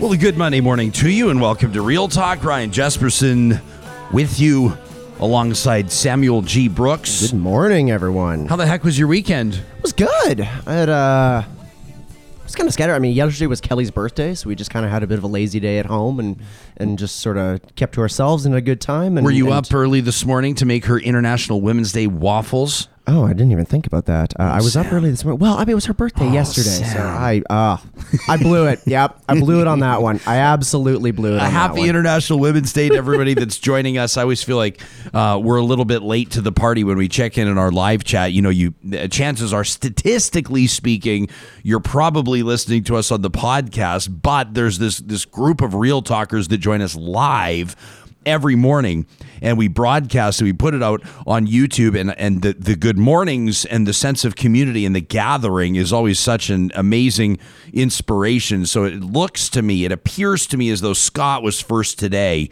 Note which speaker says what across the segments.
Speaker 1: Well, a good Monday morning to you, and welcome to Real Talk. Ryan Jesperson with you alongside Samuel G. Brooks.
Speaker 2: Good morning, everyone.
Speaker 1: How the heck was your weekend?
Speaker 2: It was good. I had uh, I was kind of scattered. I mean, yesterday was Kelly's birthday, so we just kind of had a bit of a lazy day at home and and just sort of kept to ourselves and had a good time. And,
Speaker 1: Were you
Speaker 2: and-
Speaker 1: up early this morning to make her International Women's Day waffles?
Speaker 2: Oh, I didn't even think about that. Uh, I was up early this morning. Well, I mean, it was her birthday yesterday, so I uh, I blew it. Yep, I blew it on that one. I absolutely blew it.
Speaker 1: A
Speaker 2: on
Speaker 1: happy
Speaker 2: that one.
Speaker 1: International Women's Day to everybody that's joining us. I always feel like uh, we're a little bit late to the party when we check in in our live chat. You know, you uh, chances are, statistically speaking, you're probably listening to us on the podcast, but there's this this group of real talkers that join us live every morning and we broadcast it. We put it out on youtube and and the, the good mornings and the sense of community and the gathering is always such an amazing inspiration. So it looks to me it appears to me as though scott was first today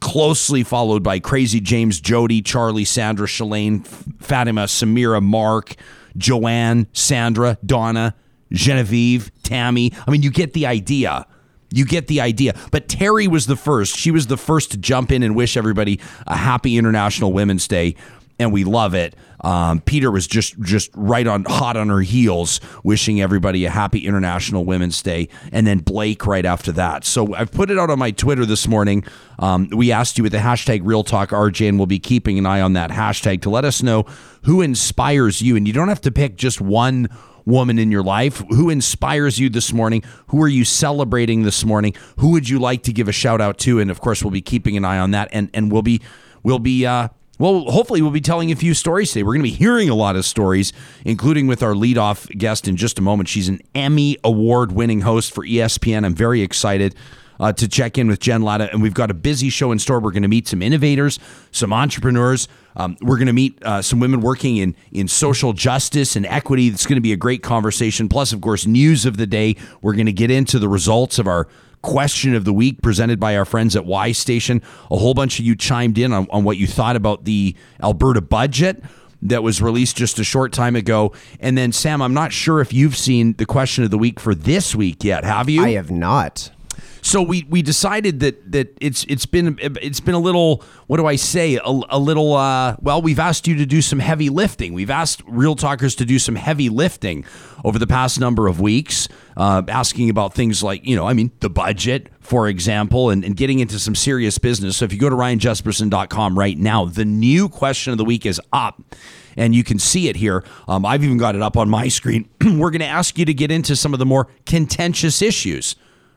Speaker 1: closely followed by crazy james jody charlie sandra shalane fatima samira mark joanne sandra donna genevieve tammy. I mean you get the idea you get the idea. But Terry was the first. She was the first to jump in and wish everybody a happy International Women's Day. And we love it. Um, Peter was just just right on hot on her heels, wishing everybody a happy International Women's Day, and then Blake right after that. So I've put it out on my Twitter this morning. Um, we asked you with the hashtag Real Talk RJ, and we'll be keeping an eye on that hashtag to let us know who inspires you. And you don't have to pick just one woman in your life? Who inspires you this morning? Who are you celebrating this morning? Who would you like to give a shout out to? And of course, we'll be keeping an eye on that, and and we'll be we'll be. Uh, well, hopefully, we'll be telling a few stories today. We're going to be hearing a lot of stories, including with our leadoff guest in just a moment. She's an Emmy Award winning host for ESPN. I'm very excited uh, to check in with Jen Lada, and we've got a busy show in store. We're going to meet some innovators, some entrepreneurs. Um, we're going to meet uh, some women working in in social justice and equity. It's going to be a great conversation. Plus, of course, news of the day. We're going to get into the results of our question of the week presented by our friends at Y Station. A whole bunch of you chimed in on, on what you thought about the Alberta budget that was released just a short time ago. And then, Sam, I'm not sure if you've seen the question of the week for this week yet. Have you?
Speaker 2: I have not.
Speaker 1: So we we decided that that it's it's been it's been a little what do I say a, a little uh, well we've asked you to do some heavy lifting we've asked real talkers to do some heavy lifting over the past number of weeks uh, asking about things like you know I mean the budget for example and, and getting into some serious business so if you go to ryanjesperson.com right now the new question of the week is up and you can see it here. Um, I've even got it up on my screen. We're going to ask you to get into some of the more contentious issues.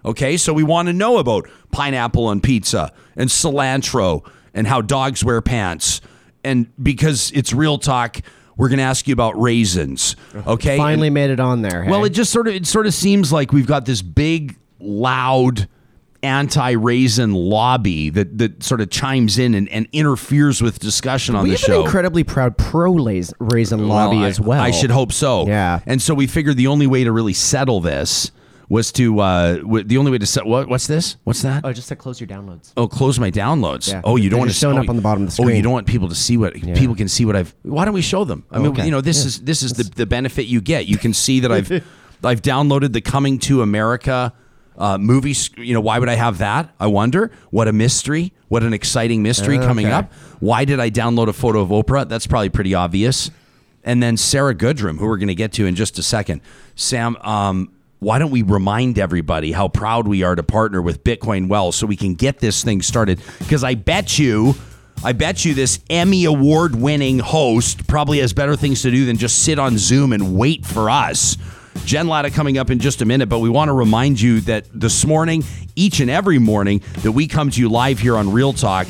Speaker 1: Okay, so we want to know about pineapple on pizza and cilantro and how dogs wear pants. And because it's real talk, we're going to ask you about raisins. Uh-huh. Okay,
Speaker 2: Finally made it on there.
Speaker 1: well, it just sort of it sort of seems like we've got this big, loud anti-raisin lobby that that sort of chimes in and, and interferes with discussion on
Speaker 2: we
Speaker 1: the
Speaker 2: have
Speaker 1: show.
Speaker 2: an incredibly proud pro-raisin lobby
Speaker 1: Well, I-
Speaker 2: as well.
Speaker 1: I should hope so.
Speaker 2: Yeah.
Speaker 1: And so we figured the only way to really settle this was to uh, w- the only way to set what, what's this? What's that?
Speaker 2: Oh, just to close your downloads.
Speaker 1: Oh, close my downloads.
Speaker 2: Yeah.
Speaker 1: Oh, you don't
Speaker 2: They're
Speaker 1: want
Speaker 2: just
Speaker 1: to
Speaker 2: showing
Speaker 1: oh,
Speaker 2: up on the bottom of the screen.
Speaker 1: Oh, you
Speaker 2: screen.
Speaker 1: don't want people to see what people can see what I've. Why don't we show them? I mean,
Speaker 2: Okay.
Speaker 1: you know, this is this is the, the benefit you get. You can see that I've I've downloaded the Coming to America uh, movie. sc- You know, why would I have that? I wonder. What a mystery! What an exciting mystery coming
Speaker 2: Okay.
Speaker 1: up. Why did I download a photo of Oprah? That's probably pretty obvious. And then Sara Goodrum, who we're going to get to in just a second. Sam, um, why don't we remind everybody how proud we are to partner with Bitcoin Well so we can get this thing started? Because I bet you, I bet you this Emmy award winning host probably has better things to do than just sit on Zoom and wait for us. Jen Lada coming up in just a minute, but we want to remind you that this morning, each and every morning, that we come to you live here on Real Talk.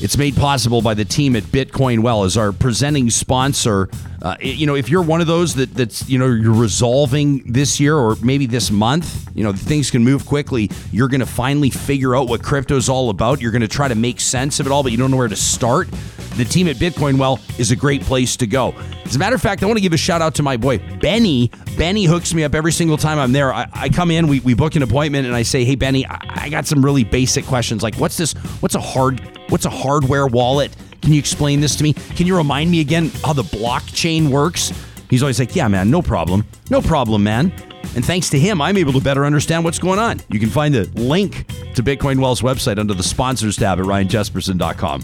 Speaker 1: It's made possible by the team at Bitcoin Well as our presenting sponsor. Uh, you know, if you're one of those that that's you know you're resolving this year or maybe this month, you know things can move quickly. You're going to finally figure out what crypto's all about. You're going to try to make sense of it all, but you don't know where to start. The team at Bitcoin Well is a great place to go. As a matter of fact, I want to give a shout out to my boy Benny. Benny hooks me up every single time I'm there. I, I come in, we, we book an appointment, and I say, "Hey Benny, I, I got some really basic questions. Like, what's this? What's a hard? What's a hardware wallet? Can you explain this to me? Can you remind me again how the blockchain works?" He's always like, "Yeah, man, no problem, no problem, man." And thanks to him, I'm able to better understand what's going on. You can find the link to Bitcoin Well's website under the sponsors tab at ryanjesperson.com.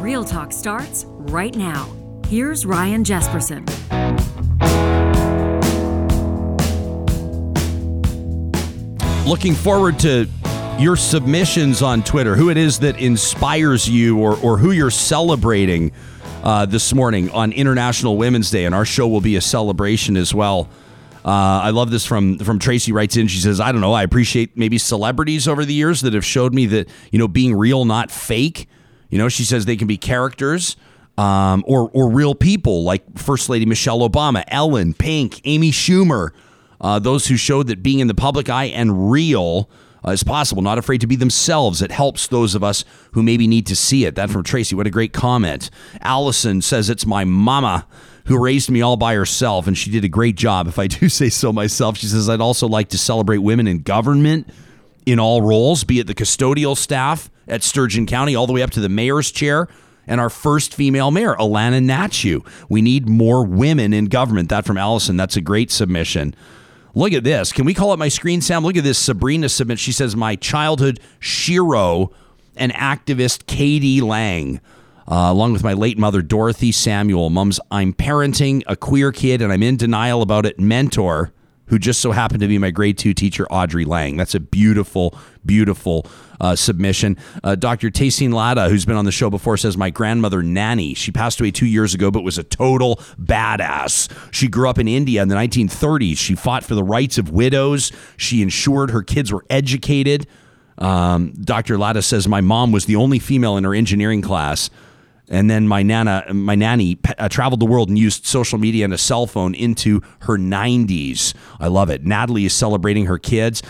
Speaker 3: Real Talk starts right now. Here's Ryan Jesperson.
Speaker 1: Looking forward to your submissions on Twitter, who it is that inspires you or, or who you're celebrating uh, this morning on International Women's Day. And our show will be a celebration as well. Uh, I love this from from Tracy writes in. She says, "I don't know. I appreciate maybe celebrities over the years that have showed me that you know being real, not fake. You know, she says they can be characters um, or or real people like First Lady Michelle Obama, Ellen, Pink, Amy Schumer, uh, those who showed that being in the public eye and real." Uh, is possible, not afraid to be themselves. It helps those of us who maybe need to see it. That from Tracy. What a great comment. Allison says, It's my mama who raised me all by herself, and she did a great job, if I do say so myself. She says, I'd also like to celebrate women in government in all roles, be it the custodial staff at Sturgeon County, all the way up to the mayor's chair. And our first female mayor, Alanna Hnatiw. We need more women in government. That from Allison. That's a great submission. Look at this. Can we call it my screen, Sam? Look at this. Sabrina submit. She says, My childhood Shiro and activist Katie Lang. Uh, along with my late mother, Dorothy Samuel. Mom's I'm parenting a queer kid and I'm in denial about it. Mentor, who just so happened to be my grade two teacher, Audrey Lang. That's a beautiful, beautiful uh, submission. Uh, Dr. Taysin Lada, who's been on the show before, says my grandmother Nanny. She passed away two years ago, but was a total badass. She grew up in India in the 1930s. She fought for the rights of widows. She ensured her kids were educated. Um, Dr. Lada says my mom was the only female in her engineering class. And then my nana, my nanny, uh, traveled the world and used social media and a cell phone into her 90s. I love it. Natalie is celebrating her kids.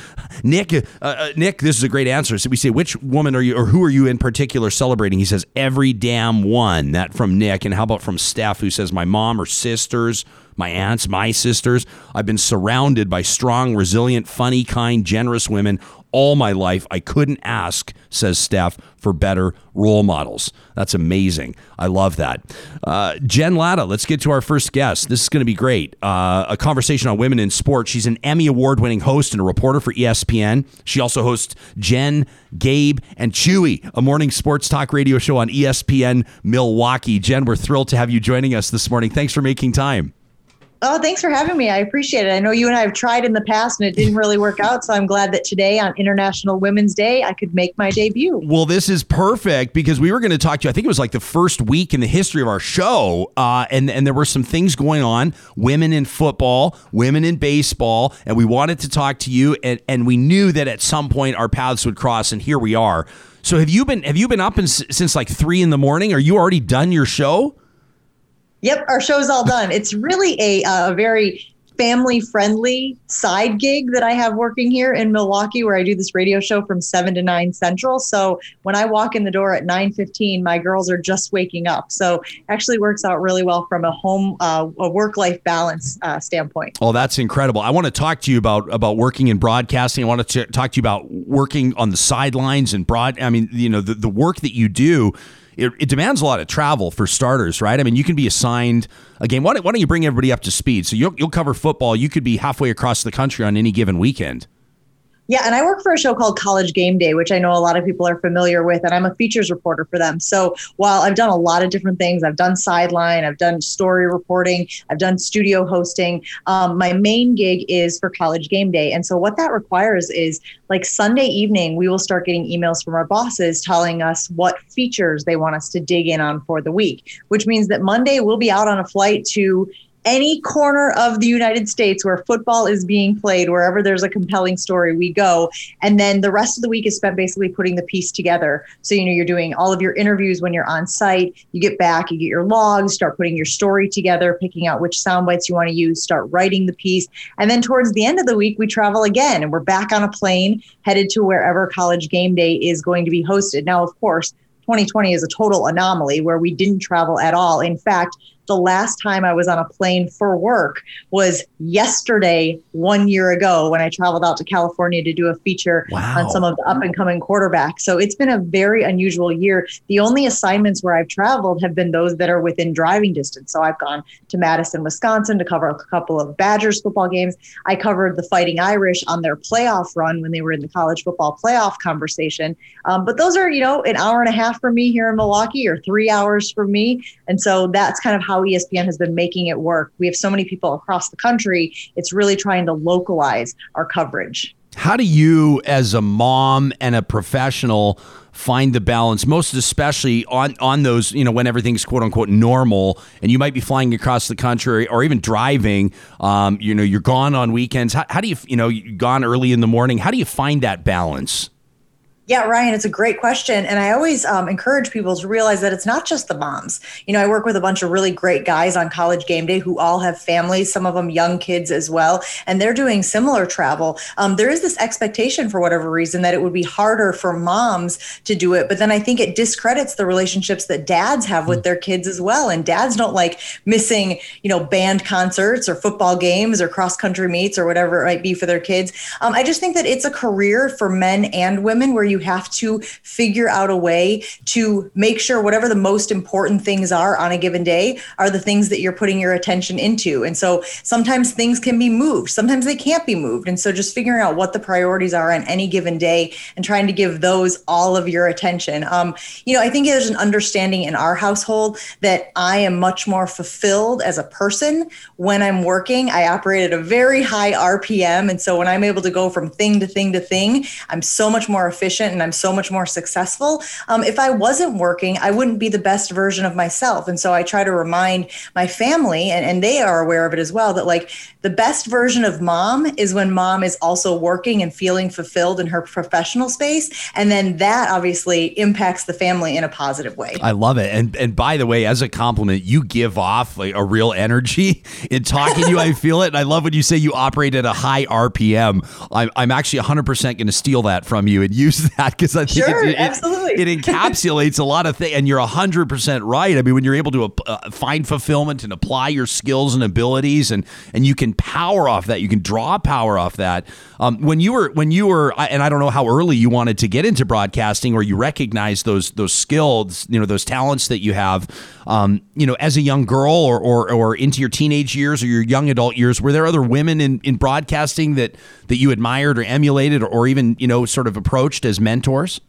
Speaker 1: Nick, uh, uh, Nick, this is a great answer. So we say, which woman are you, or who are you in particular celebrating? He says, every damn one. That from Nick. And how about from Steph, who says, my mom or sisters, my aunts, my sisters. I've been surrounded by strong, resilient, funny, kind, generous women all my life. I couldn't ask, says Steph, for better role models. That's amazing. I love that. Uh, Jen Lada, let's get to our first guest. This is going to be great. Uh, a conversation on women in sports. She's an Emmy Award winning host and a reporter for ESPN. She also hosts Jen, Gabe, and Chewy, a morning sports talk radio show on ESPN Milwaukee. Jen, we're thrilled to have you joining us this morning. Thanks for making time.
Speaker 4: Oh, thanks for having me. I appreciate it. I know you and I have tried in the past and it didn't really work out. So I'm glad that today on International Women's Day, I could make my debut.
Speaker 1: Well, this is perfect because we were going to talk to you. I think it was like the first week in the history of our show. Uh, and, and there were some things going on women in football, women in baseball. And we wanted to talk to you. And, and we knew that at some point our paths would cross. And here we are. So have you been have you been up in, since like three in the morning? Are you already done your show?
Speaker 4: Yep, our show's all done. It's really a, a very family friendly side gig that I have working here in Milwaukee where I do this radio show from 7 to 9 central. So when I walk in the door at 9:15 my girls are just waking up. So actually works out really well from a home uh, a work life balance uh, standpoint.
Speaker 1: Oh, that's incredible. I want to talk to you about about working in broadcasting. I want to talk to you about working on the sidelines and broad I mean, you know, the, the work that you do it, it, demands a lot of travel for starters, right? I mean, you can be assigned a game. Why don't, why don't you bring everybody up to speed? So you'll, you'll cover football. You could be halfway across the country on any given weekend.
Speaker 4: Yeah, and I work for a show called College Game Day, which I know a lot of people are familiar with, and I'm a features reporter for them. So while I've done a lot of different things, I've done sideline, I've done story reporting, I've done studio hosting. Um, my main gig is for College Game Day, and so what that requires is like Sunday evening, we will start getting emails from our bosses telling us what features they want us to dig in on for the week, which means that Monday we'll be out on a flight to any corner of the United States where football is being played, wherever there's a compelling story, we go. And then the rest of the week is spent basically putting the piece together. So, you know, you're doing all of your interviews when you're on site, you get back, you get your logs, start putting your story together, picking out which sound bites you want to use, start writing the piece. And then towards the end of the week, we travel again and we're back on a plane headed to wherever college game day is going to be hosted. Now, of course, 2020 is a total anomaly where we didn't travel at all. In fact, The last time I was on a plane for work was yesterday, one year ago, when I traveled out to California to do a feature
Speaker 1: Wow.
Speaker 4: on some of the up and coming quarterbacks. So it's been a very unusual year. The only assignments where I've traveled have been those that are within driving distance. So I've gone to Madison, Wisconsin to cover a couple of Badgers football games. I covered the Fighting Irish on their playoff run when they were in the college football playoff conversation. Um, but those are, you know, an hour and a half for me here in Milwaukee or three hours for me. And so that's kind of how E ESPN has been making it work. We have so many people across the country. It's really trying to localize our coverage.
Speaker 1: How do you, as a mom and a professional, find the balance, most especially on on those, you know, when everything's quote unquote normal, and you might be flying across the country or even driving. Um, you know, you're gone on weekends. How, how do you, you know, you're gone early in the morning? How do you find that balance?
Speaker 4: Yeah, Ryan, it's a great question. And I always um, encourage people to realize that it's not just the moms. You know, I work with a bunch of really great guys on college game day who all have families, some of them young kids as well, and they're doing similar travel. Um, there is this expectation, for whatever reason, that it would be harder for moms to do it. But then I think it discredits the relationships that dads have with their kids as well. And dads don't like missing, you know, band concerts or football games or cross country meets or whatever it might be for their kids. Um, I just think that it's a career for men and women where you have to figure out a way to make sure whatever the most important things are on a given day are the things that you're putting your attention into. And so sometimes things can be moved, sometimes they can't be moved. And so just figuring out what the priorities are on any given day and trying to give those all of your attention. Um, you know, I think there's an understanding in our household that I am much more fulfilled as a person when I'm working. I operate at a very high RPM. And so when I'm able to go from thing to thing to thing, I'm so much more efficient and I'm so much more successful. Um, if I wasn't working, I wouldn't be the best version of myself. And so I try to remind my family, and, and they are aware of it as well, that like the best version of mom is when mom is also working and feeling fulfilled in her professional space. And then that obviously impacts the family in a positive way.
Speaker 1: I love it. And and by the way, as a compliment, you give off like a real energy in talking to you. I feel it. And I love when you say you operate at a high RPM. I'm, I'm actually 100% going to steal that from you and use that because I think
Speaker 4: Sure,
Speaker 1: it, it, it-
Speaker 4: absolutely.
Speaker 1: it encapsulates a lot of things. And you're 100% right. I mean, when you're able to uh, find fulfillment and apply your skills and abilities and, and you can power off that, you can draw power off that. Um, when you were, when you were, and I don't know how early you wanted to get into broadcasting or you recognize those, those skills, you know, those talents that you have, um, you know, as a young girl or, or, or into your teenage years or your young adult years, were there other women in, in broadcasting that, that you admired or emulated or, or even, you know, sort of approached as mentors?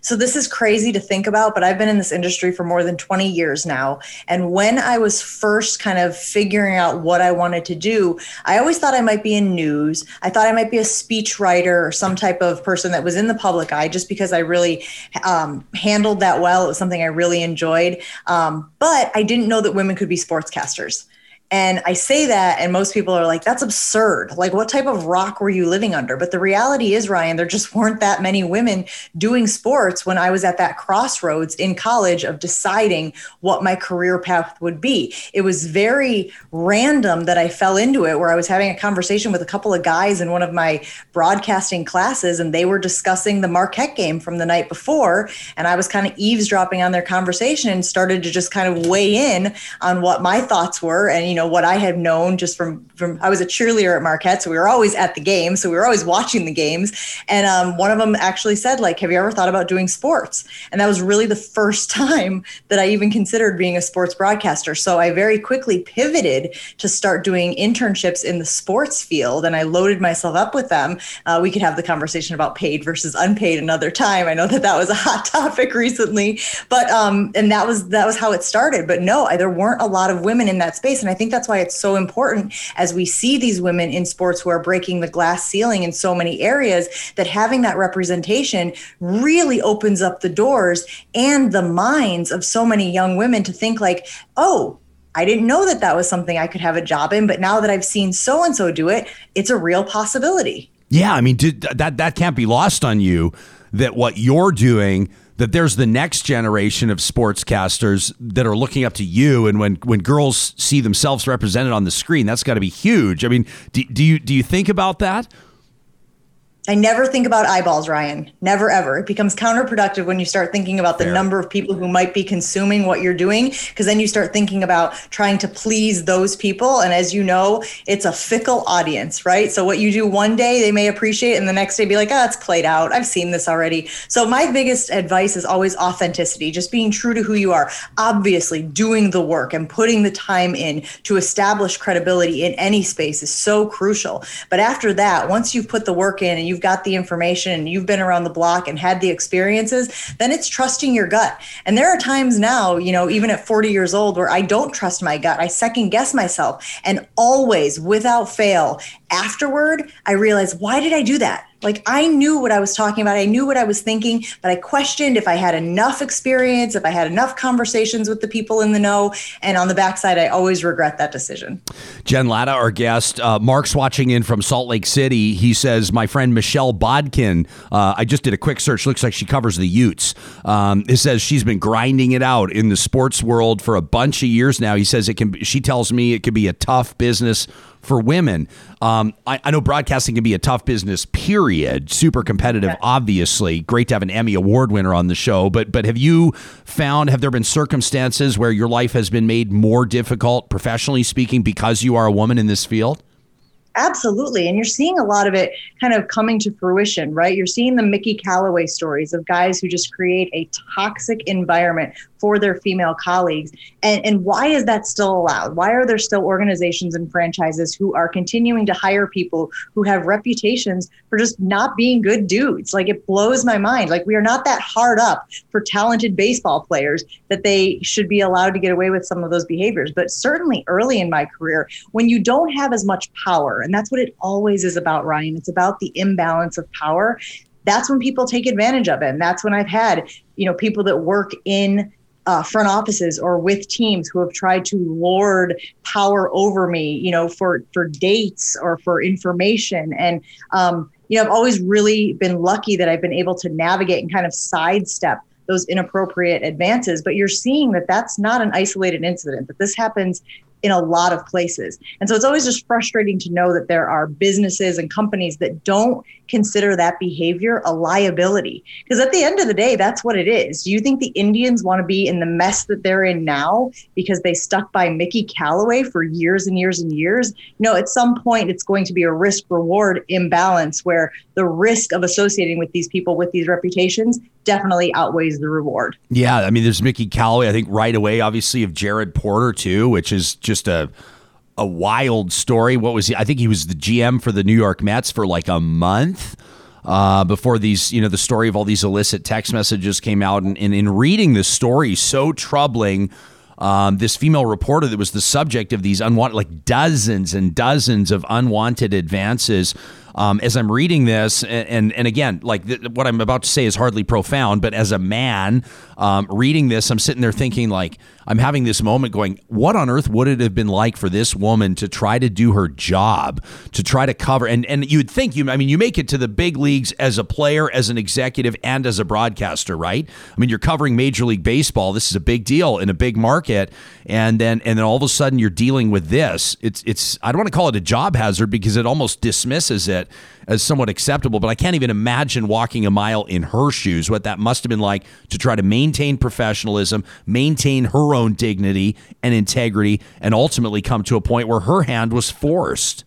Speaker 4: So this is crazy to think about, but I've been in this industry for more than 20 years now. And when I was first kind of figuring out what I wanted to do, I always thought I might be in news. I thought I might be a speech writer or some type of person that was in the public eye just because I really um, handled that well. It was something I really enjoyed. Um, but I didn't know that women could be sportscasters. And I say that, and most people are like, that's absurd. Like, what type of rock were you living under? But the reality is, Ryan, there just weren't that many women doing sports when I was at that crossroads in college of deciding what my career path would be. It was very random that I fell into it, where I was having a conversation with a couple of guys in one of my broadcasting classes, and they were discussing the Marquette game from the night before. And I was kind of eavesdropping on their conversation and started to just kind of weigh in on what my thoughts were and, you know, what I had known just from, from I was a cheerleader at Marquette. So we were always at the game. So we were always watching the games. And um, one of them actually said, like, have you ever thought about doing sports? And that was really the first time that I even considered being a sports broadcaster. So I very quickly pivoted to start doing internships in the sports field. And I loaded myself up with them. Uh, we could have the conversation about paid versus unpaid another time. I know that that was a hot topic recently, but um, and that was that was how it started. But no, there weren't a lot of women in that space, and I think that's why it's so important as we see these women in sports who are breaking the glass ceiling in so many areas that having that representation really opens up the doors and the minds of so many young women to think like, oh. I didn't know that that was something I could have a job in, but now that I've seen so and so do it, it's a real possibility.
Speaker 1: Yeah, I mean, that that can't be lost on you that what you're doing that there's the next generation of sportscasters that are looking up to you and when when girls see themselves represented on the screen that's got to be huge. I mean do, do you do you think about that
Speaker 4: I never think about eyeballs, Ryan. Never ever. It becomes counterproductive when you start thinking about the
Speaker 1: Fair.
Speaker 4: number of people who might be consuming what you're doing, because then you start thinking about trying to please those people. And as you know, it's a fickle audience, right? So what you do one day, they may appreciate, and the next day be like, oh, it's played out. I've seen this already. So my biggest advice is always authenticity, just being true to who you are. Obviously, doing the work and putting the time in to establish credibility in any space is so crucial. But after that, once you've put the work in and you've got the information and you've been around the block and had the experiences, then it's trusting your gut. And there are times now, you know, even at 40 years old, where I don't trust my gut. I second guess myself. And always, without fail, afterward, I realize, why did I do that? Like I knew what I was talking about. I knew what I was thinking, but I questioned if I had enough experience, if I had enough conversations with the people in the know. And on the backside, I always regret that decision.
Speaker 1: Jen Lada, our guest. Uh, Mark's watching in from Salt Lake City. He says, My friend Michelle Bodkin, uh, I just did a quick search. Looks like she covers the Utes. Um, it says she's been grinding it out in the sports world for a bunch of years now. He says it can, she tells me it could be a tough business for women. Um, I, I know broadcasting can be a tough business, period. Super competitive, obviously. Great to have an Emmy Award winner on the show. But but have you found, have there been circumstances where your life has been made more difficult, professionally speaking, because you are a woman in this field?
Speaker 4: Absolutely. And you're seeing a lot of it kind of coming to fruition, right? You're seeing the Mickey Callaway stories of guys who just create a toxic environment for their female colleagues. And, and why is that still allowed? Why are there still organizations and franchises who are continuing to hire people who have reputations for just not being good dudes? Like it blows my mind. Like we are not that hard up for talented baseball players that they should be allowed to get away with some of those behaviors. But certainly early in my career, when you don't have as much power, and that's what it always is about, Ryan, it's about the imbalance of power. That's when people take advantage of it. And that's when I've had, you know, people that work in uh, front offices or with teams who have tried to lord power over me, you know, for for dates or for information. And um, you know, I've always really been lucky that I've been able to navigate and kind of sidestep those inappropriate advances. But you're seeing that that's not an isolated incident. That this happens in a lot of places. And so it's always just frustrating to know that there are businesses and companies that don't consider that behavior a liability. Because at the end of the day, that's what it is. Do you think the Indians want to be in the mess that they're in now because they stuck by Mickey Callaway for years and years and years? No, at some point, it's going to be a risk reward imbalance where the risk of associating with these people with these reputations definitely outweighs the reward.
Speaker 1: Yeah, I mean, there's Mickey Callaway. I think right away, obviously, of Jared Porter too, which is just a a wild story. What was he? I think he was the GM for the New York Mets for like a month uh, before these, you know, the story of all these illicit text messages came out. And, and in reading this story, so troubling. Um, this female reporter that was the subject of these unwanted, like dozens and dozens of unwanted advances. Um, as I'm reading this, and and, and again, like th- what I'm about to say is hardly profound, but as a man um, reading this, I'm sitting there thinking, like, I'm having this moment going, what on earth would it have been like for this woman to try to do her job, to try to cover? And and you'd think you, I mean, you make it to the big leagues as a player, as an executive, and as a broadcaster, right? I mean, you're covering Major League Baseball. This is a big deal in a big market, and then and then all of a sudden you're dealing with this. It's it's I don't want to call it a job hazard because it almost dismisses it as somewhat acceptable, but I can't even imagine walking a mile in her shoes, what that must have been like to try to maintain professionalism, maintain her own dignity and integrity, and ultimately come to a point where her hand was forced.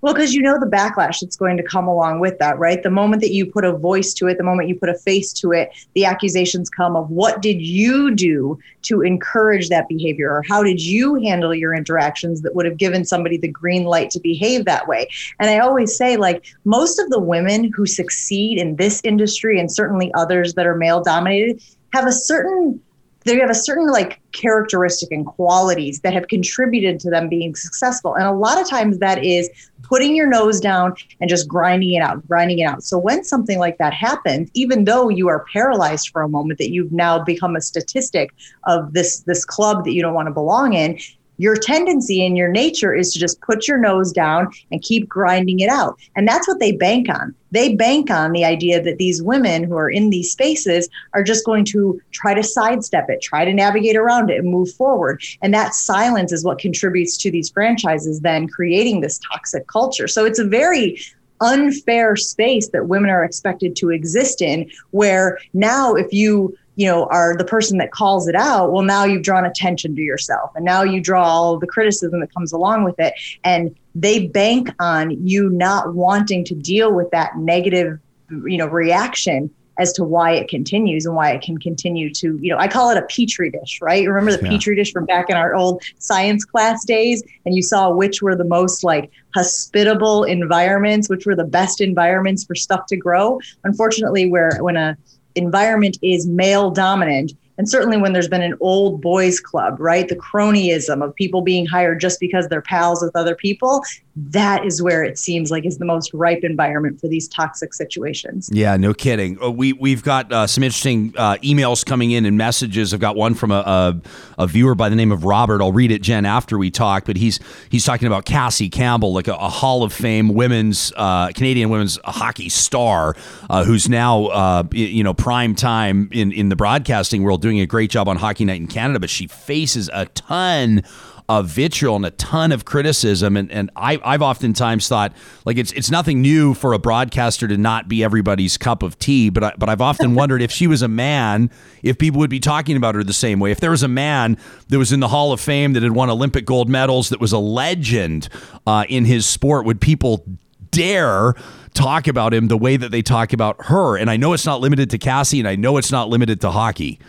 Speaker 4: Well, because you know the backlash that's going to come along with that, right? The moment that you put a voice to it, the moment you put a face to it, the accusations come of what did you do to encourage that behavior? Or how did you handle your interactions that would have given somebody the green light to behave that way? And I always say, like, most of the women who succeed in this industry and certainly others that are male dominated have a certain they have a certain like characteristic and qualities that have contributed to them being successful and a lot of times that is putting your nose down and just grinding it out grinding it out. So when something like that happens even though you are paralyzed for a moment that you've now become a statistic of this this club that you don't want to belong in your tendency and your nature is to just put your nose down and keep grinding it out. And that's what they bank on. They bank on the idea that these women who are in these spaces are just going to try to sidestep it, try to navigate around it and move forward. And that silence is what contributes to these franchises then creating this toxic culture. So it's a very unfair space that women are expected to exist in where now if you you know are the person that calls it out well now you've drawn attention to yourself and now you draw all the criticism that comes along with it and they bank on you not wanting to deal with that negative you know reaction as to why it continues and why it can continue to, you know, I call it a petri dish, right? Remember the yeah. petri dish from back in our old science class days? And you saw which were the most like hospitable environments, which were the best environments for stuff to grow. Unfortunately, where when a environment is male dominant, and certainly when there's been an old boys club, right? The cronyism of people being hired just because they're pals with other people, that is where it seems like is the most ripe environment for these toxic situations.
Speaker 1: Yeah, no kidding. Uh, we we've got uh, some interesting uh, emails coming in and messages. I've got one from a, a, a, viewer by the name of Robert. I'll read it, Jen, after we talk. But he's he's talking about Cassie Campbell, like a, a Hall of Fame women's uh, Canadian women's hockey star, uh, who's now you know prime time in in the broadcasting world, doing a great job on Hockey Night in Canada. But she faces a ton of vitriol and a ton of criticism. And, and I, I've oftentimes thought like it's it's nothing new for a broadcaster to not be everybody's cup of tea. But I, but I've often wondered if she was a man, if people would be talking about her the same way. If there was a man that was in the Hall of Fame that had won Olympic gold medals, that was a legend uh, in his sport, would people dare talk about him the way that they talk about her? And I know it's not limited to Cassie, and I know it's not limited to hockey.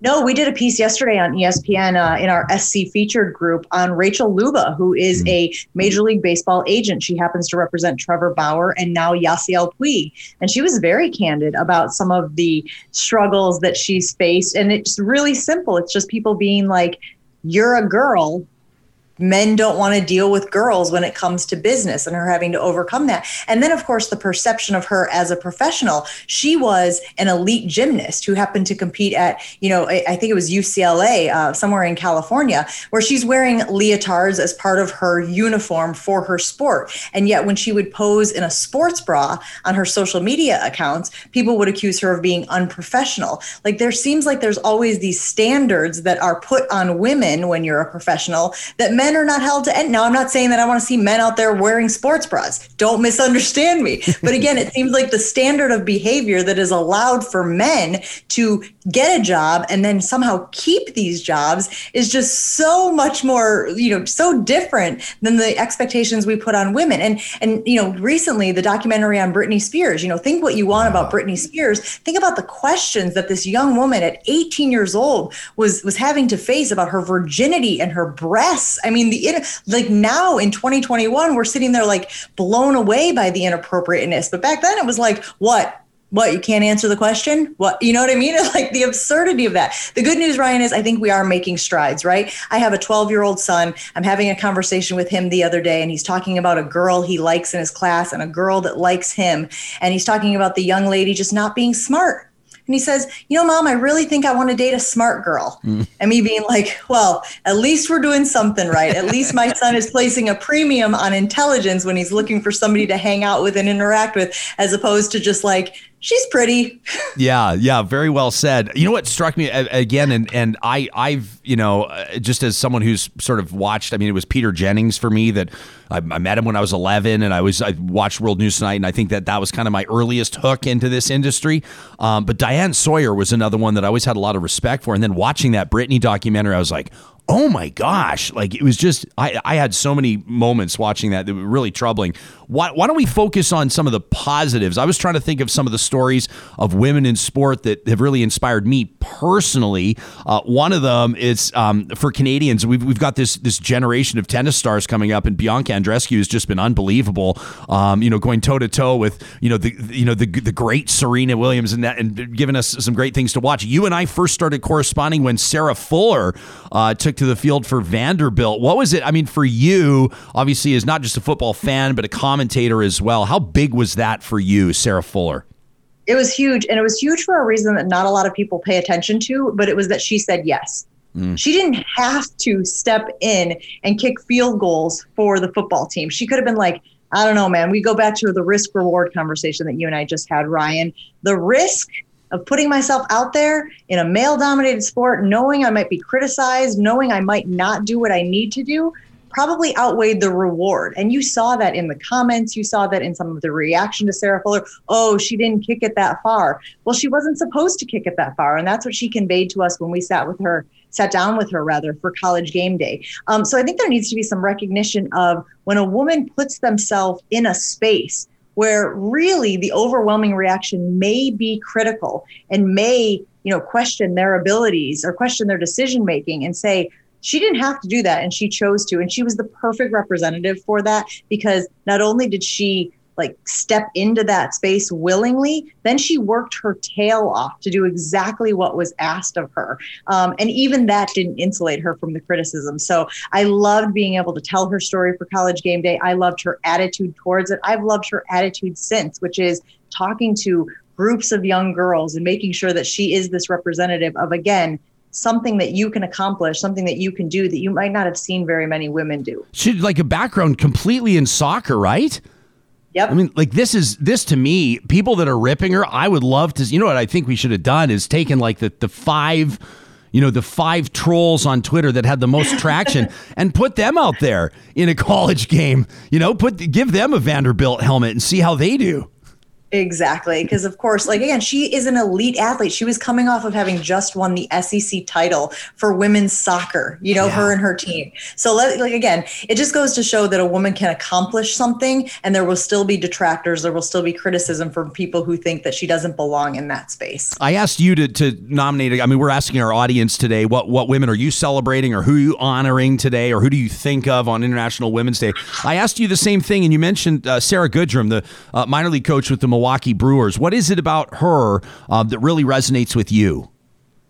Speaker 4: No, we did a piece yesterday on ESPN uh, in our SC featured group on Rachel Luba, who is mm. a Major League Baseball agent. She happens to represent Trevor Bauer and now Yasiel Puig. And she was very candid about some of the struggles that she's faced. And it's really simple. It's just people being like, you're a girl men don't want to deal with girls when it comes to business and her having to overcome that. And then, of course, the perception of her as a professional. She was an elite gymnast who happened to compete at, you know, I think it was UCLA, uh, somewhere in California, where she's wearing leotards as part of her uniform for her sport. And yet, when she would pose in a sports bra on her social media accounts, people would accuse her of being unprofessional. Like, there seems like there's always these standards that are put on women when you're a professional that men men are not held to end. Now, I'm not saying that I want to see men out there wearing sports bras. Don't misunderstand me. But again, it seems like the standard of behavior that is allowed for men to get a job and then somehow keep these jobs is just so much more, you know, so different than the expectations we put on women. And and you know, recently the documentary on Britney Spears, you know, think what you want about Britney Spears. Think about the questions that this young woman at 18 years old was was having to face about her virginity and her breasts. I mean, mean, the like now in 2021, we're sitting there like blown away by the inappropriateness. But back then, it was like, what? What you can't answer the question? What you know what I mean? like the absurdity of that. The good news, Ryan, is I think we are making strides. Right? I have a 12 year old son. I'm having a conversation with him the other day, and he's talking about a girl he likes in his class and a girl that likes him, and he's talking about the young lady just not being smart and he says, You know, mom, I really think I want to date a smart girl. Mm. And me being like, Well, at least we're doing something right. At least my son is placing a premium on intelligence when he's looking for somebody to hang out with and interact with, as opposed to just like, she's pretty.
Speaker 1: yeah, yeah, very well said. You know what struck me again, and and I I've you know uh, just as someone who's sort of watched. I mean, it was Peter Jennings for me that I, I met him when I was 11, and I was I watched World News Tonight, and I think that that was kind of my earliest hook into this industry. Um, but Diane Sawyer was another one that I always had a lot of respect for, and then watching that Britney documentary, I was like, oh my gosh. Like it was just I, I had so many moments watching that that were really troubling. Why, why don't we focus on some of the positives? I was trying to think of some of the stories of women in sport that have really inspired me personally. Uh, one of them is um, for canadians we've, we've got this this generation of tennis stars coming up and bianca andreescu has just been unbelievable. Um, you know going toe-to-toe with you know the you know the, the great serena williams and that and giving us some great things to watch. You and i first started corresponding when sarah fuller uh, took to the field for Vanderbilt. What was it? I mean, for you, obviously, as not just a football fan, but a commentator as well. How big was that for you, Sarah Fuller?
Speaker 4: It was huge. And it was huge for a reason that not a lot of people pay attention to, but it was that she said yes. Mm. She didn't have to step in and kick field goals for the football team. She could have been like, I don't know, man. We go back to the risk reward conversation that you and I just had, Ryan. The risk of putting myself out there in a male dominated sport, knowing I might be criticized, knowing I might not do what I need to do, probably outweighed the reward. And you saw that in the comments. You saw that in some of the reaction to Sarah Fuller. Oh, she didn't kick it that far. Well, she wasn't supposed to kick it that far. And that's what she conveyed to us when we sat with her, sat down with her rather for college game day. Um, so I think there needs to be some recognition of when a woman puts themselves in a space where really the overwhelming reaction may be critical and may you know question their abilities or question their decision making and say she didn't have to do that and she chose to. And she was the perfect representative for that because not only did she like step into that space willingly then she worked her tail off to do exactly what was asked of her um, and even that didn't insulate her from the criticism so i loved being able to tell her story for college game day i loved her attitude towards it i've loved her attitude since which is talking to groups of young girls and making sure that she is this representative of again something that you can accomplish, something that you can do that you might not have seen very many women do.
Speaker 1: She like a background completely in soccer, right?
Speaker 4: Yep.
Speaker 1: I mean, like this is this to me, people that are ripping her, I would love to you know what I think we should have done is taken like the the five you know the five trolls on Twitter that had the most traction and put them out there in a college game. You know, put give them a Vanderbilt helmet and see how they do.
Speaker 4: Exactly. Because, of course, like again, she is an elite athlete. She was coming off of having just won the SEC title for women's soccer, you know, yeah. her and her team. So, let, like, again, it just goes to show that a woman can accomplish something and there will still be detractors. There will still be criticism from people who think that she doesn't belong in that space.
Speaker 1: I asked you to, to nominate, I mean, we're asking our audience today what, what women are you celebrating or who are you honoring today or who do you think of on International Women's Day? I asked you the same thing and you mentioned uh, Sara Goodrum, the uh, minor league coach with the Milwaukee Brewers. What is it about her um, that really resonates with you?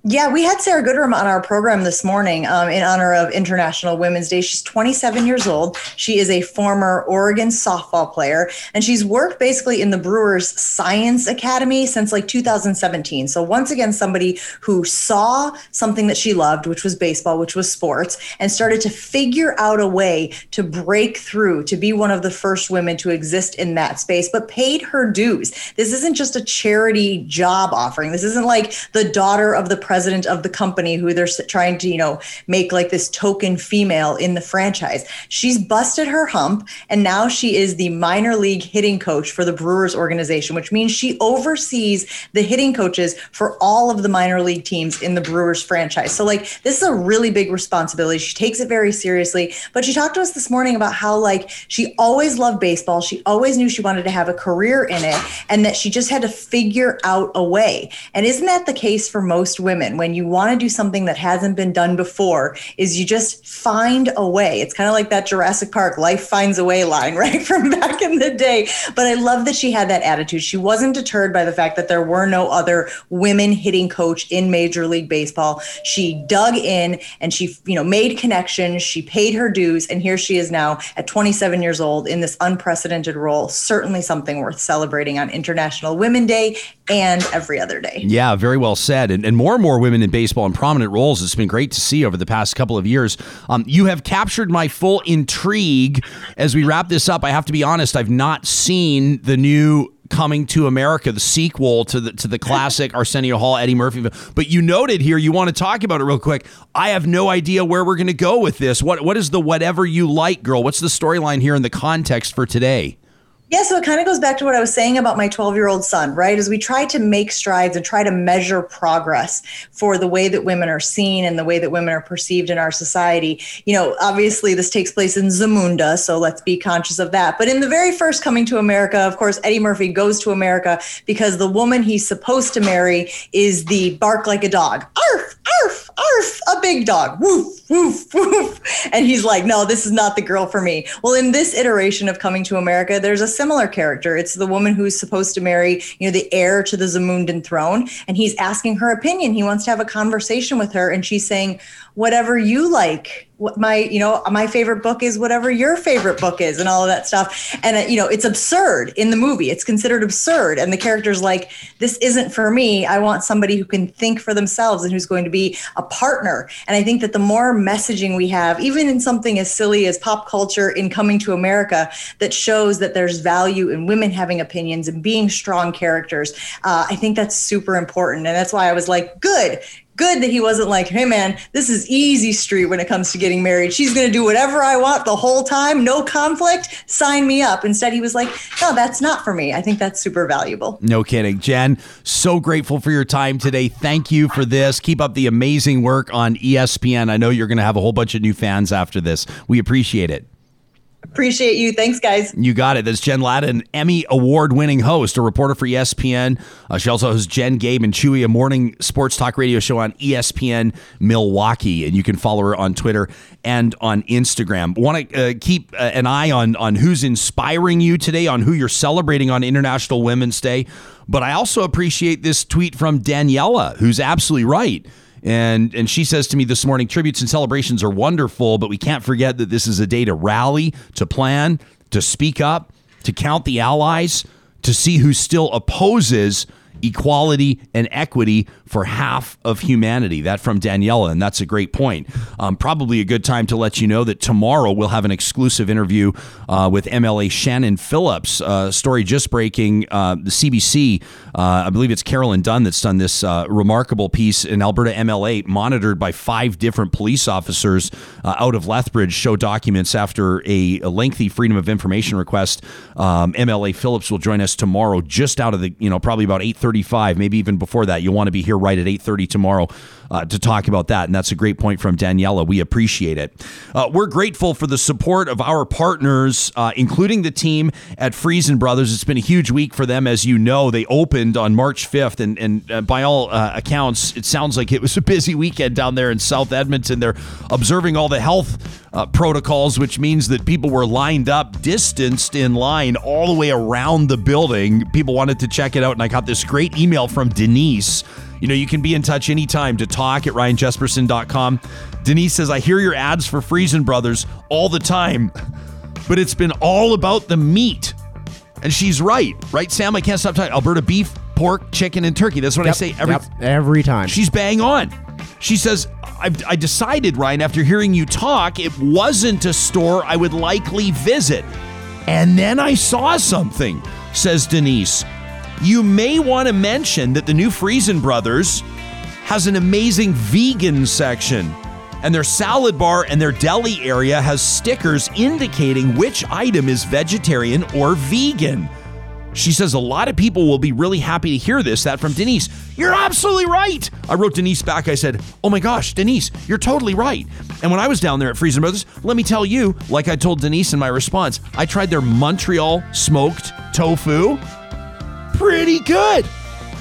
Speaker 4: Yeah, we had Sara Goodrum on our program this morning um, in honor of International Women's Day. She's 27 years old. She is a former Oregon softball player, and she's worked basically in the Brewers Science Academy since like 2017. So, once again, somebody who saw something that she loved, which was baseball, which was sports, and started to figure out a way to break through to be one of the first women to exist in that space, but paid her dues. This isn't just a charity job offering. This isn't like the daughter of the president of the company who they're trying to, you know, make like this token female in the franchise. She's busted her hump and now she is the minor league hitting coach for the Brewers organization, which means she oversees the hitting coaches for all of the minor league teams in the Brewers franchise. So like this is a really big responsibility. She takes it very seriously, but she talked to us this morning about how like she always loved baseball. She always knew she wanted to have a career in it and that she just had to figure out a way. And isn't that the case for most women? Women when you want to do something that hasn't been done before is you just find a way. It's kind of like that Jurassic Park life finds a way line, right? From back in the day. But I love that she had that attitude. She wasn't deterred by the fact that there were no other women hitting coach in Major League Baseball. She dug in and she, you know, made connections, she paid her dues and here she is now at 27 years old in this unprecedented role. Certainly something worth celebrating on International Women Day and every other day.
Speaker 1: Yeah, very well said. And, and more and more more women in baseball in prominent roles. It's been great to see over the past couple of years. Um, you have captured my full intrigue. As we wrap this up, I have to be honest, I've not seen the new coming to America, the sequel to the to the classic Arsenio Hall Eddie Murphy. But you noted here you want to talk about it real quick. I have no idea where we're going to go with this. What what is the whatever you like, girl? What's the storyline here in the context for today?
Speaker 4: Yeah, so it kind of goes back to what I was saying about my 12 year old son, right? As we try to make strides and try to measure progress for the way that women are seen and the way that women are perceived in our society. You know, obviously this takes place in Zamunda, so let's be conscious of that. But in the very first coming to America, of course, Eddie Murphy goes to America because the woman he's supposed to marry is the bark like a dog. Arf, arf, arf, a big dog. Woof, woof, woof. And he's like, no, this is not the girl for me. Well, in this iteration of coming to America, there's a similar character. It's the woman who's supposed to marry, you know, the heir to the Zamundan throne. And he's asking her opinion. He wants to have a conversation with her. And she's saying, whatever you like. What my you know my favorite book is whatever your favorite book is and all of that stuff. And uh, you know it's absurd in the movie. It's considered absurd. And the character's like this isn't for me. I want somebody who can think for themselves and who's going to be a partner. And i think that the more messaging we have even in something as silly as pop culture in coming to america that shows that there's value in women having opinions and being strong characters uh, i think that's super important. And that's why i was like good good that he wasn't like, hey man, this is easy street when it comes to getting married. She's going to do whatever I want the whole time, no conflict, sign me up. Instead, he was like, no, that's not for me. I think that's super valuable.
Speaker 1: No kidding. Jen, so grateful for your time today. Thank you for this. Keep up the amazing work on ESPN. I know you're going to have a whole bunch of new fans after this. We appreciate it.
Speaker 4: Appreciate you. Thanks, guys.
Speaker 1: You got it. That's Jen Ladin, Emmy award winning host, a reporter for ESPN. Uh, she also hosts Jen, Gabe, and Chewy, a morning sports talk radio show on ESPN Milwaukee. And you can follow her on Twitter and on Instagram. Want to uh, keep uh, an eye on, on who's inspiring you today, on who you're celebrating on International Women's Day. But I also appreciate this tweet from Daniela, who's absolutely right. And and she says to me this morning, tributes and celebrations are wonderful, but we can't forget that this is a day to rally, to plan, to speak up, to count the allies, to see who still opposes equality and equity for half of humanity. That from Daniela, and that's a great point. Um, probably a good time to let you know that tomorrow we'll have an exclusive interview uh, with MLA Shannon Phillips. Uh, story just breaking. Uh, the CBC, uh, I believe it's Carolyn Dunn that's done this uh, remarkable piece in Alberta MLA, monitored by five different police officers uh, out of Lethbridge, show documents after a, a lengthy Freedom of Information request. Um, MLA Phillips will join us tomorrow, just out of the, you know, probably about 8:35, maybe even before that. You'll want to be here right at 8.30 tomorrow uh, to talk about that. And that's a great point from Daniela. We appreciate it. Uh, we're grateful for the support of our partners, uh, including the team at Freson Brothers. It's been a huge week for them. As you know, they opened on March 5th. And, and uh, by all uh, accounts, it sounds like it was a busy weekend down there in South Edmonton. They're observing all the health uh, protocols, which means that people were lined up, distanced in line all the way around the building. People wanted to check it out. And I got this great email from Denise you know, you can be in touch anytime to talk at ryanjespersen.com. Denise says, I hear your ads for Freson Brothers all the time, but it's been all about the meat. And she's right, right, Sam? I can't stop talking. Alberta beef, pork, chicken, and turkey. That's what
Speaker 2: Yep,
Speaker 1: I say every
Speaker 2: yep, every time.
Speaker 1: She's bang on. She says, I, I decided, Ryan, after hearing you talk, it wasn't a store I would likely visit. And then I saw something, says Denise. You may want to mention that the new Freson Brothers has an amazing vegan section. And their salad bar and their deli area has stickers indicating which item is vegetarian or vegan. She says a lot of people will be really happy to hear this. That from Denise. You're absolutely right. I wrote Denise back. I said, Oh my gosh, Denise, you're totally right. And when I was down there at Freson Brothers, let me tell you, like I told Denise in my response, I tried their Montreal smoked tofu. Pretty good.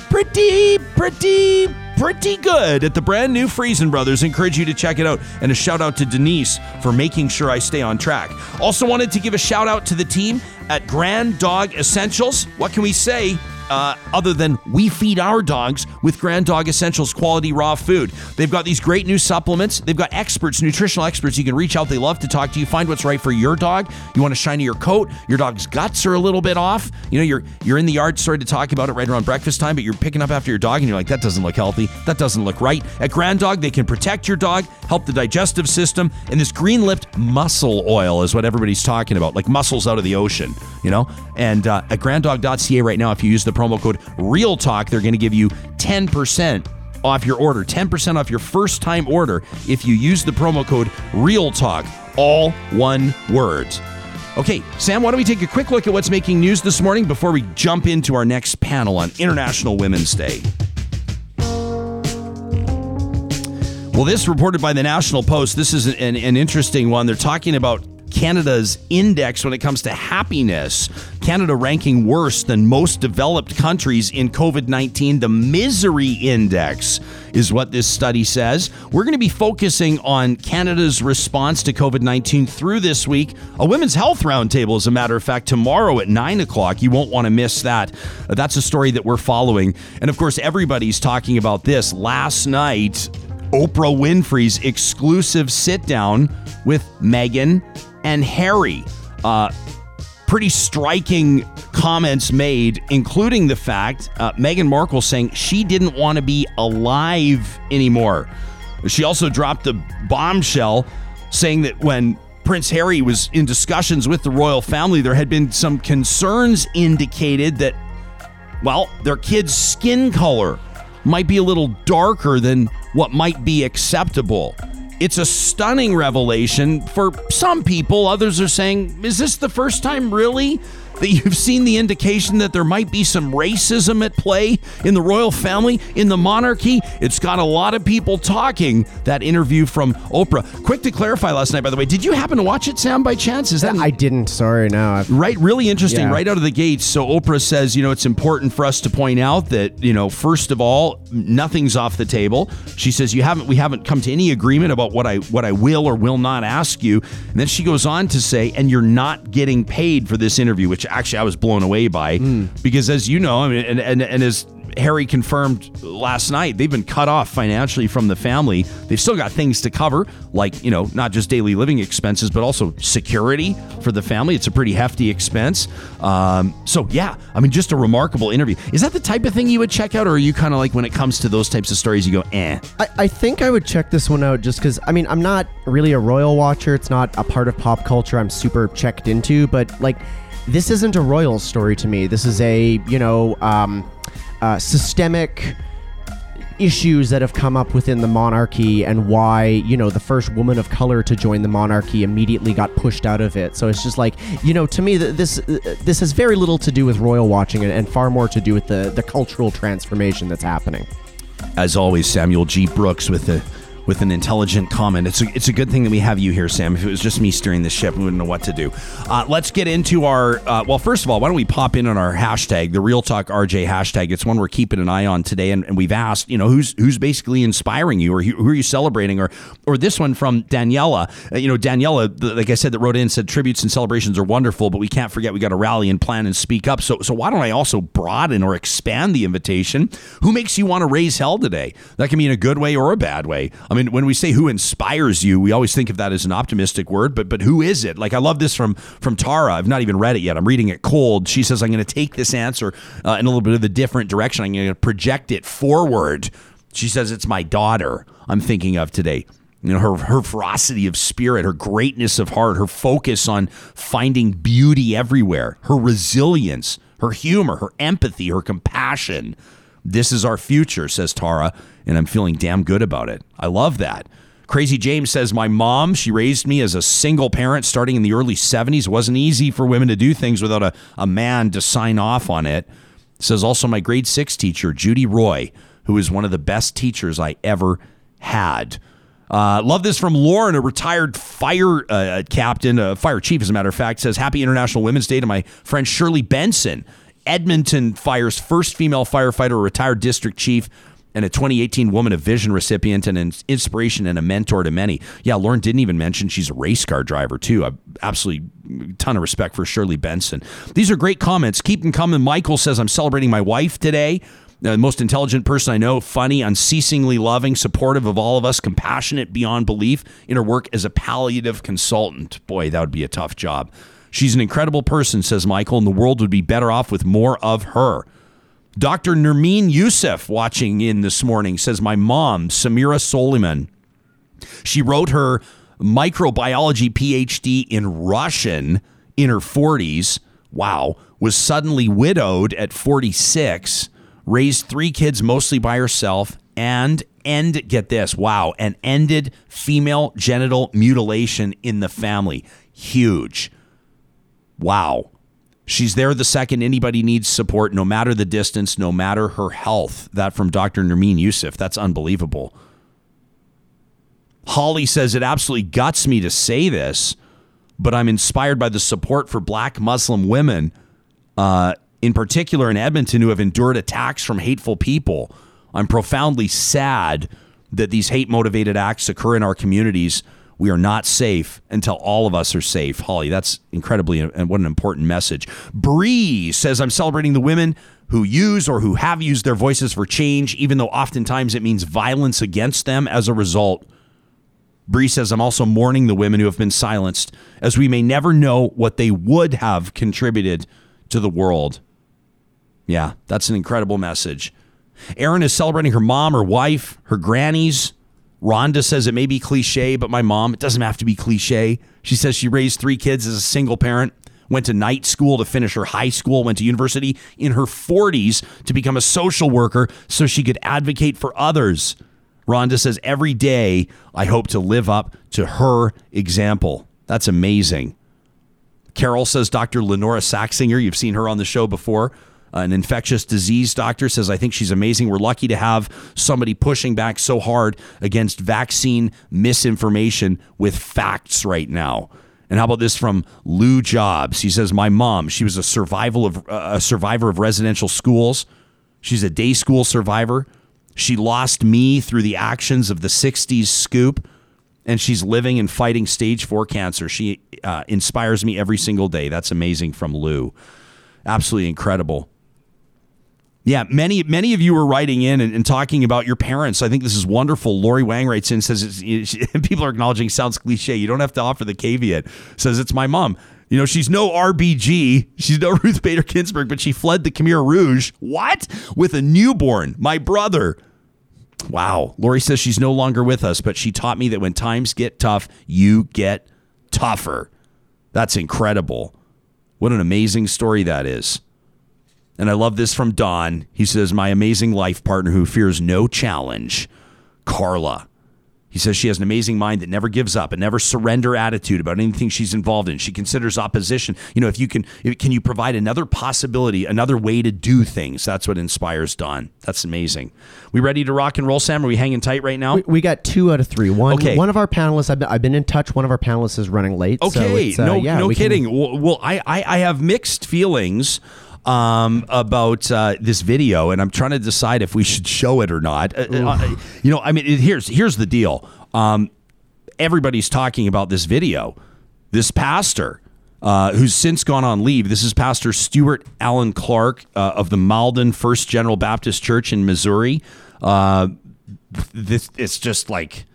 Speaker 1: Pretty, pretty, pretty good at the brand new Freson Brothers. Encourage you to check it out. And a shout out to Denise for making sure I stay on track. Also, wanted to give a shout out to the team at Grand Dog Essentials. What can we say? Uh, other than we feed our dogs with Grand Dog Essentials quality raw food. They've got these great new supplements. They've got experts, nutritional experts. You can reach out. They love to talk to you. Find what's right for your dog. You want to shine your coat. Your dog's guts are a little bit off. You know, you're you're in the yard, sorry to talk about it right around breakfast time, but you're picking up after your dog and you're like, that doesn't look healthy. That doesn't look right. At Grand Dog, they can protect your dog, help the digestive system, and this green lipped mussel oil is what everybody's talking about, like mussels out of the ocean, you know? And uh, at granddog.ca right now, if you use the promo code REALTALK, they're going to give you 10% off your order, 10% off your first time order if you use the promo code REALTALK, all one word. Okay, Sam, why don't we take a quick look at what's making news this morning before we jump into our next panel on International Women's Day? Well, this reported by the National Post. This is an, an interesting one. They're talking about Canada's index when it comes to happiness. Canada ranking worse than most developed countries in COVID 19. The misery index is what this study says. We're going to be focusing on Canada's response to COVID 19 through this week. A women's health roundtable, as a matter of fact, tomorrow at 9 o'clock. You won't want to miss that. That's a story that we're following. And of course, everybody's talking about this. Last night, Oprah Winfrey's exclusive sit down with Meghan and Harry. Uh, pretty striking comments made, including the fact uh, Meghan Markle saying she didn't want to be alive anymore. She also dropped a bombshell saying that when Prince Harry was in discussions with the royal family, there had been some concerns indicated that, well, their kid's skin color might be a little darker than what might be acceptable. It's a stunning revelation for some people. Others are saying, is this the first time, really? That you've seen the indication that there might be some racism at play in the royal family, in the monarchy. It's got a lot of people talking. That interview from Oprah. Quick to clarify last night, by the way, did you happen to watch it, Sam, by chance? Is that
Speaker 2: I didn't. Sorry, no. I've-
Speaker 1: Right, really interesting.
Speaker 2: Yeah.
Speaker 1: Right out of the gates. So Oprah says, you know, it's important for us to point out that, you know, first of all, nothing's off the table. She says you haven't we haven't come to any agreement about what I what I will or will not ask you. And then she goes on to say, and you're not getting paid for this interview, which actually I was blown away by because as you know, I mean and and, and as Harry confirmed last night they've been cut off financially from the family. They've still got things to cover, like, you know, not just daily living expenses, but also security for the family. It's a pretty hefty expense. Um, so, yeah, I mean, just a remarkable interview. Is that the type of thing you would check out, or are you kind of like when it comes to those types of stories, you go, eh?
Speaker 2: I, I think I would check this one out just because, I mean, I'm not really a royal watcher. It's not a part of pop culture I'm super checked into, but like, this isn't a royal story to me. This is a, you know, um, uh, systemic issues that have come up within the monarchy and why you know the first woman of color to join the monarchy immediately got pushed out of it so it's just like you know to me th- this uh, this has very little to do with royal watching and, and far more to do with the the cultural transformation that's happening
Speaker 1: As always, Samuel G. Brooks with a with an intelligent comment. It's a, it's a good thing that we have you here, Sam. If it was just me steering the ship, we wouldn't know what to do. Uh, let's get into our. Uh, well, first of all, why don't we pop in on our hashtag, the Real Talk RJ hashtag? It's one we're keeping an eye on today, and, and we've asked, you know, who's who's basically inspiring you, or who are you celebrating, or or this one from Daniela. Uh, you know, Daniela, like I said, that wrote in said tributes and celebrations are wonderful, but we can't forget we got to rally and plan and speak up. So so why don't I also broaden or expand the invitation? Who makes you want to raise hell today? That can be in a good way or a bad way. I mean, when we say who inspires you, we always think of that as an optimistic word, but but who is it? Like I love this from from Tara. I've not even read it yet. I'm reading it cold. She says I'm going to take this answer uh, in a little bit of a different direction. I'm going to project it forward. She says it's my daughter. I'm thinking of today. You know, her her ferocity of spirit, her greatness of heart, her focus on finding beauty everywhere, her resilience, her humor, her empathy, her compassion. This is our future, says Tara, and I'm feeling damn good about it. I love that. Crazy James says, My mom, she raised me as a single parent starting in the early 70s. It wasn't easy for women to do things without a, a man to sign off on it. Says also my grade six teacher, Judy Roy, who is one of the best teachers I ever had. Uh, love this from Lauren, a retired fire uh, captain, a fire chief, as a matter of fact, says, Happy International Women's Day to my friend Shirley Benson. Edmonton Fire's first female firefighter, a retired district chief, and a 2018 Woman of Vision recipient, and an inspiration and a mentor to many. Yeah, Lauren didn't even mention she's a race car driver, too. I absolutely ton of respect for Shirley Benson. These are great comments. Keep them coming. Michael says, I'm celebrating my wife today. Uh, the most intelligent person I know, funny, unceasingly loving, supportive of all of us, compassionate beyond belief in her work as a palliative consultant. Boy, that would be a tough job. She's an incredible person, says Michael, and the world would be better off with more of her. Dr. Nermeen Youssef, watching in this morning, says, My mom, Samira Soliman, she wrote her microbiology PhD in Russian in her 40s. Wow. Was suddenly widowed at 46, raised three kids mostly by herself, and end get this, wow, and ended female genital mutilation in the family. Huge. Wow. She's there the second anybody needs support, no matter the distance, no matter her health. That from Dr. Nermeen Youssef. That's unbelievable. Holly says it absolutely guts me to say this, but I'm inspired by the support for black Muslim women, uh, in particular in Edmonton, who have endured attacks from hateful people. I'm profoundly sad that these hate motivated acts occur in our communities. We are not safe until all of us are safe. Holly, that's incredibly and what an important message. Bree says, I'm celebrating the women who use or who have used their voices for change, even though oftentimes it means violence against them as a result. Bree says, I'm also mourning the women who have been silenced, as we may never know what they would have contributed to the world. Yeah, that's an incredible message. Erin is celebrating her mom, her wife, her grannies. Rhonda says it may be cliche, but my mom, it doesn't have to be cliche. She says she raised three kids as a single parent, went to night school to finish her high school, went to university in her 40s to become a social worker so she could advocate for others. Rhonda says, Every day I hope to live up to her example. That's amazing. Carol says, Dr. Lynora Saxinger, you've seen her on the show before. An infectious disease doctor says, I think she's amazing. We're lucky to have somebody pushing back so hard against vaccine misinformation with facts right now. And how about this from Lou Jobs? He says, "My mom, she was a survival of uh, a survivor of residential schools. She's a day school survivor. She lost me through the actions of the '60s scoop, and she's living and fighting stage four cancer. She uh, inspires me every single day. That's amazing from Lou. Absolutely incredible." Yeah, many many of you were writing in and, and, talking about your parents. I think this is wonderful. Lori Wang writes in says people are acknowledging sounds cliche. You don't have to offer the caveat. Says it's my mom. You know, she's no RBG. She's no Ruth Bader Ginsburg, but she fled the Khmer Rouge. What? With a newborn, my brother. Wow. Lori says she's no longer with us, but she taught me that when times get tough, you get tougher. That's incredible. What an amazing story that is. And I love this from Don. He says, My amazing life partner who fears no challenge, Carla. He says she has an amazing mind that never gives up, and never surrender attitude about anything she's involved in. She considers opposition. You know, if you can, if, can you provide another possibility, another way to do things? That's what inspires Don. That's amazing. We ready to rock and roll, Sam? Are we hanging tight right now?
Speaker 2: We, we got two out of three. One, okay. one of our panelists, I've been, I've been in touch. One of our panelists is running late.
Speaker 1: Okay,
Speaker 2: so
Speaker 1: uh, no, yeah, no kidding. Can... Well, well I, I, I have mixed feelings um, about uh, this video, and I'm trying to decide if we should show it or not. Uh, uh you know, I mean, it, here's here's the deal. Um, everybody's talking about this video. This pastor. Uh, who's since gone on leave. This is Pastor Stewart Allen Clark uh, of the Malden First General Baptist Church in Missouri. Uh, this it's just like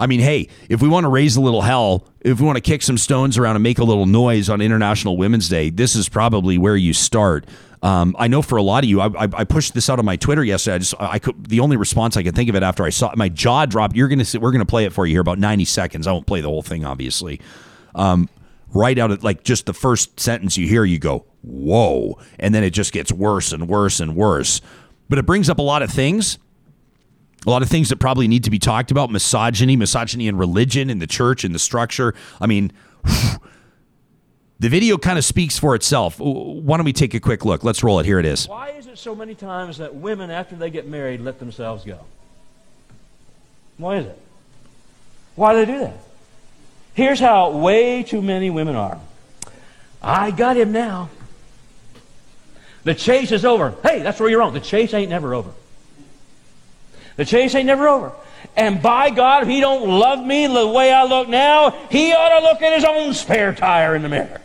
Speaker 1: I mean, hey, if we want to raise a little hell, if we want to kick some stones around and make a little noise on International Women's Day, this is probably where you start. Um, I know for a lot of you, I, I, pushed this out on my Twitter yesterday. I just, I could, the only response I could think of it after I saw my jaw dropped. You're gonna, we're gonna play it for you here about 90 seconds. I won't play the whole thing, obviously. Um, right out of like just the first sentence you hear, you go, whoa, and then it just gets worse and worse and worse. But it brings up a lot of things a lot of things that probably need to be talked about misogyny, misogyny in religion, in the church, in the structure. I mean, the video kind of speaks for itself. Why don't we take a quick look? Let's roll it. Here it is.
Speaker 5: Why is it so many times that women, after they get married, let themselves go? Why is it? Why do they do that? Here's how way too many women are. I got him now. The chase is over. Hey, that's where you're wrong. The chase ain't never over. The chase ain't never over. And by God, if he don't love me the way I look now, he ought to look at his own spare tire in the mirror.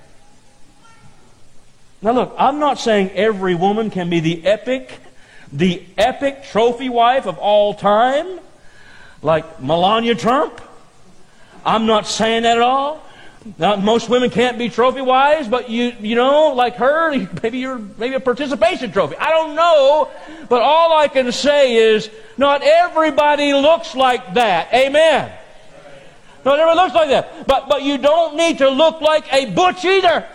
Speaker 5: Now look, I'm not saying every woman can be the epic, the epic trophy wife of all time, like Melania Trump. I'm not saying that at all. Now, most women can't be trophy wives, but you, you know, like her, maybe you're maybe a participation trophy. I don't know, but all I can say is not everybody looks like that. Amen. Not everybody looks like that. But, but you don't need to look like a butch either.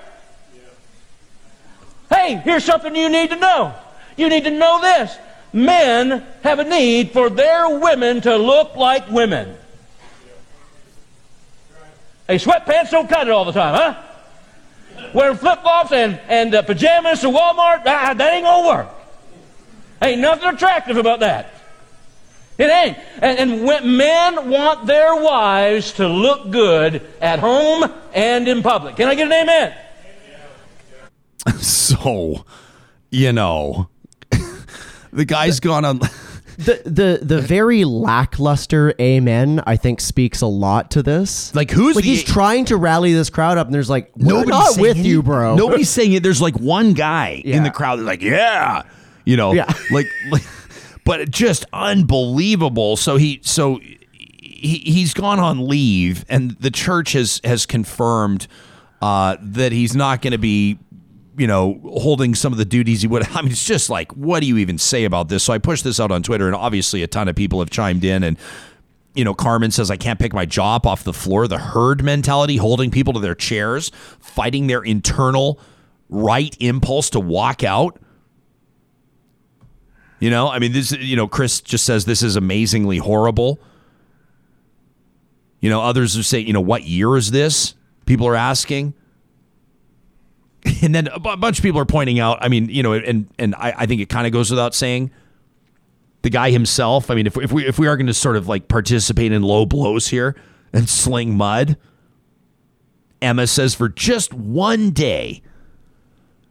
Speaker 5: Hey, here's something you need to know. You need to know this. Men have a need for their women to look like women. Hey, sweatpants don't cut it all the time, huh? Wearing flip flops and, and uh, pajamas to Walmart, ah, that ain't gonna work. Ain't nothing attractive about that. It ain't. And, and men want their wives to look good at home and in public. Can I get an amen?
Speaker 1: So, you know, the guy's gone on
Speaker 2: the the the very lackluster amen I think speaks a lot to this.
Speaker 1: Like who's
Speaker 2: like
Speaker 1: the,
Speaker 2: he's trying to rally this crowd up, and there's like we're not with any, you, bro.
Speaker 1: Nobody's saying it. There's like one guy yeah. in the crowd that's like, yeah, you know, yeah. like, like, but just unbelievable. So he so he he's gone on leave, and the church has has confirmed uh, that he's not going to be you know, holding some of the duties he would. I mean, it's just like, what do you even say about this? So I pushed this out on Twitter, and obviously a ton of people have chimed in. And you know, Carmen says I can't pick my up off the floor. The herd mentality, holding people to their chairs, fighting their internal right impulse to walk out. You know, I mean, this. You know, Chris just says this is amazingly horrible. You know, others are saying, you know, what year is this? People are asking. And then a bunch of people are pointing out, I mean, you know, and and I, I think it kind of goes without saying. The guy himself, I mean, if, if we if we are going to sort of like participate in low blows here and sling mud, Emma says for just one day,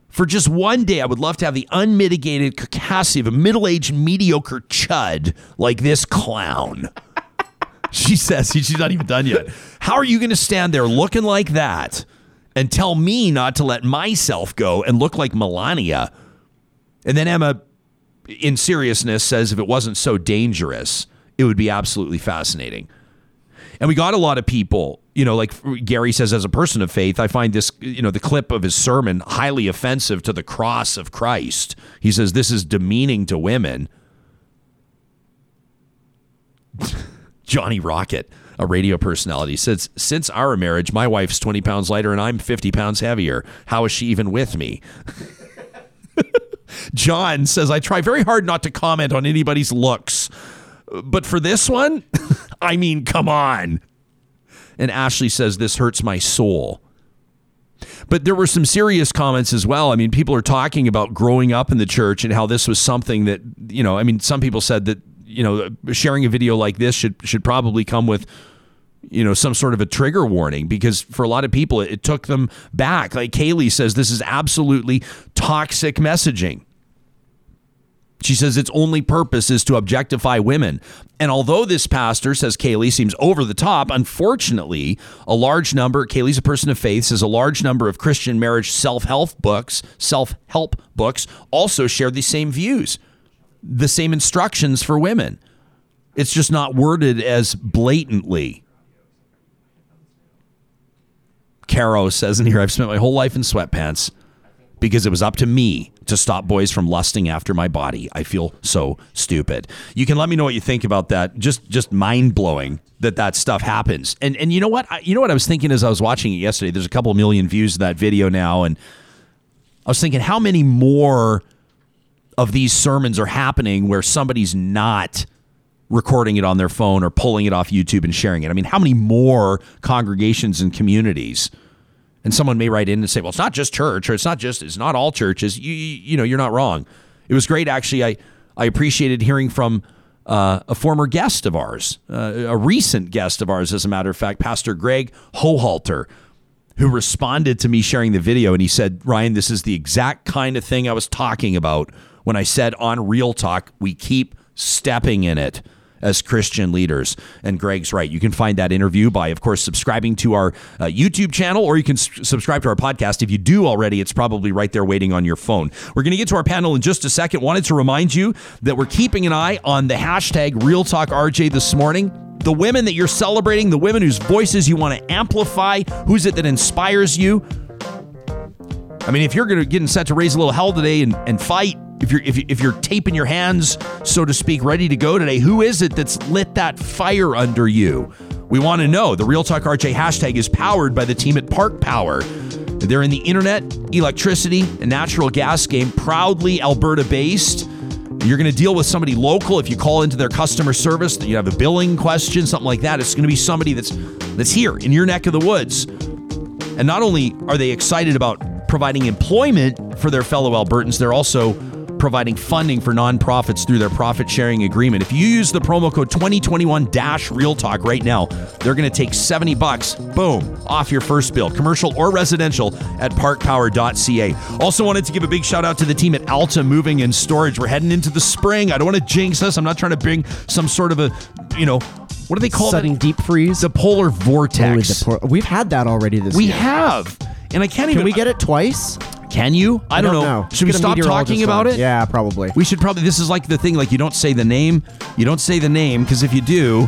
Speaker 1: for just one day, I would love to have the unmitigated caucasity of a middle aged mediocre chud like this clown. she says she's not even done yet. How are you going to stand there looking like that and tell me not to let myself go and look like Melania? And then Emma, in seriousness, says if it wasn't so dangerous, it would be absolutely fascinating. And we got a lot of people, you know, like Gary says, as a person of faith, I find this, you know, the clip of his sermon highly offensive to the cross of Christ. He says this is demeaning to women. Johnny Rocket, a radio personality, says, Since our marriage, my wife's 20 pounds lighter and I'm 50 pounds heavier. How is she even with me? John says, I try very hard not to comment on anybody's looks. But for this one, I mean, come on. And Ashley says, This hurts my soul. But there were some serious comments as well. I mean, people are talking about growing up in the church and how this was something that, you know, I mean, some people said that, you know, sharing a video like this should should probably come with you know some sort of a trigger warning because for a lot of people it, it took them back. Like kaylee says this is absolutely toxic messaging. She says its only purpose is to objectify women. And although this pastor, says Kaylee, seems over the top, unfortunately, a large number, Kaylee's a person of faith, says a large number of Christian marriage self help books, self help books, also share the same views, the same instructions for women. It's just not worded as blatantly. Caro says in here, I've spent my whole life in sweatpants because it was up to me to stop boys from lusting after my body. I feel so stupid. You can let me know what you think about that. Just just mind blowing that that stuff happens. And and you know what? I, you know what I was thinking as I was watching it yesterday. There's a couple million views of that video now, and I was thinking how many more of these sermons are happening where somebody's not recording it on their phone or pulling it off YouTube and sharing it. I mean, how many more congregations and communities? And someone may write in and say, "Well, it's not just church, or it's not just it's not all churches." You you, know, you're not wrong. It was great, actually. I I appreciated hearing from uh, a former guest of ours, uh, a recent guest of ours, as a matter of fact, Pastor Greg Hohalter, who responded to me sharing the video, and he said, "Ryan, this is the exact kind of thing I was talking about when I said on Real Talk we keep stepping in it." as Christian leaders. And Greg's right. You can find that interview by, of course, subscribing to our uh, YouTube channel, or you can s- subscribe to our podcast. If you do already, it's probably right there waiting on your phone. We're going to get to our panel in just a second. Wanted to remind you that we're keeping an eye on the hashtag Real Talk RJ this morning. The women that you're celebrating, the women whose voices you want to amplify, who's it that inspires you? I mean, if you're going to getting set to raise a little hell today and, and fight, if you're if, you, if you're taping your hands, so to speak, ready to go today, who is it that's lit that fire under you? We want to know. The Real Talk RJ hashtag is powered by the team at Park Power. They're in the internet, electricity, and natural gas game, proudly Alberta based. You're going to deal with somebody local if you call into their customer service. You have a billing question, something like that. It's going to be somebody that's that's here in your neck of the woods. And not only are they excited about providing employment for their fellow Albertans, they're also providing funding for nonprofits through their profit sharing agreement. If you use the promo code 2021 Real Talk right now, they're going to take 70 bucks, boom, off your first bill, commercial or residential at parkpower.ca. Also wanted to give a big shout out to the team at Alta Moving and Storage. We're heading into the spring. I don't want to jinx us. I'm not trying to bring some sort of a, you know, what do they call
Speaker 2: Sudden
Speaker 1: it?
Speaker 2: deep freeze.
Speaker 1: The polar vortex.
Speaker 2: Oh, the por- We've had that already this
Speaker 1: we
Speaker 2: year.
Speaker 1: We have. And I can't
Speaker 2: Can
Speaker 1: even
Speaker 2: we get it twice?
Speaker 1: Can you? I, don't, know. Should we
Speaker 2: Get a
Speaker 1: stop
Speaker 2: meteorologist
Speaker 1: talking about
Speaker 2: on.
Speaker 1: it?
Speaker 2: Yeah, probably.
Speaker 1: We should probably. This is like the thing. Like you don't say the name. You don't say the name because if you do,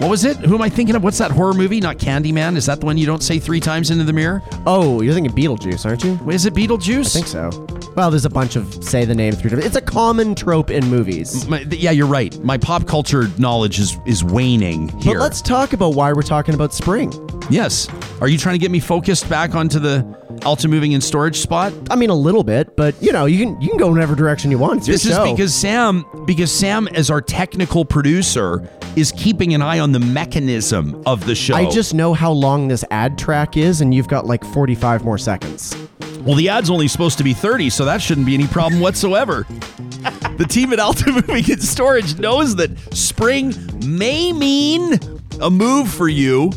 Speaker 1: What was it? Who am I thinking of? What's that horror movie? Not Candyman. Is that the one you don't say three times into the mirror?
Speaker 2: Oh, you're thinking Beetlejuice, aren't you?
Speaker 1: Is it Beetlejuice?
Speaker 2: I think so. Well, there's a bunch of say the name three times. It's a common trope in movies.
Speaker 1: My, yeah, you're right. My pop culture knowledge is is waning here.
Speaker 2: But let's talk about why we're talking about spring.
Speaker 1: yes. Are you trying to get me focused back onto the Alta moving and storage spot?
Speaker 2: I mean, a little bit, but you know, you can you can go in whatever direction you want. It's
Speaker 1: This is
Speaker 2: show.
Speaker 1: because Sam, because Sam, as our technical producer, is keeping an eye on the mechanism of the show.
Speaker 2: I just know how long this ad track is, and you've got like 45 more seconds.
Speaker 1: well, the ad's only supposed to be 30, so that shouldn't be any problem whatsoever. the team at Alta Moving and Storage knows that spring may mean a move for you.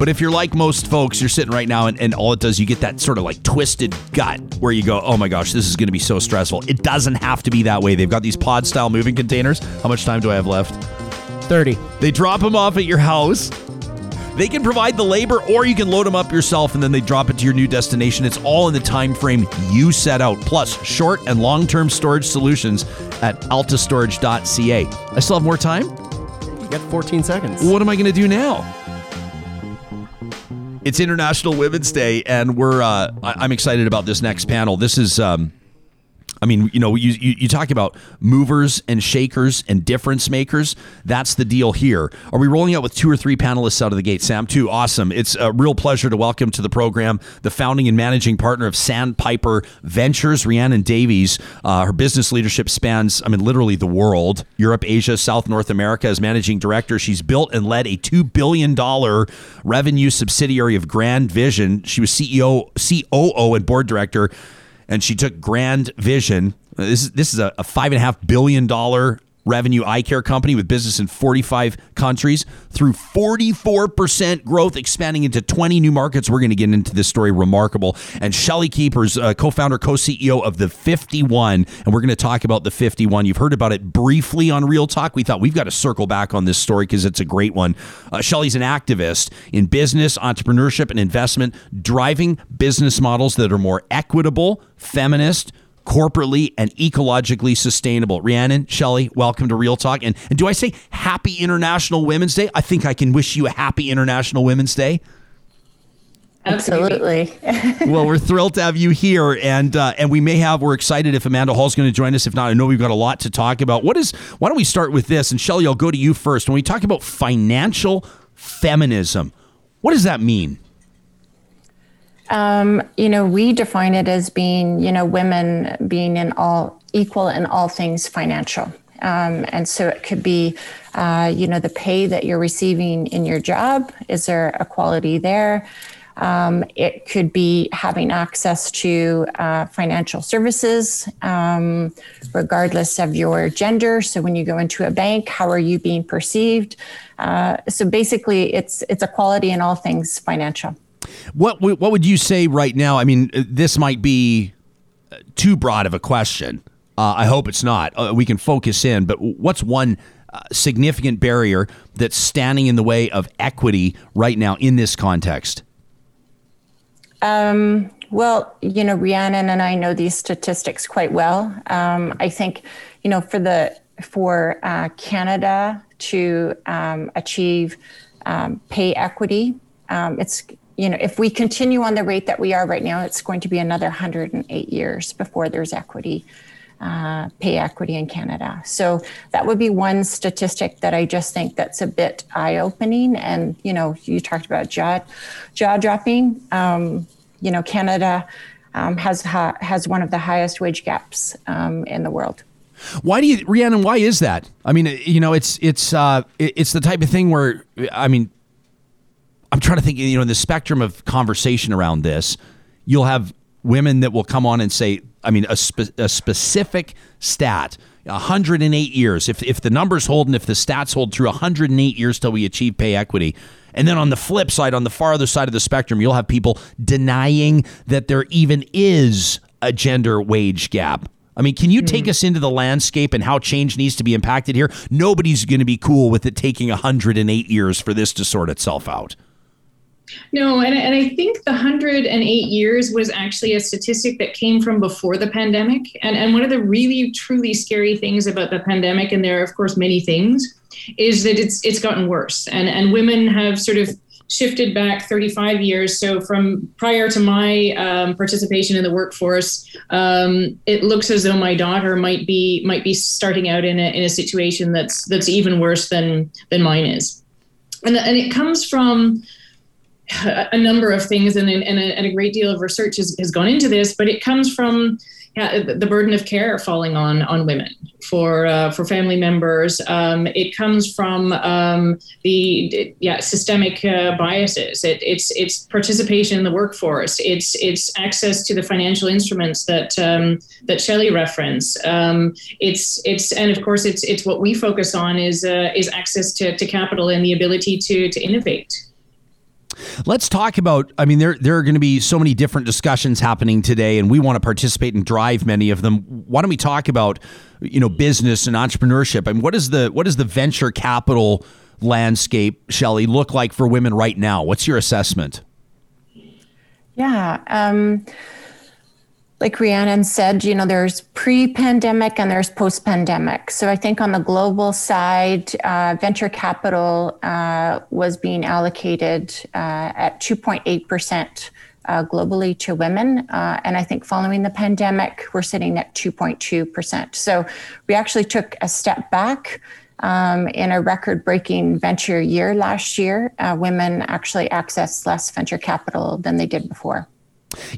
Speaker 1: But if you're like most folks, you're sitting right now and, and all it does, you get that sort of like twisted gut where you go, oh my gosh, this is going to be so stressful. It doesn't have to be that way. They've got these pod style moving containers. How much time do I have left?
Speaker 2: 30.
Speaker 1: They drop them off at your house. They can provide the labor or you can load them up yourself and then they drop it to your new destination. It's all in the time frame you set out. Plus, short and long-term storage solutions at altastorage.ca. I still have more time?
Speaker 2: You got 14 seconds.
Speaker 1: What am I going to do now? It's International Women's Day, and we're uh, I- I'm excited about this next panel. This is, um, I mean, you know, you, you you talk about movers and shakers and difference makers. That's the deal here. Are we rolling out with two or three panelists out of the gate? Sam, two, awesome. It's a real pleasure to welcome to the program the founding and managing partner of Sandpiper Ventures, Rhiannon Davies. Uh, her business leadership spans, I mean, literally the world, Europe, Asia, South North America. As managing director, she's built and led a two billion dollar revenue subsidiary of GrandVision. She was CEO, COO, and board director and she took GrandVision. This is this is a, a five and a half billion dollar revenue eye care company with business in 45 countries through 44% growth expanding into 20 new markets. We're going to get into this story remarkable. And Shelley Kuipers uh, co-founder co-ceo of the 51 and we're going to talk about the 51 you've heard about it briefly on real talk. We thought we've got to circle back on this story because it's a great one. Uh, Shelley's an activist in business entrepreneurship and investment driving business models that are more equitable feminist corporately and ecologically sustainable. Rhiannon, Shelley, welcome to Real Talk. And, and do I say happy International Women's Day? I think I can wish you a happy International Women's Day.
Speaker 6: Absolutely.
Speaker 1: well, we're thrilled to have you here, and uh, and we may have. We're excited if Amanda Hall's going to join us. If not, I know we've got a lot to talk about. What is? Why don't we start with this? And Shelley, I'll go to you first. When we talk about financial feminism, what does that mean?
Speaker 6: Um, you know, we define it as being, you know, women being in all equal in all things financial. Um, and so it could be, uh, you know, the pay that you're receiving in your job. Is there equality there? Um, it could be having access to uh, financial services, um, regardless of your gender. So when you go into a bank, how are you being perceived? Uh, so basically, it's it's equality in all things financial.
Speaker 1: What what would you say right now? I mean, uh, this might be uh, too broad of a question. Uh, I hope it's not. Uh, we can focus in, but what's one uh, significant barrier that's standing in the way of equity right now in this context?
Speaker 6: Um, well, you know, Rhiannon and I know these statistics quite well. Um, I think, you know, for the for uh, Canada to um, achieve um, pay equity, um, it's you know, if we continue on the rate that we are right now, it's going to be another 108 years before there's equity. Uh, pay equity in Canada. So that would be one statistic that I just think that's a bit eye-opening. And you know, you talked about jaw jaw dropping. Um, you know, Canada um, has ha- has one of the highest wage gaps um, in the world.
Speaker 1: Why do you, Rhiannon? Why is that? I mean, you know, it's it's uh, it's the type of thing where I mean, I'm trying to think. You know, in the spectrum of conversation around this, you'll have women that will come on and say, I mean, a, spe- a specific stat. 108 years. If, if the numbers hold and if the stats hold true, 108 years till we achieve pay equity. And then on the flip side, on the farther side of the spectrum, you'll have people denying that there even is a gender wage gap. I mean, can you take hmm. us into the landscape and how change needs to be impacted here? Nobody's going to be cool with it taking 108 years for this to sort itself out.
Speaker 7: No, and, and I think the 108 years was actually a statistic that came from before the pandemic. And, and one of the really, truly scary things about the pandemic, and there are, of course, many things, is that it's it's gotten worse. And, and women have sort of shifted back 35 years. So from prior to my um, participation in the workforce, um, it looks as though my daughter might be might be starting out in a in a situation that's that's even worse than than mine is, and and it comes from a number of things, and, and, a, and a great deal of research has, has gone into this, but it comes from yeah, the burden of care falling on on women for uh, for family members. Um, it comes from um, the yeah systemic uh, biases. It, it's it's participation in the workforce. It's it's access to the financial instruments that um, that Shelley referenced. Um, it's it's and of course it's it's what we focus on is uh, is access to, to capital and the ability to to innovate.
Speaker 1: Let's talk about. I mean, there there are going to be so many different discussions happening today, and we want to participate and drive many of them. Why don't we talk about, you know, business and entrepreneurship? I mean, what is the what is the venture capital landscape, Shelley, look like for women right now? What's your assessment?
Speaker 6: Yeah. Um, like Rhiannon said, you know, there's pre-pandemic and there's post-pandemic. So I think on the global side, uh, venture capital uh, was being allocated uh, at 2.8 percent uh, globally to women, uh, and I think following the pandemic, we're sitting at 2.2 percent. So we actually took a step back. Um, in a record breaking venture year last year, uh, women actually accessed less venture capital than they did before.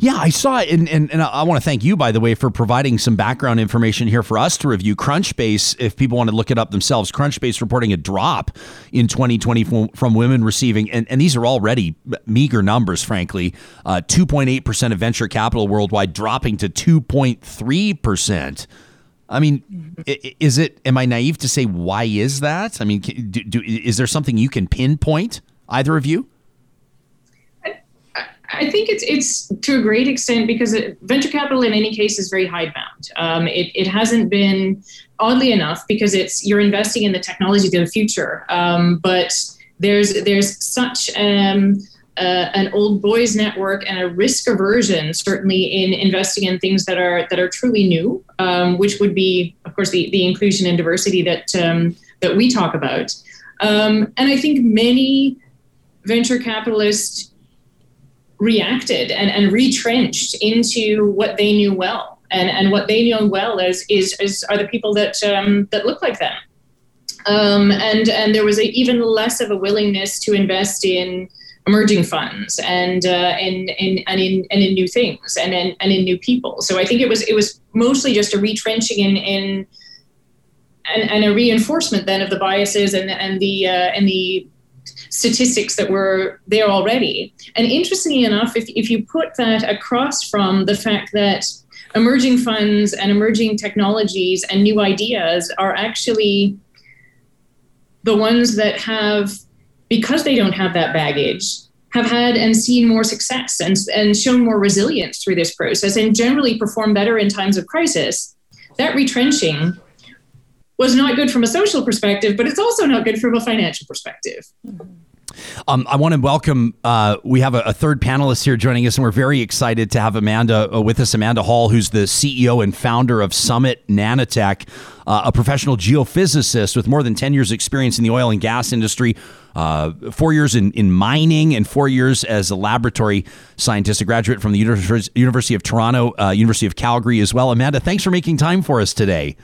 Speaker 1: Yeah, I saw it, and, and, and I want to thank you, by the way, for providing some background information here for us to review. Crunchbase, if people want to look it up themselves, Crunchbase reporting a drop in 2020 from, from women receiving, and, and these are already meager numbers, frankly, uh, 2.8% of venture capital worldwide dropping to 2.3%. I mean, is it, am I naive to say, why is that? I mean, do, do, is there something you can pinpoint, either of you?
Speaker 7: I think it's it's to a great extent because venture capital in any case is very hidebound. Um, it, it hasn't been oddly enough because it's you're investing in the technology of the future, um, but there's there's such um, uh, an old boys network and a risk aversion certainly in investing in things that are that are truly new, um, which would be of course the, the inclusion and diversity that um, that we talk about. Um, and I think many venture capitalists reacted and, and retrenched into what they knew well. And, and what they knew well is, is, is are the people that, um, that look like them. Um, and, and there was a, even less of a willingness to invest in emerging funds and uh, and, and and in and in new things and in, and in new people. So I think it was it was mostly just a retrenching in in and, and a reinforcement then of the biases and and the uh, and the statistics that were there already. And interestingly enough, if, if you put that across from the fact that emerging funds and emerging technologies and new ideas are actually the ones that have, because they don't have that baggage, have had and seen more success and, and shown more resilience through this process and generally perform better in times of crisis, that retrenching was not good from a social perspective, but it's also not good from a financial perspective.
Speaker 1: Um, I want to welcome. Uh, we have a, a, third panelist here joining us, and we're very excited to have Amanda uh, with us. Amanda Hall, who's the CEO and founder of Summit Nanotech, uh, a professional geophysicist with more than ten years' experience in the oil and gas industry, uh, four years in, in mining, and four years as a laboratory scientist, a graduate from the University of Toronto, uh, University of Calgary as well. Amanda, thanks for making time for us today.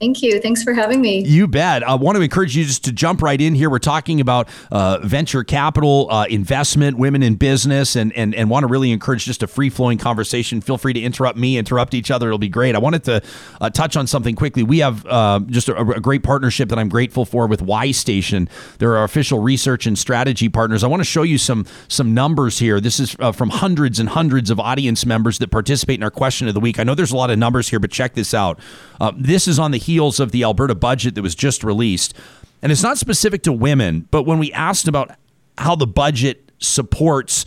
Speaker 8: Thank you. Thanks for having me.
Speaker 1: You bet. I want to encourage you just to jump right in here. We're talking about uh, venture capital, uh, investment, women in business, and, and, and want to really encourage just a free flowing conversation. Feel free to interrupt me, interrupt each other. It'll be great. I wanted to uh, touch on something quickly. We have uh, just a, a, great partnership that I'm grateful for with Y Station. They're our official research and strategy partners. I want to show you some, some numbers here. This is uh, from hundreds and hundreds of audience members that participate in our question of the week. I know there's a lot of numbers here, but check this out. Uh, this is on the heels of the Alberta budget that was just released. And it's not specific to women, but when we asked about how the budget supports,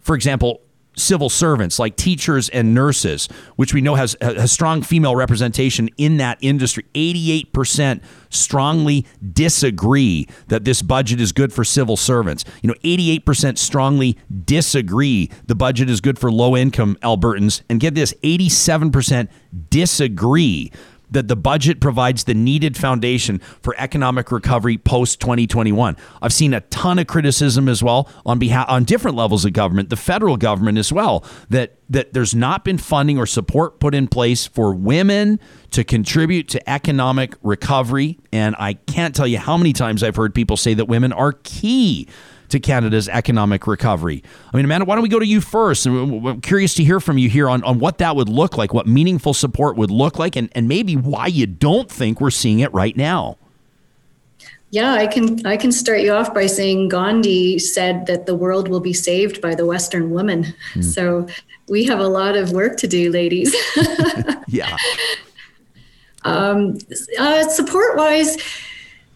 Speaker 1: for example, civil servants like teachers and nurses, which we know has, has strong female representation in that industry. 88% strongly disagree that this budget is good for civil servants. You know, 88% strongly disagree the budget is good for low income Albertans. And get this 87% disagree that the budget provides the needed foundation for economic recovery post 2021. I've seen a ton of criticism as well on behalf on different levels of government, the federal government as well, that that there's not been funding or support put in place for women to contribute to economic recovery and I can't tell you how many times I've heard people say that women are key to Canada's economic recovery. I mean, Amanda, why don't we go to you first? I'm curious to hear from you here on, on what that would look like, what meaningful support would look like, and, and maybe why you don't think we're seeing it right now.
Speaker 8: Yeah, I can I can start you off by saying Gandhi said that the world will be saved by the Western woman. Mm. So we have a lot of work to do, ladies.
Speaker 1: yeah.
Speaker 8: Um, uh, support wise,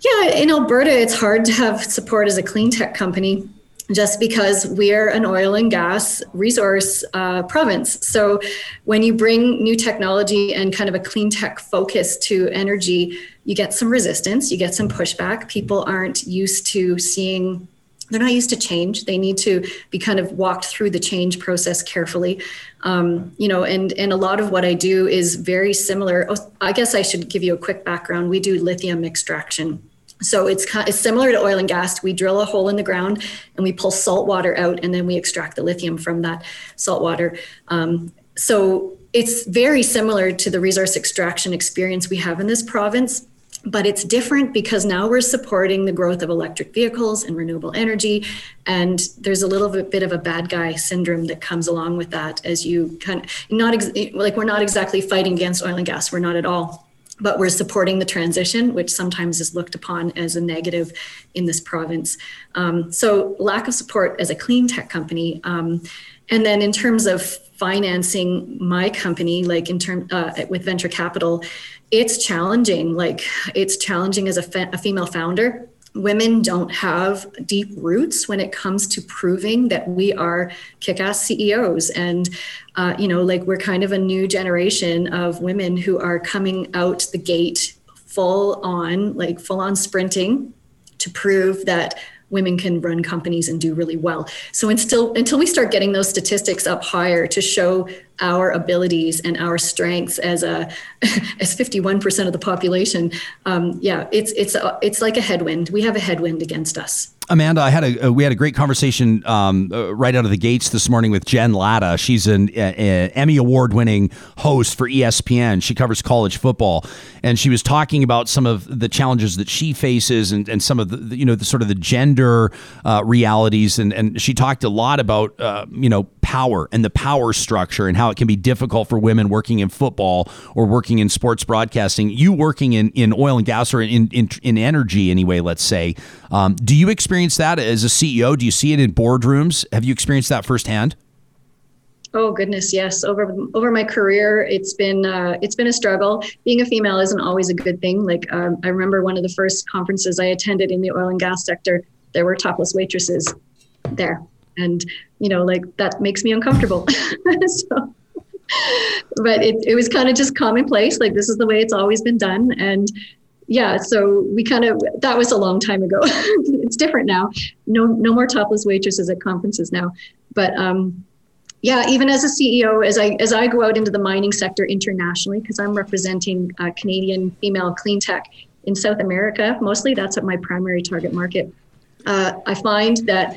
Speaker 8: yeah, in Alberta, it's hard to have support as a clean tech company just because we're an oil and gas resource uh, province. So when you bring new technology and kind of a clean tech focus to energy, you get some resistance, you get some pushback. People aren't used to seeing they're not used to change. They need to be kind of walked through the change process carefully. Um, you know and and a lot of what i do is very similar. Oh, i guess i should give you a quick background. We do lithium extraction so it's, kind—it's similar to oil and gas. We drill a hole in the ground and we pull salt water out, and then we extract the lithium from that salt water. Um, so it's very similar to the resource extraction experience we have in this province, but it's different because now we're supporting the growth of electric vehicles and renewable energy. And there's a little bit of a bad guy syndrome that comes along with that as you kind of not ex- like we're not exactly fighting against oil and gas, we're not at all but we're supporting the transition, which sometimes is looked upon as a negative in this province. Um, so, lack of support as a clean tech company. Um, and then, in terms of financing my company, like in term uh, with venture capital, it's challenging. Like it's challenging as a, fe- a female founder women don't have deep roots when it comes to proving that we are kick-ass CEOs and uh, you know like we're kind of a new generation of women who are coming out the gate full on like full on sprinting to prove that women can run companies and do really well. So until until we start getting those statistics up higher to show our abilities and our strengths as a as 51% of the population, um, yeah, it's it's a, it's like a headwind. We have a headwind against us.
Speaker 1: Amanda, I had a, uh, we had a great conversation um, uh, right out of the gates this morning with Jen Lada. She's an Emmy award winning host for ESPN. She covers college football, and she was talking about some of the challenges that she faces and, and some of the you know the sort of the gender uh, realities. And, and she talked a lot about uh, you know power and the power structure and how it can be difficult for women working in football or working in sports broadcasting. You working in, in oil and gas or in in, in energy anyway. Let's say, um, do you experience experienced that as a CEO? Do you see it in boardrooms? Have you experienced that firsthand?
Speaker 8: Oh goodness, yes. Over over my career, it's been uh, it's been a struggle. Being a female isn't always a good thing. Like um, I remember one of the first conferences I attended in the oil and gas sector. There were topless waitresses there, and you know, like that makes me uncomfortable. so, but it it was kind of just commonplace. Like this is the way it's always been done, and yeah, so we kind of that was a long time ago. it's different now. No, no more topless waitresses at conferences now. But um, yeah, even as a CEO, as I as I go out into the mining sector internationally, because I'm representing uh, Canadian female clean tech in South America, mostly that's at my primary target market. Uh, I find that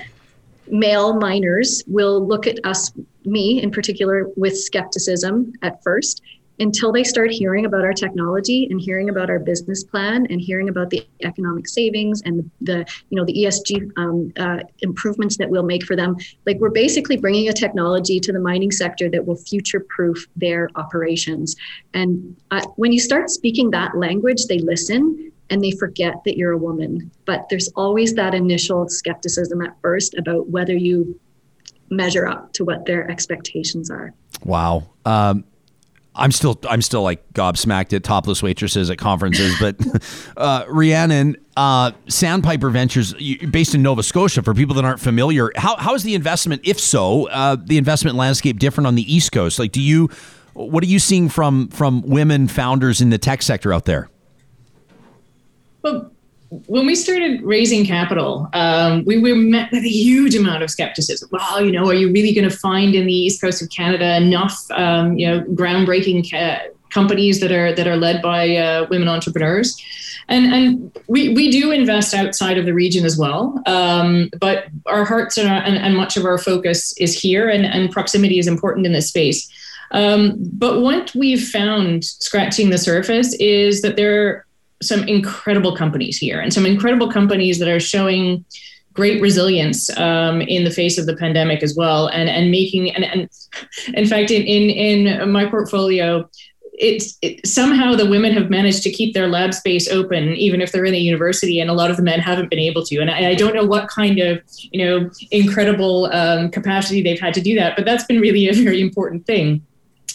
Speaker 8: male miners will look at us, me in particular, with skepticism at first until they start hearing about our technology and hearing about our business plan and hearing about the economic savings and the, you know the ESG um, uh, improvements that we'll make for them. Like we're basically bringing a technology to the mining sector that will future-proof their operations. And uh, when you start speaking that language, they listen and they forget that you're a woman. But there's always that initial skepticism at first about whether you measure up to what their expectations are.
Speaker 1: Wow. Um, I'm still I'm still like gobsmacked at topless waitresses at conferences, but uh, Rhiannon, uh, Sandpiper Ventures, based in Nova Scotia, for people that aren't familiar, how how is the investment, if so, uh, the investment landscape different on the East Coast? Like, do you what are you seeing from from women founders in the tech sector out there?
Speaker 7: Well, when we started raising capital, um, we were met with a huge amount of skepticism. Well, you know, are you really going to find in the east coast of Canada enough, um, you know, groundbreaking ca- companies that are that are led by uh, women entrepreneurs? And and we we do invest outside of the region as well, um, but our hearts are, and, and much of our focus is here, and, and proximity is important in this space. Um, but what we've found scratching the surface is that there some incredible companies here and some incredible companies that are showing great resilience um, in the face of the pandemic as well and and making and, and in fact in in, in my portfolio it's it, somehow the women have managed to keep their lab space open even if they're in a university and a lot of the men haven't been able to. And i, I don't know what kind of you know incredible um, capacity they've had to do that but that's been really a very important thing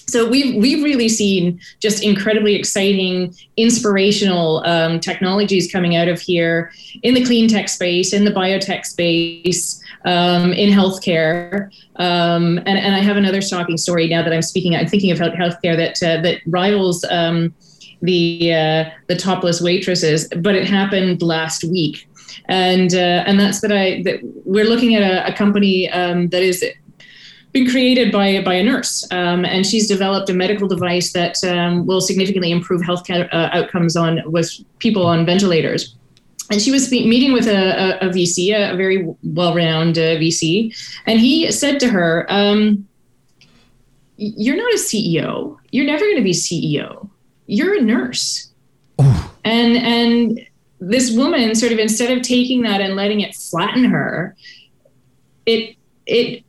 Speaker 7: so we've we've really seen just incredibly exciting, inspirational um, technologies coming out of here in the clean tech space, in the biotech space, um, in healthcare. Um, and, and I have another shocking story now that I'm speaking. I'm thinking of healthcare that uh, that rivals um, the uh, the topless waitresses, but it happened last week and uh, and that's that I that we're looking at a, a company um, that is been created by by a nurse, um, and she's developed a medical device that um, will significantly improve healthcare uh, outcomes on with people on ventilators. And she was meeting with a, a, a VC, a, very well-renowned uh, VC, and he said to her, um, "You're not a CEO. You're never going to be CEO. You're a nurse." And and this woman sort of instead of taking that and letting it flatten her, it it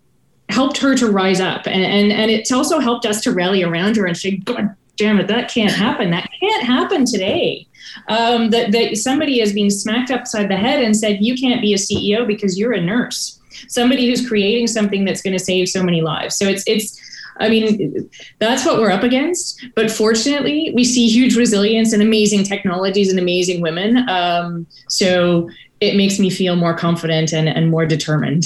Speaker 7: helped her to rise up. And, and and it's also helped us to rally around her and say god damn it that can't happen. That can't happen today. Um, that, that somebody is being smacked upside the head and said you can't be a ceo because you're a nurse. Somebody who's creating something that's going to save so many lives. So it's it's I mean, that's what we're up against. But fortunately, we see huge resilience and amazing technologies and amazing women. Um, so it makes me feel more confident and, and more determined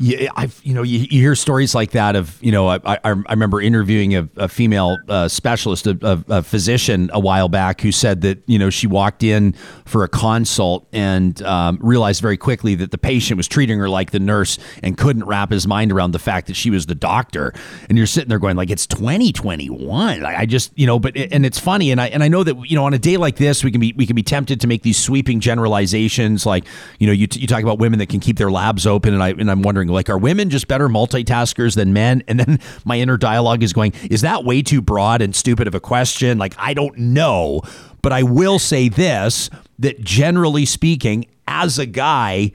Speaker 1: yeah, I've you know you, you, hear stories like that of you know I, I, I remember interviewing a, a female uh, specialist, a, a, a, physician, a while back who said that you know she walked in for a consult and um, realized very quickly that the patient was treating her like the nurse and couldn't wrap his mind around the fact that she was the doctor. And you're sitting there going like it's 2021. I just you know, but and it's funny, and I and I know that you know on a day like this we can be we can be tempted to make these sweeping generalizations like you know you, you talk about women that can keep their labs open, and I and I'm wondering like, are women just better multitaskers than men? And then my inner dialogue is going, is that way too broad and stupid of a question? Like, I don't know. But I will say this that generally speaking, as a guy,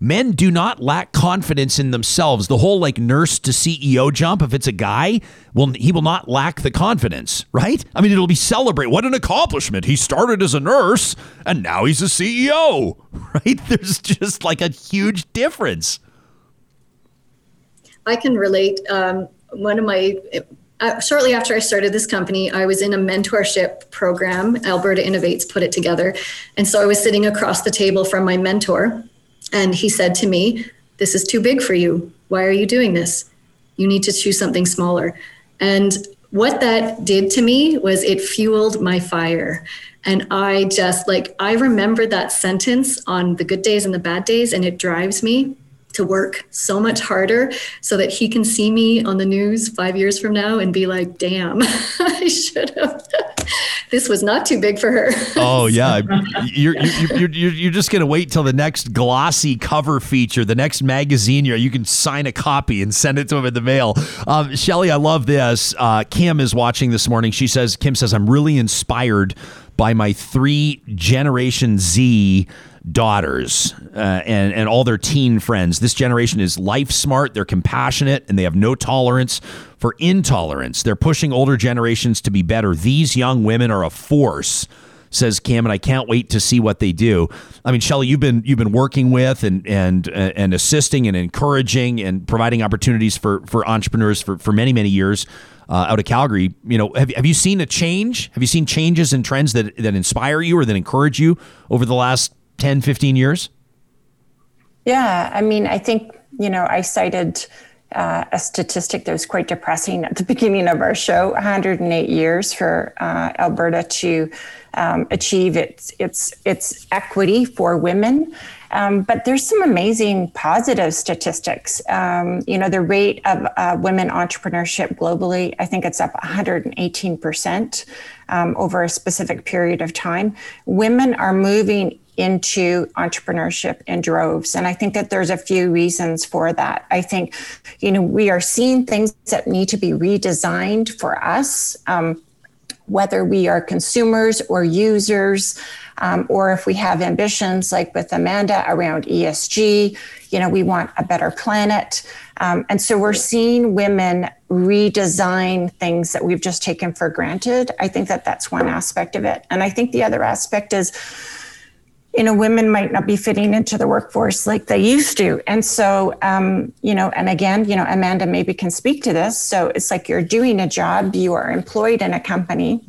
Speaker 1: men do not lack confidence in themselves. The whole like nurse to CEO jump, if it's a guy, well, he will not lack the confidence, right? I mean, it'll be celebrate. What an accomplishment. He started as a nurse and now he's a CEO, right? There's just like a huge difference.
Speaker 8: I can relate. Um, one of my uh, shortly after I started this company, I was in a mentorship program. Alberta Innovates put it together, and so I was sitting across the table from my mentor, and he said to me, "This is too big for you. Why are you doing this? You need to choose something smaller." And what that did to me was it fueled my fire. And I just like, I remember that sentence on the good days and the bad days, and it drives me to work so much harder so that he can see me on the news five years from now and be like, damn, I should have. this was not too big for her.
Speaker 1: Oh, yeah. You're, you're, you're, you're just going to wait till the next glossy cover feature, the next magazine. You can sign a copy and send it to him in the mail. Um, Shelley, I love this. Uh, Kim is watching this morning. She says, Kim says, I'm really inspired by my three Generation Z daughters uh, and and all their teen friends. This generation is life smart, they're compassionate, and they have no tolerance for intolerance. They're pushing older generations to be better. These young women are a force says Cam, and I can't wait to see what they do. I mean, Shelley, you've been you've been working with and and uh, and assisting and encouraging and providing opportunities for for entrepreneurs for for many many years. Uh, out of Calgary, you know, have, have you seen a change? Have you seen changes and trends that, that inspire you or that encourage you over the last 10, 15 years?
Speaker 6: Yeah, I mean, I think, you know, I cited uh, a statistic that was quite depressing at the beginning of our show 108 years for uh, Alberta to um, achieve its, its, its equity for women. Um, but there's some amazing positive statistics. Um, you know, the rate of uh, women entrepreneurship globally, I think it's up 118% um, over a specific period of time. Women are moving into entrepreneurship in droves. And I think that there's a few reasons for that. I think, you know, we are seeing things that need to be redesigned for us, um, whether we are consumers or users. Um, or if we have ambitions like with Amanda around ESG, you know, we want a better planet. Um, and so we're seeing women redesign things that we've just taken for granted. I think that that's one aspect of it. And I think the other aspect is, you know, women might not be fitting into the workforce like they used to. And so, um, you know, and again, you know, Amanda maybe can speak to this. So it's like you're doing a job, you are employed in a company,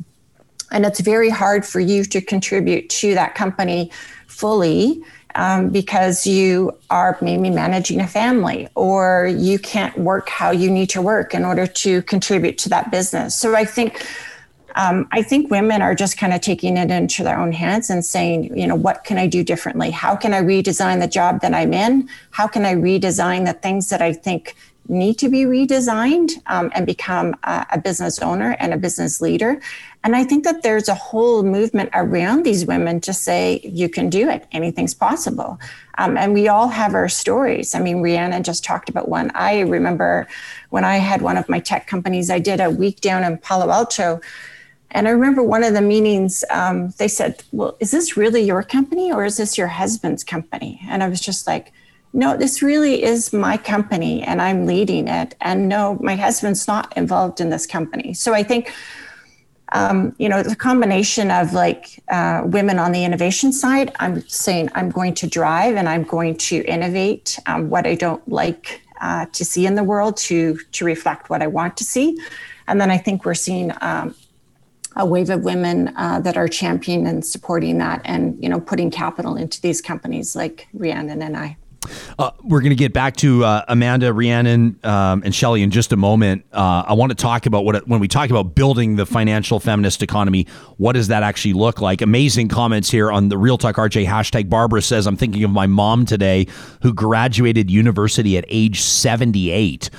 Speaker 6: and it's very hard for you to contribute to that company fully. Um, because you are maybe managing a family or you can't work how you need to work in order to contribute to that business. So I think um, I think women are just kind of taking it into their own hands and saying, you know, what can I do differently? How can I redesign the job that I'm in? How can I redesign the things that I think need to be redesigned um, and become a, a business owner and a business leader? And I think that there's a whole movement around these women to say, you can do it, anything's possible. Um, and we all have our stories. I mean, Rhiannon just talked about one. I remember when I had one of my tech companies, I did a week down in Palo Alto and I remember one of the meetings, um, they said, Well, is this really your company or is this your husband's company? And I was just like, No, this really is my company and I'm leading it. And no, my husband's not involved in this company. So I think, um, you know, the combination of like uh, women on the innovation side, I'm saying I'm going to drive and I'm going to innovate um, what I don't like uh, to see in the world to to reflect what I want to see. And then I think we're seeing um, a wave of women uh, that are championing and supporting that and you know putting capital into these companies like Rhiannon and I.
Speaker 1: Uh, we're going to get back to uh, Amanda, Rhiannon, um, and Shelley in just a moment. Uh, I want to talk about what when we talk about building the financial feminist economy. What does that actually look like? Amazing comments here on the Real Talk RJ hashtag. Barbara says, "I'm thinking of my mom today, who graduated university at age 78."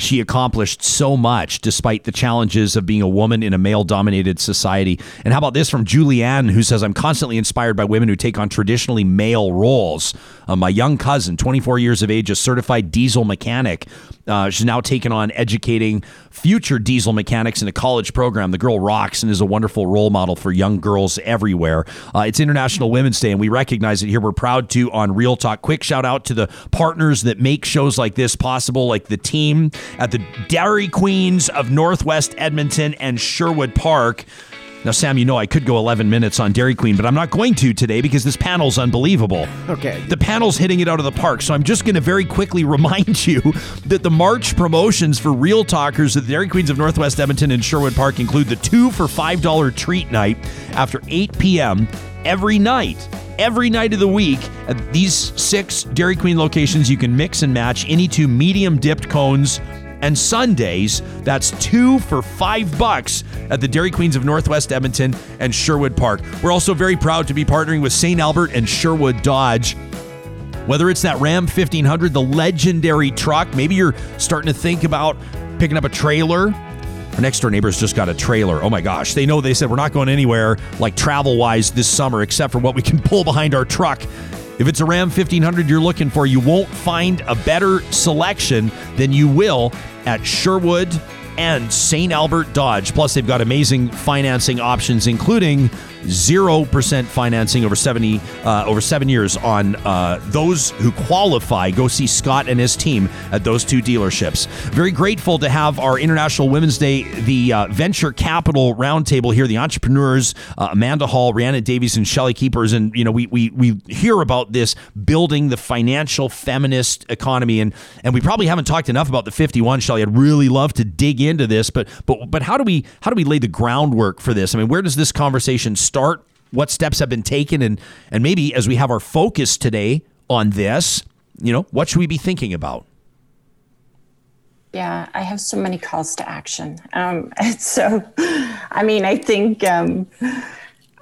Speaker 1: She accomplished so much despite the challenges of being a woman in a male dominated society. And how about this from Julianne, who says, I'm constantly inspired by women who take on traditionally male roles. Uh, my young cousin, 24 years of age, a certified diesel mechanic. Uh, she's now taken on educating future diesel mechanics in a college program. The girl rocks and is a wonderful role model for young girls everywhere. Uh, it's International Women's Day, and we recognize it here. We're proud to on Real Talk. Quick shout out to the partners that make shows like this possible, like the team at the Dairy Queens of Northwest Edmonton and Sherwood Park. Now, Sam, you know I could go 11 minutes on Dairy Queen, but I'm not going to today because this panel's unbelievable.
Speaker 2: Okay.
Speaker 1: The panel's hitting it out of the park. So I'm just going to very quickly remind you that the March promotions for Real Talkers at the Dairy Queens of Northwest Edmonton and Sherwood Park include the two for $5 treat night after 8 p.m. every night. Every night of the week at these six Dairy Queen locations, you can mix and match any two medium dipped cones and Sundays. That's two for five bucks at the Dairy Queens of Northwest Edmonton and Sherwood Park. We're also very proud to be partnering with St. Albert and Sherwood Dodge. Whether it's that Ram 1500, the legendary truck, maybe you're starting to think about picking up a trailer. Our next door neighbors just got a trailer. Oh my gosh. They know they said we're not going anywhere like travel wise this summer except for what we can pull behind our truck. If it's a Ram 1500 you're looking for, you won't find a better selection than you will at Sherwood and St. Albert Dodge. Plus, they've got amazing financing options, including 0% financing over 70 uh, over seven years on uh, those who qualify. Go see Scott and his team at those two dealerships. Very grateful to have our International Women's Day, the uh, Venture Capital Roundtable here, the entrepreneurs, uh, Amanda Hall, Rhiannon Davies, and Shelley Kuipers. And, you know, we, we, we hear about this building the financial feminist economy. And, and we probably haven't talked enough about the 51, Shelley. I'd really love to dig into this, but, but, but how do we, how do we lay the groundwork for this? I mean, where does this conversation start? What steps have been taken? And, and maybe as we have our focus today on this, you know, what should we be thinking about?
Speaker 6: Yeah, I have so many calls to action. Um, so, I mean, I think um,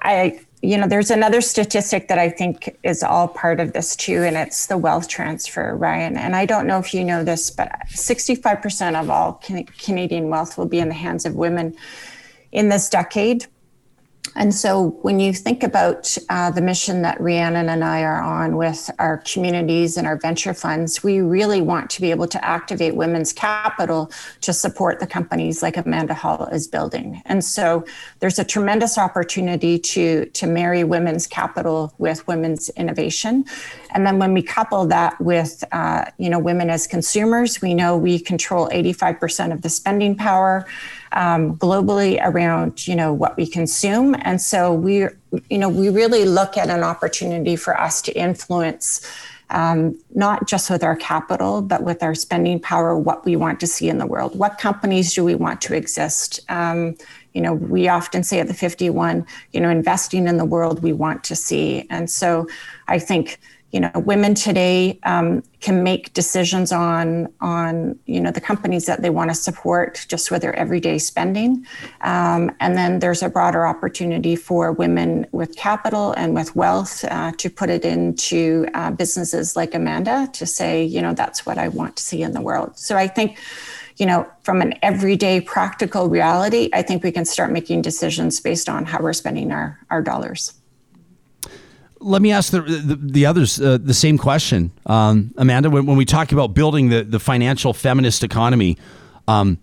Speaker 6: I, you know, there's another statistic that I think is all part of this too, and it's the wealth transfer, Ryan. And I don't know if you know this, but 65% of all can- Canadian wealth will be in the hands of women in this decade. And so when you think about uh, the mission that Rhiannon and I are on with our communities and our venture funds, we really want to be able to activate women's capital to support the companies like Amanda Hall is building. And so there's a tremendous opportunity to, to marry women's capital with women's innovation. And then when we couple that with, uh, you know, women as consumers, we know we control 85% of the spending power um, globally around you know what we consume. And so we you know we really look at an opportunity for us to influence um, not just with our capital but with our spending power what we want to see in the world. What companies do we want to exist? Um, you know we often say at the 51 you know investing in the world we want to see. And so i think you know women today um, can make decisions on on you know the companies that they want to support just with their everyday spending. Um, and then there's a broader opportunity for women with capital and with wealth uh, to put it into uh, businesses like amanda to say you know that's what i want to see in the world. So i think you know from an everyday practical reality i think we can start making decisions based on how we're spending our our dollars
Speaker 1: let me ask the the, the others uh, the same question, um, Amanda. When, when, we talk about building the the financial feminist economy, um,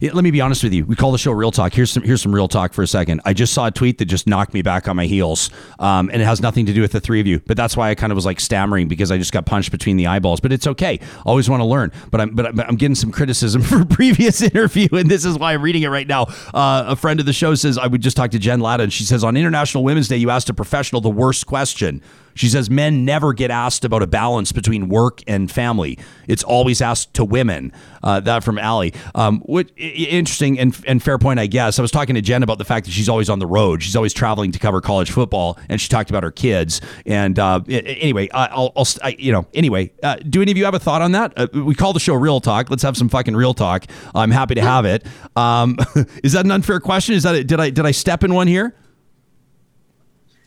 Speaker 1: let me be honest with you. We call the show Real Talk. Here's some here's some real talk for a second. I just saw a tweet that just knocked me back on my heels, um, and it has nothing to do with the three of you. But that's why I kind of was like stammering because I just got punched between the eyeballs. But it's okay. Always want to learn. But I'm but I'm getting some criticism for previous interview, and this is why I'm reading it right now. Uh, a friend of the show says I would just talk to Jen Lada, and she says on International Women's Day you asked a professional the worst question. She says men never get asked about a balance between work and family. It's always asked to women. Uh, that from Allie. Um, interesting and, and fair point, I guess. I was talking to Jen about the fact that she's always on the road. She's always traveling to cover college football, and she talked about her kids. And uh, anyway, I'll, I'll I, you know, anyway, uh, do any of you have a thought on that? Uh, we call the show Real Talk. Let's have some fucking real talk. I'm happy to have it. Um, is that an unfair question? Is that a, did I did I step in one here?